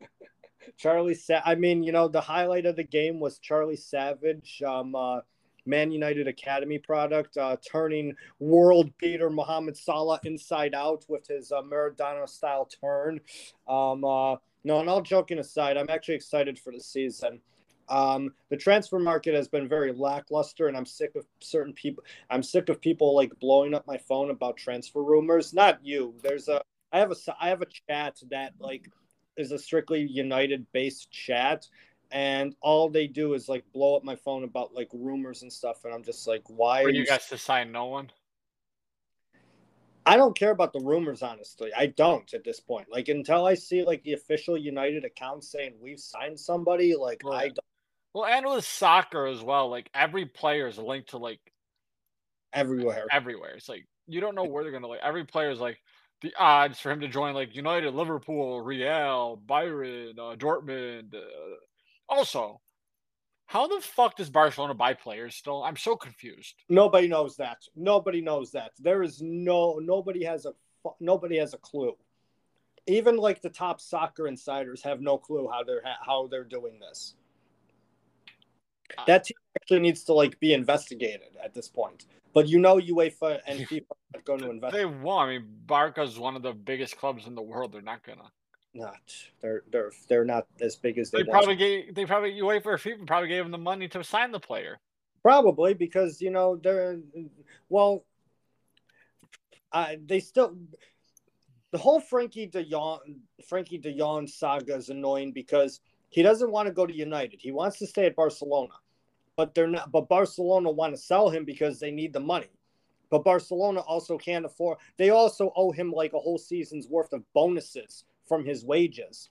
Charlie, Sa- I mean, you know, the highlight of the game was Charlie Savage, um, uh, Man United Academy product, uh, turning world beater Mohamed Salah inside out with his uh, Maradona style turn. Um, uh, no, and all joking aside, I'm actually excited for the season. Um, the transfer market has been very lackluster, and I'm sick of certain people. I'm sick of people like blowing up my phone about transfer rumors. Not you. There's a. I have a. I have a chat that like is a strictly United based chat, and all they do is like blow up my phone about like rumors and stuff, and I'm just like, why? are you guys to sign no one? I don't care about the rumors, honestly. I don't at this point. Like until I see like the official United account saying we've signed somebody, like right. I don't. Well, and with soccer as well, like every player is linked to like everywhere. Everywhere. It's like you don't know where they're gonna like. Every player is like the odds for him to join like United, Liverpool, Real, Bayern, uh, Dortmund. Uh, also, how the fuck does Barcelona buy players still? I'm so confused. Nobody knows that. Nobody knows that. There is no nobody has a nobody has a clue. Even like the top soccer insiders have no clue how they're how they're doing this. Uh, that team actually needs to like be investigated at this point. But you know, UEFA and FIFA are going to invest. They won't. I mean, Barca's one of the biggest clubs in the world. They're not gonna. Not. They're they're they're not as big as they. They probably gave. They probably UEFA or FIFA probably gave them the money to sign the player. Probably because you know they're well. Uh, they still the whole Frenkie De Jong Frenkie De Jong saga is annoying because he doesn't want to go to United. He wants to stay at Barcelona but they're not. But Barcelona want to sell him because they need the money. But Barcelona also can't afford. They also owe him like a whole season's worth of bonuses from his wages.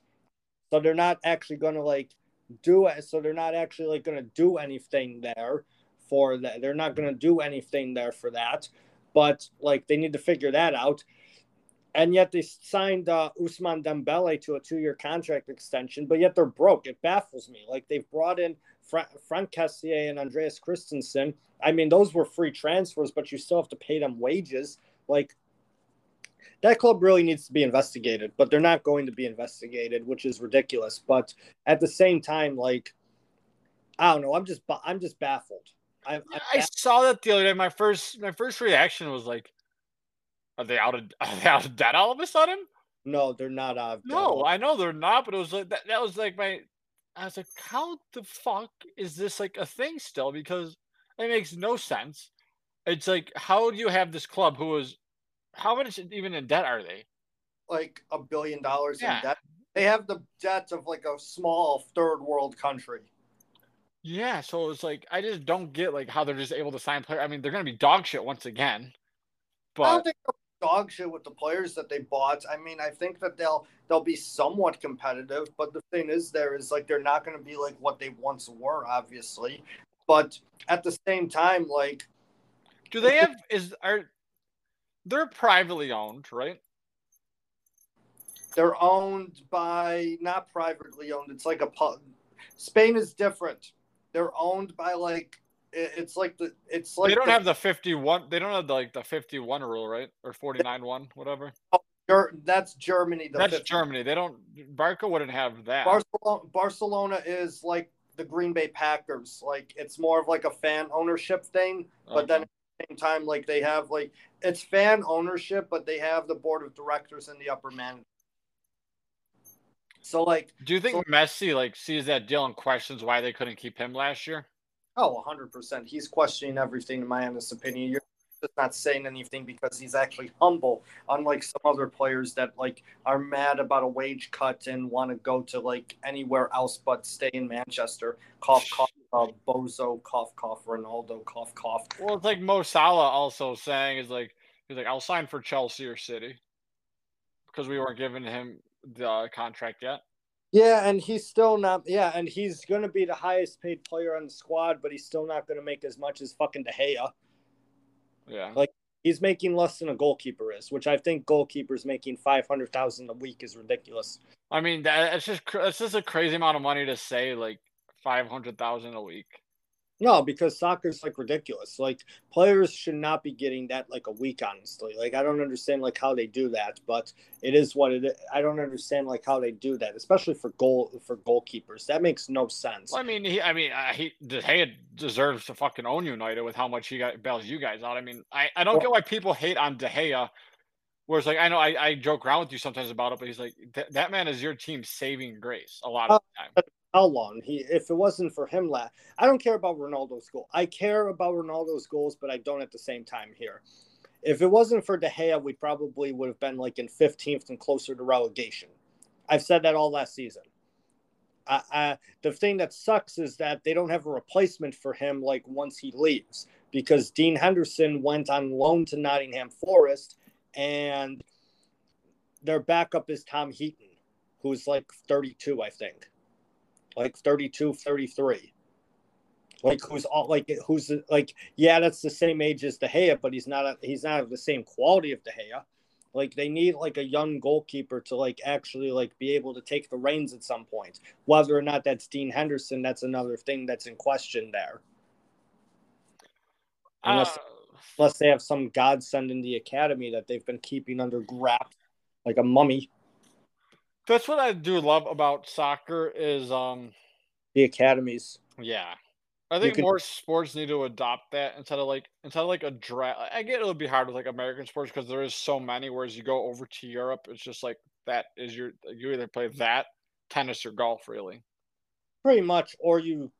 So they're not actually going to like do it. So they're not actually like going to do anything there for that. They're not going to do anything there for that. But like they need to figure that out. And yet they signed uh, Ousmane Dembele to a two-year contract extension, but yet they're broke. It baffles me. Like they've brought in Fra- Franck Kessie and Andreas Christensen. I mean, those were free transfers, but you still have to pay them wages. Like that club really needs to be investigated, but they're not going to be investigated, which is ridiculous. But at the same time, like I don't know, I'm just I'm just baffled. I, I, I saw that the other day. My first my first reaction was like, "Are they out of are they out of debt all of a sudden?" No, they're not out of debt. No, I know they're not, but it was like that. That was like my. I was like, "How the fuck is this like a thing still?" Because it makes no sense. It's like, how do you have this club who is how much even in debt are they? Like a billion dollars yeah. in debt. They have the debt of like a small third world country. Yeah, so it's like I just don't get like how they're just able to sign players. I mean, they're going to be dog shit once again. But I don't think dog shit with the players that they bought. I mean, I think that they'll they'll be somewhat competitive, but the thing is, there is like they're not going to be like what they once were, obviously. But at the same time, like, do they have is are they're privately owned, right? They're owned by not privately owned. It's like a Spain is different. They're owned by like it's like the it's like they don't the, have the 51 they don't have the, like the 51 rule right or 49 1 whatever oh, that's germany that's 50. germany they don't barca wouldn't have that barcelona, barcelona is like the green bay packers like it's more of like a fan ownership thing but okay. then at the same time like they have like it's fan ownership, but they have the board of directors and the upper management. So, like, do you think so, Messi like sees that deal and questions why they couldn't keep him last year? Oh, 100 percent. He's questioning everything, in my honest opinion. You're just not saying anything because he's actually humble, unlike some other players that like are mad about a wage cut and want to go to like anywhere else but stay in Manchester. Cough, cough uh, Bozo, cough, cough, Ronaldo, cough, cough. Well, it's like Mo Salah also saying is like he's like I'll sign for Chelsea or City because we weren't giving him the contract yet. Yeah, and he's still not. Yeah, and he's going to be the highest paid player on the squad, but he's still not going to make as much as fucking De Gea. Yeah, like he's making less than a goalkeeper is, which I think goalkeepers making five hundred thousand a week is ridiculous. I mean, that, it's just it's just a crazy amount of money to say like five hundred thousand a week. No, because soccer's like ridiculous. Like players should not be getting that like a week, honestly. Like I don't understand like how they do that, but it is what it is. I don't understand like how they do that, especially for goal for goalkeepers. That makes no sense. Well, I mean, he, I mean, uh, he De Gea deserves to fucking own United with how much he got bails you guys out. I mean, I, I don't well, get why people hate on De Gea. Whereas, like, I know I, I joke around with you sometimes about it, but he's like, that man is your team saving grace a lot of the time how long he if it wasn't for him last I don't care about Ronaldo's goal. I care about Ronaldo's goals, but I don't at the same time here. If it wasn't for De Gea, we probably would have been like in 15th and closer to relegation. I've said that all last season. I, I, the thing that sucks is that they don't have a replacement for him like once he leaves because Dean Henderson went on loan to Nottingham Forest and their backup is Tom Heaton, who's like 32, I think like 32, 33. Like who's all like who's like yeah that's the same age as De Gea but he's not a, he's not of the same quality of De Gea. Like they need like a young goalkeeper to like actually like be able to take the reins at some point. Whether or not that's Dean Henderson, that's another thing that's in question there. Unless, uh, unless they have some godsend in the academy that they've been keeping under wraps like a mummy. That's what I do love about soccer is um the academies. Yeah. I think can... more sports need to adopt that instead of like instead of like a draft. I get it would be hard with like American sports because there is so many. Whereas you go over to Europe, it's just like that is your you either play that tennis or golf, really. Pretty much, or you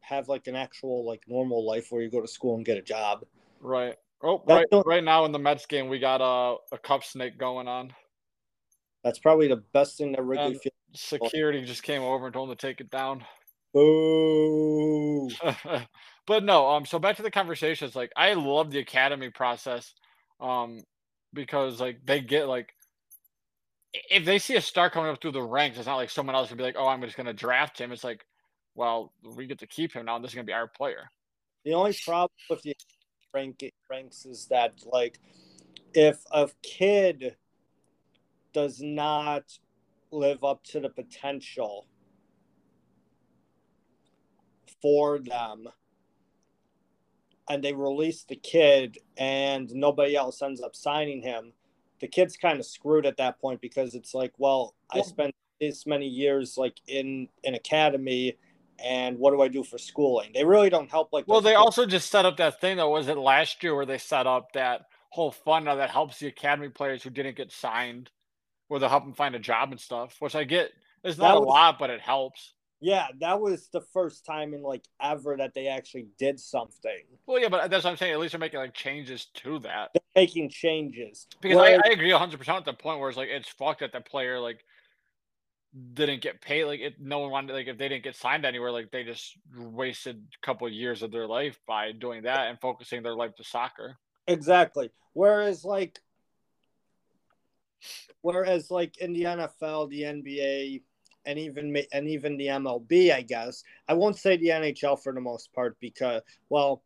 have like an actual like normal life where you go to school and get a job. Right. Oh, right. Right now in the Mets game, we got a a cup snake going on. That's probably the best thing that Wrigley Field. Security just came over and told him to take it down. Boo. but no, um, so back to the conversations. Like I love the academy process, um, because like they get like if they see a star coming up through the ranks, it's not like someone else can be like, oh, I'm just gonna draft him. It's like, well, we get to keep him now. And this is gonna be our player. The only problem with the rank ranks is that like if a kid does not live up to the potential for them. And they release the kid and nobody else ends up signing him. The kid's kind of screwed at that point because it's like well i spent this many years like in an academy and what do i do for schooling? They really don't help like well they kids. also just set up that thing that was it last year where they set up that whole fund that helps the academy players who didn't get signed where they'll help them find a job and stuff which i get it's not was, a lot but it helps yeah, that was the first time in like ever that they actually did something. Well, yeah, but that's what I'm saying. At least they're making like changes to that. They're making changes because Whereas, I, I, agree 100 percent at the point where it's like it's fucked that the player like didn't get paid. Like it, no one wanted like if they didn't get signed anywhere, like they just wasted a couple of years of their life by doing that and focusing their life to soccer. Exactly. Whereas like, whereas like in the NFL, the NBA and even and even the MLB, I guess. I won't say the NHL for the most part because, well,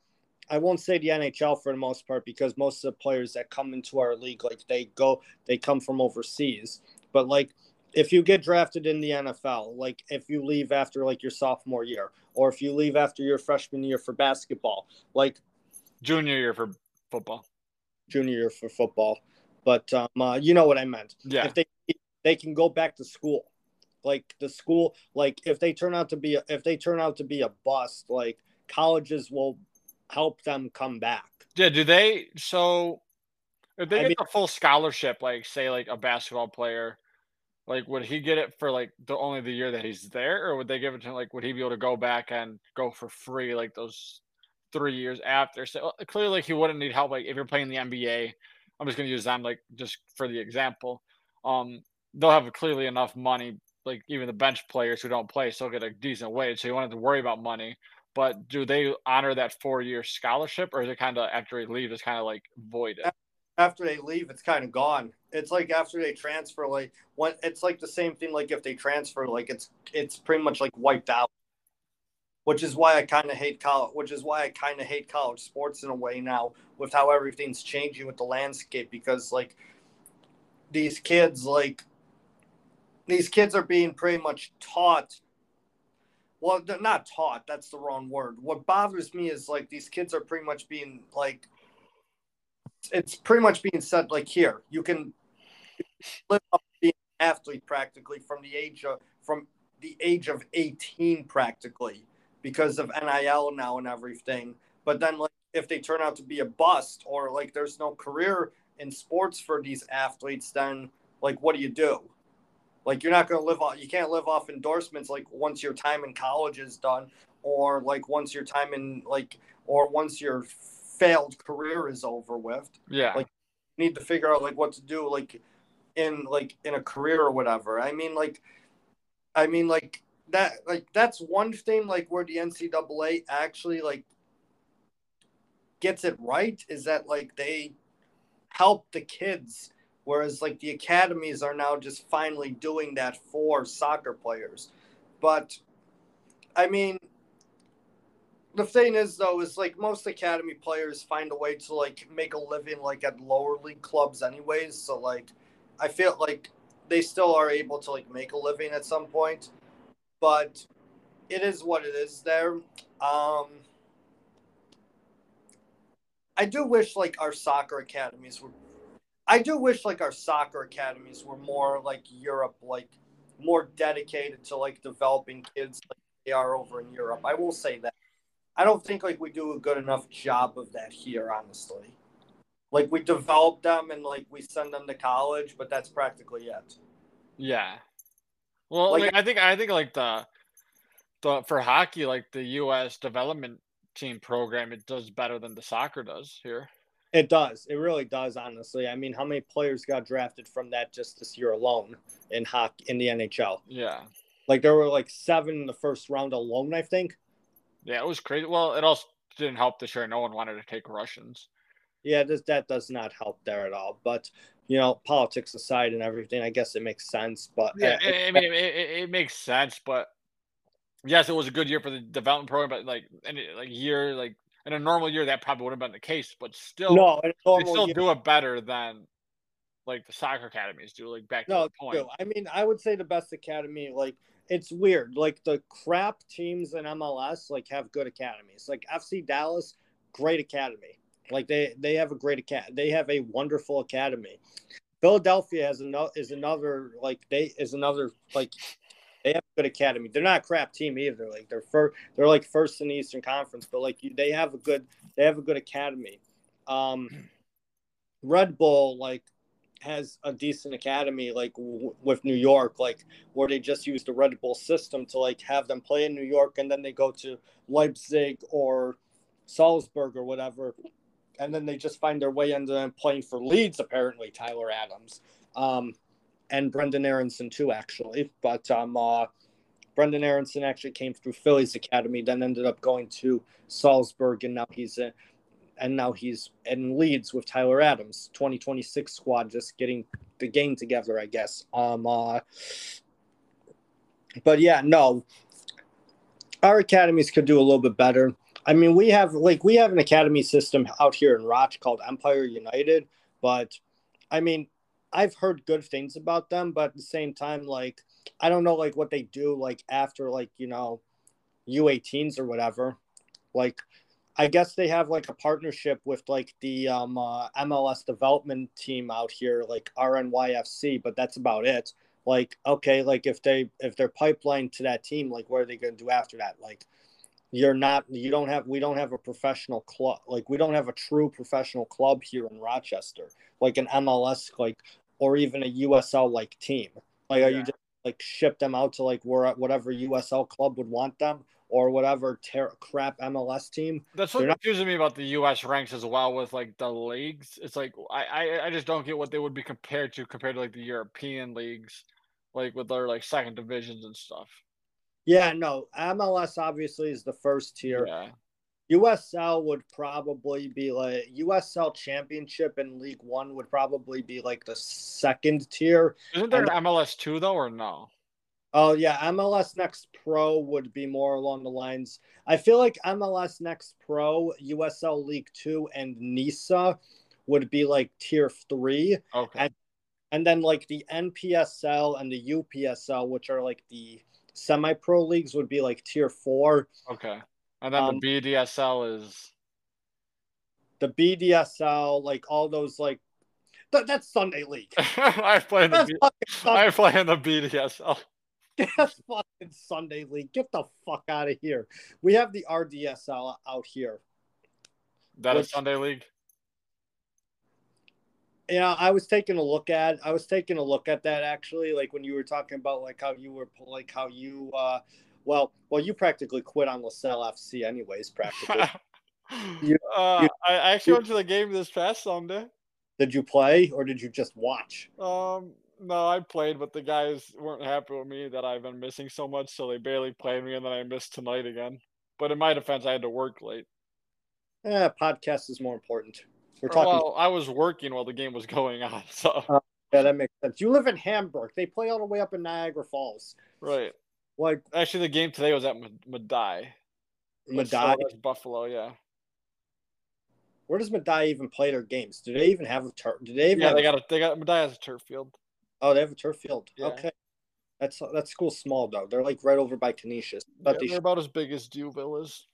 I won't say the NHL for the most part because most of the players that come into our league, like they go, they come from overseas. But like, if you get drafted in the NFL, like if you leave after like your sophomore year, or if you leave after your freshman year for basketball, like junior year for football, junior year for football. But um, uh, you know what I meant. Yeah. If they they can go back to school. Like the school like if they turn out to be a, if they turn out to be a bust like colleges will help them come back. Yeah do they so if they I get mean, a full scholarship like say like a basketball player like would he get it for like the only the year that he's there? Or would they give it to him like would he be able to go back and go for free like those three years after? So clearly he wouldn't need help like if you're playing the nba i'm just going to use them like just for the example um they'll have clearly enough money like even the bench players who don't play still get a decent wage, so you don't have to worry about money. But do they honor that four year scholarship, or is it kind of after they leave, it's kind of like voided? After they leave, it's kind of gone. It's like after they transfer, like when it's like the same thing. Like if they transfer, like it's it's pretty much like wiped out. Which is why I kind of hate college. Which is why I kind of hate college sports in a way now, with how everything's changing with the landscape. Because like these kids, like these kids are being pretty much taught well they're not taught that's the wrong word what bothers me is like these kids are pretty much being like it's pretty much being said like here you can live up being an athlete practically from the age of from the age of 18 practically because of nil now and everything but then like if they turn out to be a bust or like there's no career in sports for these athletes then like what do you do like you're not going to live off. You can't live off endorsements like once your time in college is done, or like once your time in like, or once your failed career is over with. Yeah. Like, you need to figure out like what to do like in like in a career or whatever. I mean like, I mean like that like that's one thing like where the NCAA actually like gets it right is that like they help the kids Whereas like the academies are now just finally doing that for soccer players. But I mean the thing is though is like most academy players find a way to like make a living like at lower league clubs anyways. So like I feel like they still are able to like make a living at some point. But it is what it is there. Um I do wish like our soccer academies were. I do wish like our soccer academies were more like Europe, like more dedicated to like developing kids like they are over in Europe. I will say that. I don't think like we do a good enough job of that here, honestly. Like we develop them and like we send them to college, but that's practically it. Yeah. Well, like, I think I think like the the for hockey, like the U.S. development team program, it does better than the soccer does here. It does. It really does. Honestly, I mean, how many players got drafted from that just this year alone in hockey in the NHL? Yeah, like there were like seven in the first round alone. I think. Yeah, it was crazy. Well, it also didn't help this year. No one wanted to take Russians. Yeah, this, that does not help there at all. But you know, politics aside and everything, I guess it makes sense. But yeah, it, I mean, it, it, makes sense. But yes, it was a good year for the development program. But like, any like year, like in a normal year, that probably wouldn't have been the case, but still, no, they still year. do it better than like the soccer academies do. Like back No, to the point. I mean, I would say the best academy, like it's weird. Like the crap teams in MLS, like have good academies. Like FC Dallas, great academy. Like they they have a great academy. They have a wonderful academy. Philadelphia has another is another like they is another like they have a good academy. They're not a crap team either. Like they're first, they're like first in the Eastern Conference, but like they have a good they have a good academy. Um, Red Bull like has a decent academy like w- with New York, like where they just use the Red Bull system to like have them play in New York and then they go to Leipzig or Salzburg or whatever, and then they just find their way into playing for Leeds. Apparently, Tyler Adams, um, and Brenden Aaronson too, actually. But um, uh, Brenden Aaronson actually came through Philly's academy, then ended up going to Salzburg, and now he's in and now he's in Leeds with Tyler Adams, 2026 squad, just getting the game together, I guess. Um, uh, but yeah, no, our academies could do a little bit better. I mean, we have like we have an academy system out here in Roch called Empire United, but I mean, I've heard good things about them, but at the same time, like I don't know like what they do like after like you know U18s or whatever. Like I guess they have like a partnership with like the um, uh, MLS development team out here, like RNYFC, but that's about it. Like, okay, like if they if they're pipeline to that team, like what are they going to do after that? Like, you're not, you don't have, we don't have a professional club, like we don't have a true professional club here in Rochester, like an MLS, like or even a USL like team. Like, are Yeah. you just like ship them out to like where whatever USL club would want them? Or whatever ter- crap MLS team, That's what They're not- me about the U.S. ranks as well with like the leagues. It's like I, I I just don't get what they would be compared to compared to like the European leagues, like with their like second divisions and stuff. Yeah, no. MLS obviously is the first tier. Yeah, USL would probably be like USL Championship and League One would probably be like the second tier. isn't there And- an MLS two though or no? Oh yeah, MLS Next Pro would be more along the lines. I feel like MLS Next Pro, USL League Two, and NISA would be like tier three, Okay, And- and then like the NPSL and the UPSL, which are like the semi-pro leagues, would be like tier four. okay, and then um, the BDSL is the BDSL, like all those like that, that's Sunday League. I play in the That's B- fucking Sunday, I play in the BDSL. that's fucking Sunday League. Get the fuck out of here. We have the RDSL out here. That is Which- Sunday League. Yeah, I was taking a look at I was taking a look at that actually, like when you were talking about like how you were like how you uh well well you practically quit on LaSalle FC anyways, practically. You- uh, you- I I actually went to the game this past Sunday. did you play or did you just watch? Um, no, I played, but the guys weren't happy with me that I've been missing so much, so they barely played me, and then I missed tonight again. But in my defense, I had to work late. Yeah, podcast is more important. We're talking Well, I was working while the game was going on, so uh, yeah, that makes sense. You live in Hamburg. They play all the way up in Niagara Falls. right. Like Actually, the game today was at Ma- Medaille. Medaille. Buffalo, yeah. Where does Medaille even play their games? Do they even have a turf? Do they even Yeah, they got a they got Medaille has a turf field. Oh, they have a turf field. Yeah. Okay. That's that school's small though. They're like right over by Canisius. But Yeah, they they're about as big as D'Youville is.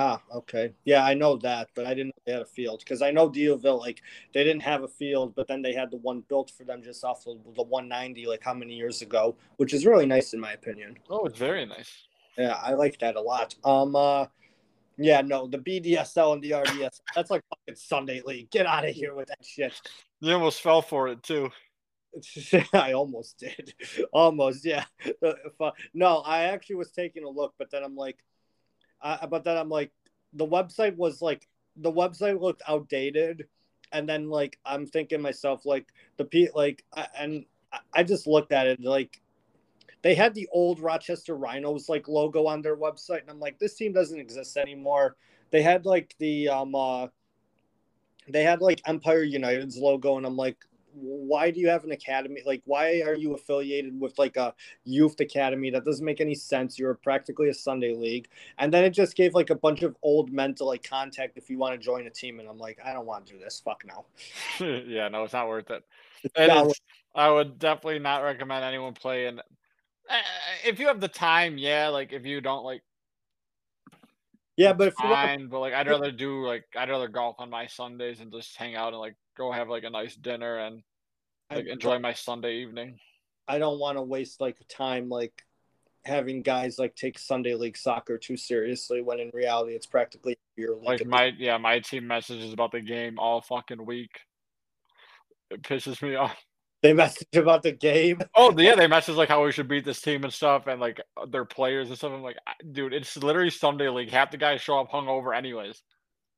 Ah, okay. Yeah, I know that, but I didn't know they had a field because I know D'Youville, like they didn't have a field, but then they had the one built for them just off of the 190, like how many years ago, which is really nice in my opinion. Oh, it's very nice. Yeah, I like that a lot. Um, uh, yeah, no, the BDSL and the RDS, that's like fucking Sunday League. Get out of here with that shit. You almost fell for it too. I almost did. Almost, yeah. No, I actually was taking a look, but then I'm like, uh, but then I'm like, the website was like, the website looked outdated, and then like I'm thinking myself like the P like, I, and I- I just looked at it like. They had the old Rochester Rhinos like logo on their website, and I'm like, this team doesn't exist anymore. They had like the um, uh, they had like Empire United's logo, and I'm like, why do you have an academy? Like, why are you affiliated with like a youth academy? That doesn't make any sense. You're practically a Sunday league. And then it just gave like a bunch of old men to like contact if you want to join a team. And I'm like, I don't want to do this. Fuck no. yeah, no, it's not worth it. I would definitely not recommend anyone playing. Eh, if you have the time, yeah. Like if you don't like yeah, but fine. but like, I'd rather do like I'd rather golf on my Sundays and just hang out and like go have like a nice dinner and like I, enjoy my Sunday evening. I don't want to waste like time like having guys like take Sunday league soccer too seriously when in reality it's practically your. Like my yeah, my team messages about the game all fucking week. It pisses me off. They message about the game. Oh yeah, they message like how we should beat this team and stuff, and like their players and stuff. I'm like, dude, it's literally Sunday league. Half the guys show up hungover, anyways.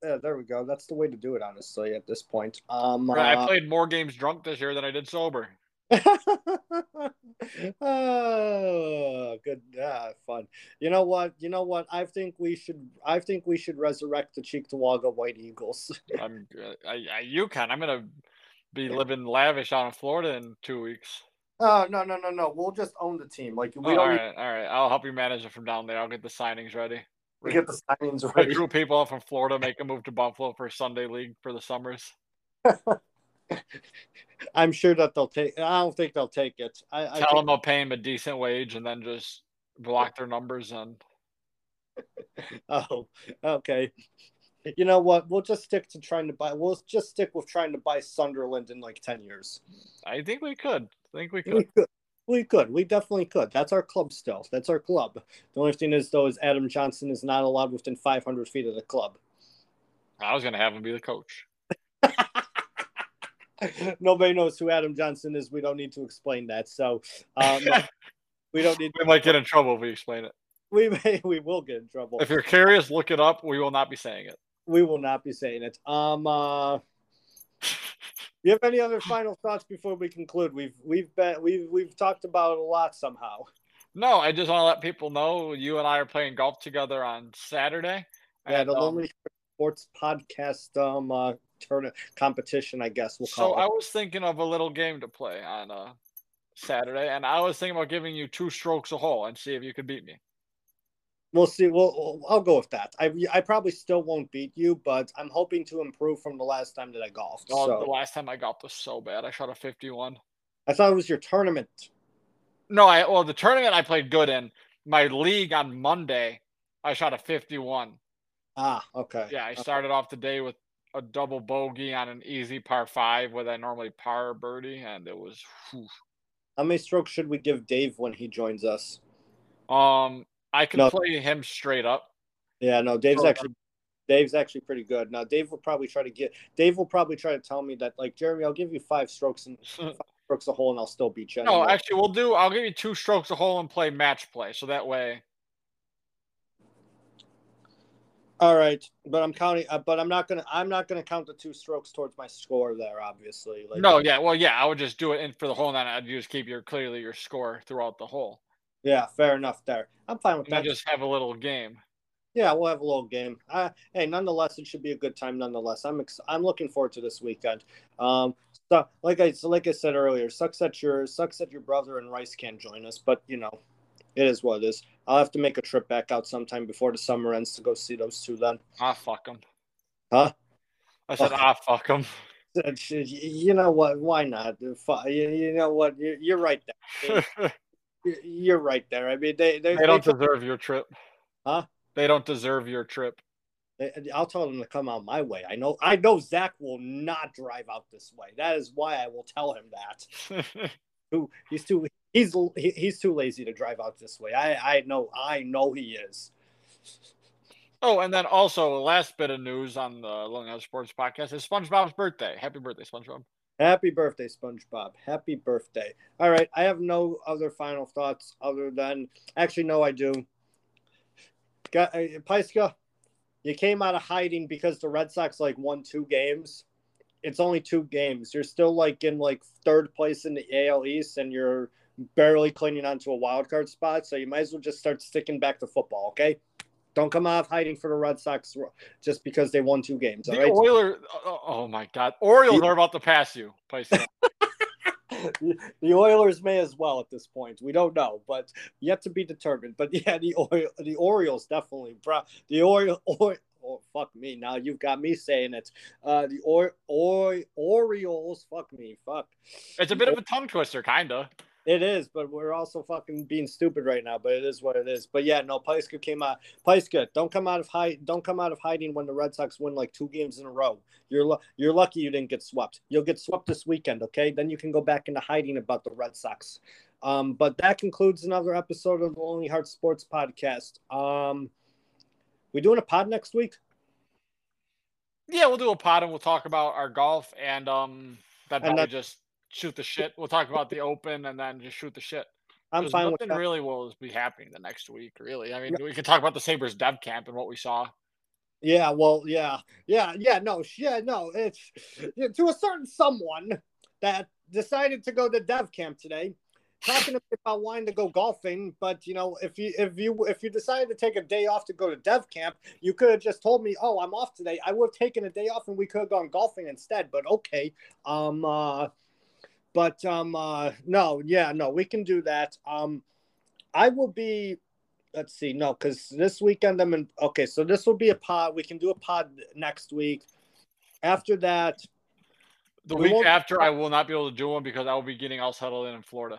Yeah, there we go. That's the way to do it, honestly. At this point, um, right, uh, I played more games drunk this year than I did sober. oh, good, yeah, fun. You know what? You know what? I think we should. I think we should resurrect the Cheektowaga White Eagles. I'm. I, I, you can. I'm gonna be living lavish out in Florida in two weeks. Oh no no no no! We'll just own the team. Like we oh, don't. All right, all right. I'll help you manage it from down there. I'll get the signings ready. We get the signings ready. Recruit people up from Florida, make them move to Buffalo for Sunday league for the summers. I'm sure that they'll take. I don't think they'll take it. I, I tell them I'll pay them a decent wage and then just block their numbers and. oh, okay you know what? We'll just stick to trying to buy. We'll just stick with trying to buy Sunderland in like ten years. I think we could. I think we could. We could. We could. We definitely could. That's our club still. That's our club. The only thing is, though, is Adam Johnson is not allowed within 500 feet of the club. I was going to have him be the coach. Nobody knows who Adam Johnson is. We don't need to explain that. So um, we don't need. We might get in trouble if we explain it. We may. We will get in trouble. If you're curious, look it up. We will not be saying it we will not be saying it. Um, uh, you have any other final thoughts before we conclude? We've we've been we've we've talked about it a lot somehow. No, I just want to let people know you and I are playing golf together on Saturday. Yeah, the um, Lonely Sports Podcast um uh, tournament competition, I guess we'll call so it. I was thinking of a little game to play on uh Saturday, and I was thinking about giving you two strokes a hole and see if you could beat me we'll see. Well, I'll go with that. I I probably still won't beat you, but I'm hoping to improve from the last time that I golfed. Oh, so. the last time I golfed was so bad. I shot a 51. I thought it was your tournament. No, I well the tournament I played good in. My league on Monday, I shot a 51. Ah, okay. Yeah, I started off the day with a double bogey on an easy par five with I normally par birdie, and it was. Whew. How many strokes should we give Dave when he joins us? Um, I can no. play him straight up. Yeah, no, Dave's actually Dave's actually pretty good. Now Dave will probably try to get Dave will probably try to tell me that like Jeremy, I'll give you five strokes and five strokes a hole and I'll still beat you. No, actually we'll do I'll give you two strokes a hole and play match play. So that way all right, but I'm counting. Uh, but I'm not gonna. I'm not gonna count the two strokes towards my score there. Obviously. Like, no, yeah, well, yeah. I would just do it in for the hole, and then I'd just keep your clearly your score throughout the hole. Yeah, fair enough there. I'm fine with that. Just have a little game. Yeah, we'll have a little game. Uh, hey, nonetheless, it should be a good time. Nonetheless, I'm ex- I'm looking forward to this weekend. Um, so like I so like I said earlier, sucks that your sucks that your brother and Rice can't join us, but you know, it is what it is. I'll have to make a trip back out sometime before the summer ends to go see those two. Then ah, fuck them. Huh? I said ah, fuck them. You know what? Why not? You know what? You're right there. You're right there. I mean, they they, they don't they deserve your trip. Huh? They don't deserve your trip. I'll tell them to come out my way. I know. I know Zach will not drive out this way. That is why I will tell him that. Who he's too he's he's too lazy to drive out this way. I I know I know he is. Oh, and then also last bit of news on the Long Island Sports Podcast is SpongeBob's birthday. Happy birthday, SpongeBob! Happy birthday, SpongeBob. Happy birthday. All right. I have no other final thoughts other than actually, no, I do. Got uh, Pyska, you came out of hiding because the Red Sox like won two games. It's only two games. You're still like in like third place in the AL East and you're barely clinging onto a wild card spot. So you might as well just start sticking back to football, okay? Don't come out hiding for the Red Sox just because they won two games. the right? Oilers. Oh, oh, my God, Orioles are about to pass you. the Oilers may as well at this point. We don't know, but yet to be determined. But yeah, the Oil, the Orioles definitely. Bro, The Oriole, oh, fuck me. Now you've got me saying it. Uh, the or or Orioles. Fuck me. Fuck. It's a bit of a tongue twister, kinda. It is, but we're also fucking being stupid right now. But it is what it is. But yeah, no, Pyska came out. Pyska, don't come out of hide. Don't come out of hiding when the Red Sox win like two games in a row. You're you're lucky you didn't get swept. You'll get swept this weekend, okay? Then you can go back into hiding about the Red Sox. Um, but that concludes another episode of the Lonely Heart Sports Podcast. Um, we doing a pod next week? Yeah, we'll do a pod and we'll talk about our golf and um, that probably just shoot the shit. We'll talk about the Open and then just shoot the shit. I'm fine nothing with that. really will be happening the next week. Really, I mean, we can talk about the Sabres Dev Camp and what we saw. Yeah, well, yeah, yeah, yeah. No, yeah, no. It's yeah, to a certain someone that decided to go to Dev Camp today talking about wanting to go golfing, but you know, if you if you if you decided to take a day off to go to dev camp, you could have just told me, "Oh, I'm off today." I would have taken a day off and we could have gone golfing instead. But okay, um, uh, but um, uh, no, yeah, no, we can do that. Um, I will be. Let's see, no, because this weekend I'm in. Okay, so this will be a pod. We can do a pod next week. After that, the we week after, I will not be able to do one because I will be getting all settled in in Florida.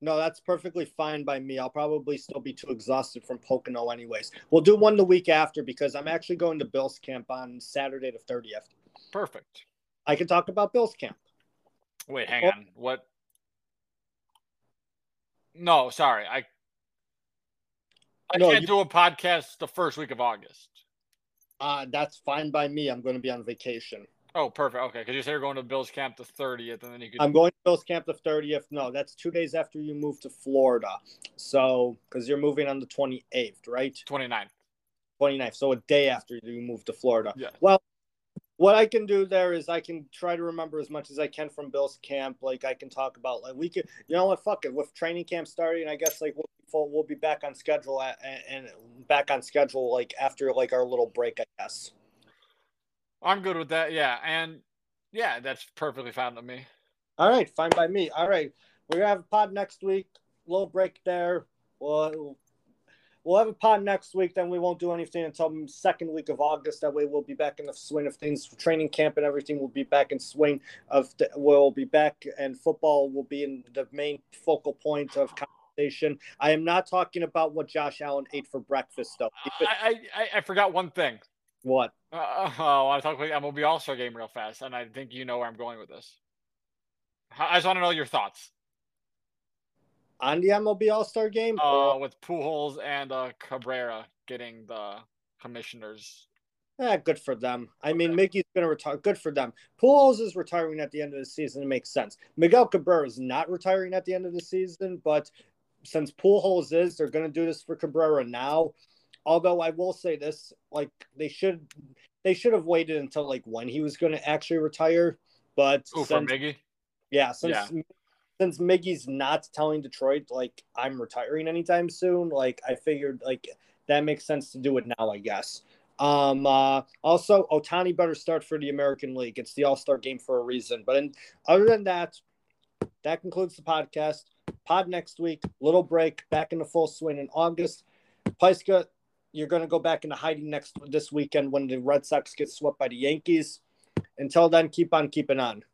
No, that's perfectly fine by me. I'll probably still be too exhausted from Pocono, anyways. We'll do one the week after because I'm actually going to Bill's camp on Saturday the 30th. Perfect. I can talk about Bill's camp. Wait, hang Oh. on. What? No, sorry. I I No, can't you- do a podcast the first week of August. Uh, that's fine by me. I'm going to be on vacation. Oh, perfect. Okay, because you said you're going to Bill's camp the 30th, and then you could. I'm going to Bill's camp the 30th. No, that's two days after you move to Florida. So, because you're moving on the 28th, right? 29th. 29th. So, a day after you move to Florida. Yeah. Well, what I can do there is I can try to remember as much as I can from Bill's camp. Like I can talk about like we could, you know what? Fuck it. With training camp starting, I guess like we'll be, full, we'll be back on schedule at, and, and back on schedule like after like our little break, I guess. I'm good with that. Yeah, and yeah, that's perfectly fine with me. All right, fine by me. All right, we're gonna have a pod next week. Little break there. We'll we'll have a pod next week. Then we won't do anything until the second week of August. That way, we'll be back in the swing of things. Training camp and everything will be back in swing of. The, we'll be back, and football will be in the main focal point of conversation. I am not talking about what Josh Allen ate for breakfast, though. I I, I forgot one thing. What? Uh, oh, I want to talk about the MLB All Star game real fast, and I think you know where I'm going with this. I just want to know your thoughts On the MLB All Star game? uh, with Pujols and uh, Cabrera getting the commissioners. Yeah, good for them. I mean, Mickey's going to retire. Good for them. Pujols is retiring at the end of the season. It makes sense. Miguel Cabrera is not retiring at the end of the season, but since Pujols is, they're going to do this for Cabrera now. Although I will say this, like they should, they should have waited until like when he was going to actually retire. But Ooh, for since, Miggy. yeah, since Yeah. Since Miggy's not telling Detroit like I'm retiring anytime soon, like I figured like that makes sense to do it now, I guess. Um, uh, also, Ohtani better start for the American League. It's the All Star game for a reason. But in, other than that, that concludes the podcast. Pod next week. Little break. Back in the full swing in August. Pyska, you're going to go back into hiding next this weekend when the Red Sox get swept by the Yankees. Until then, keep on keeping on.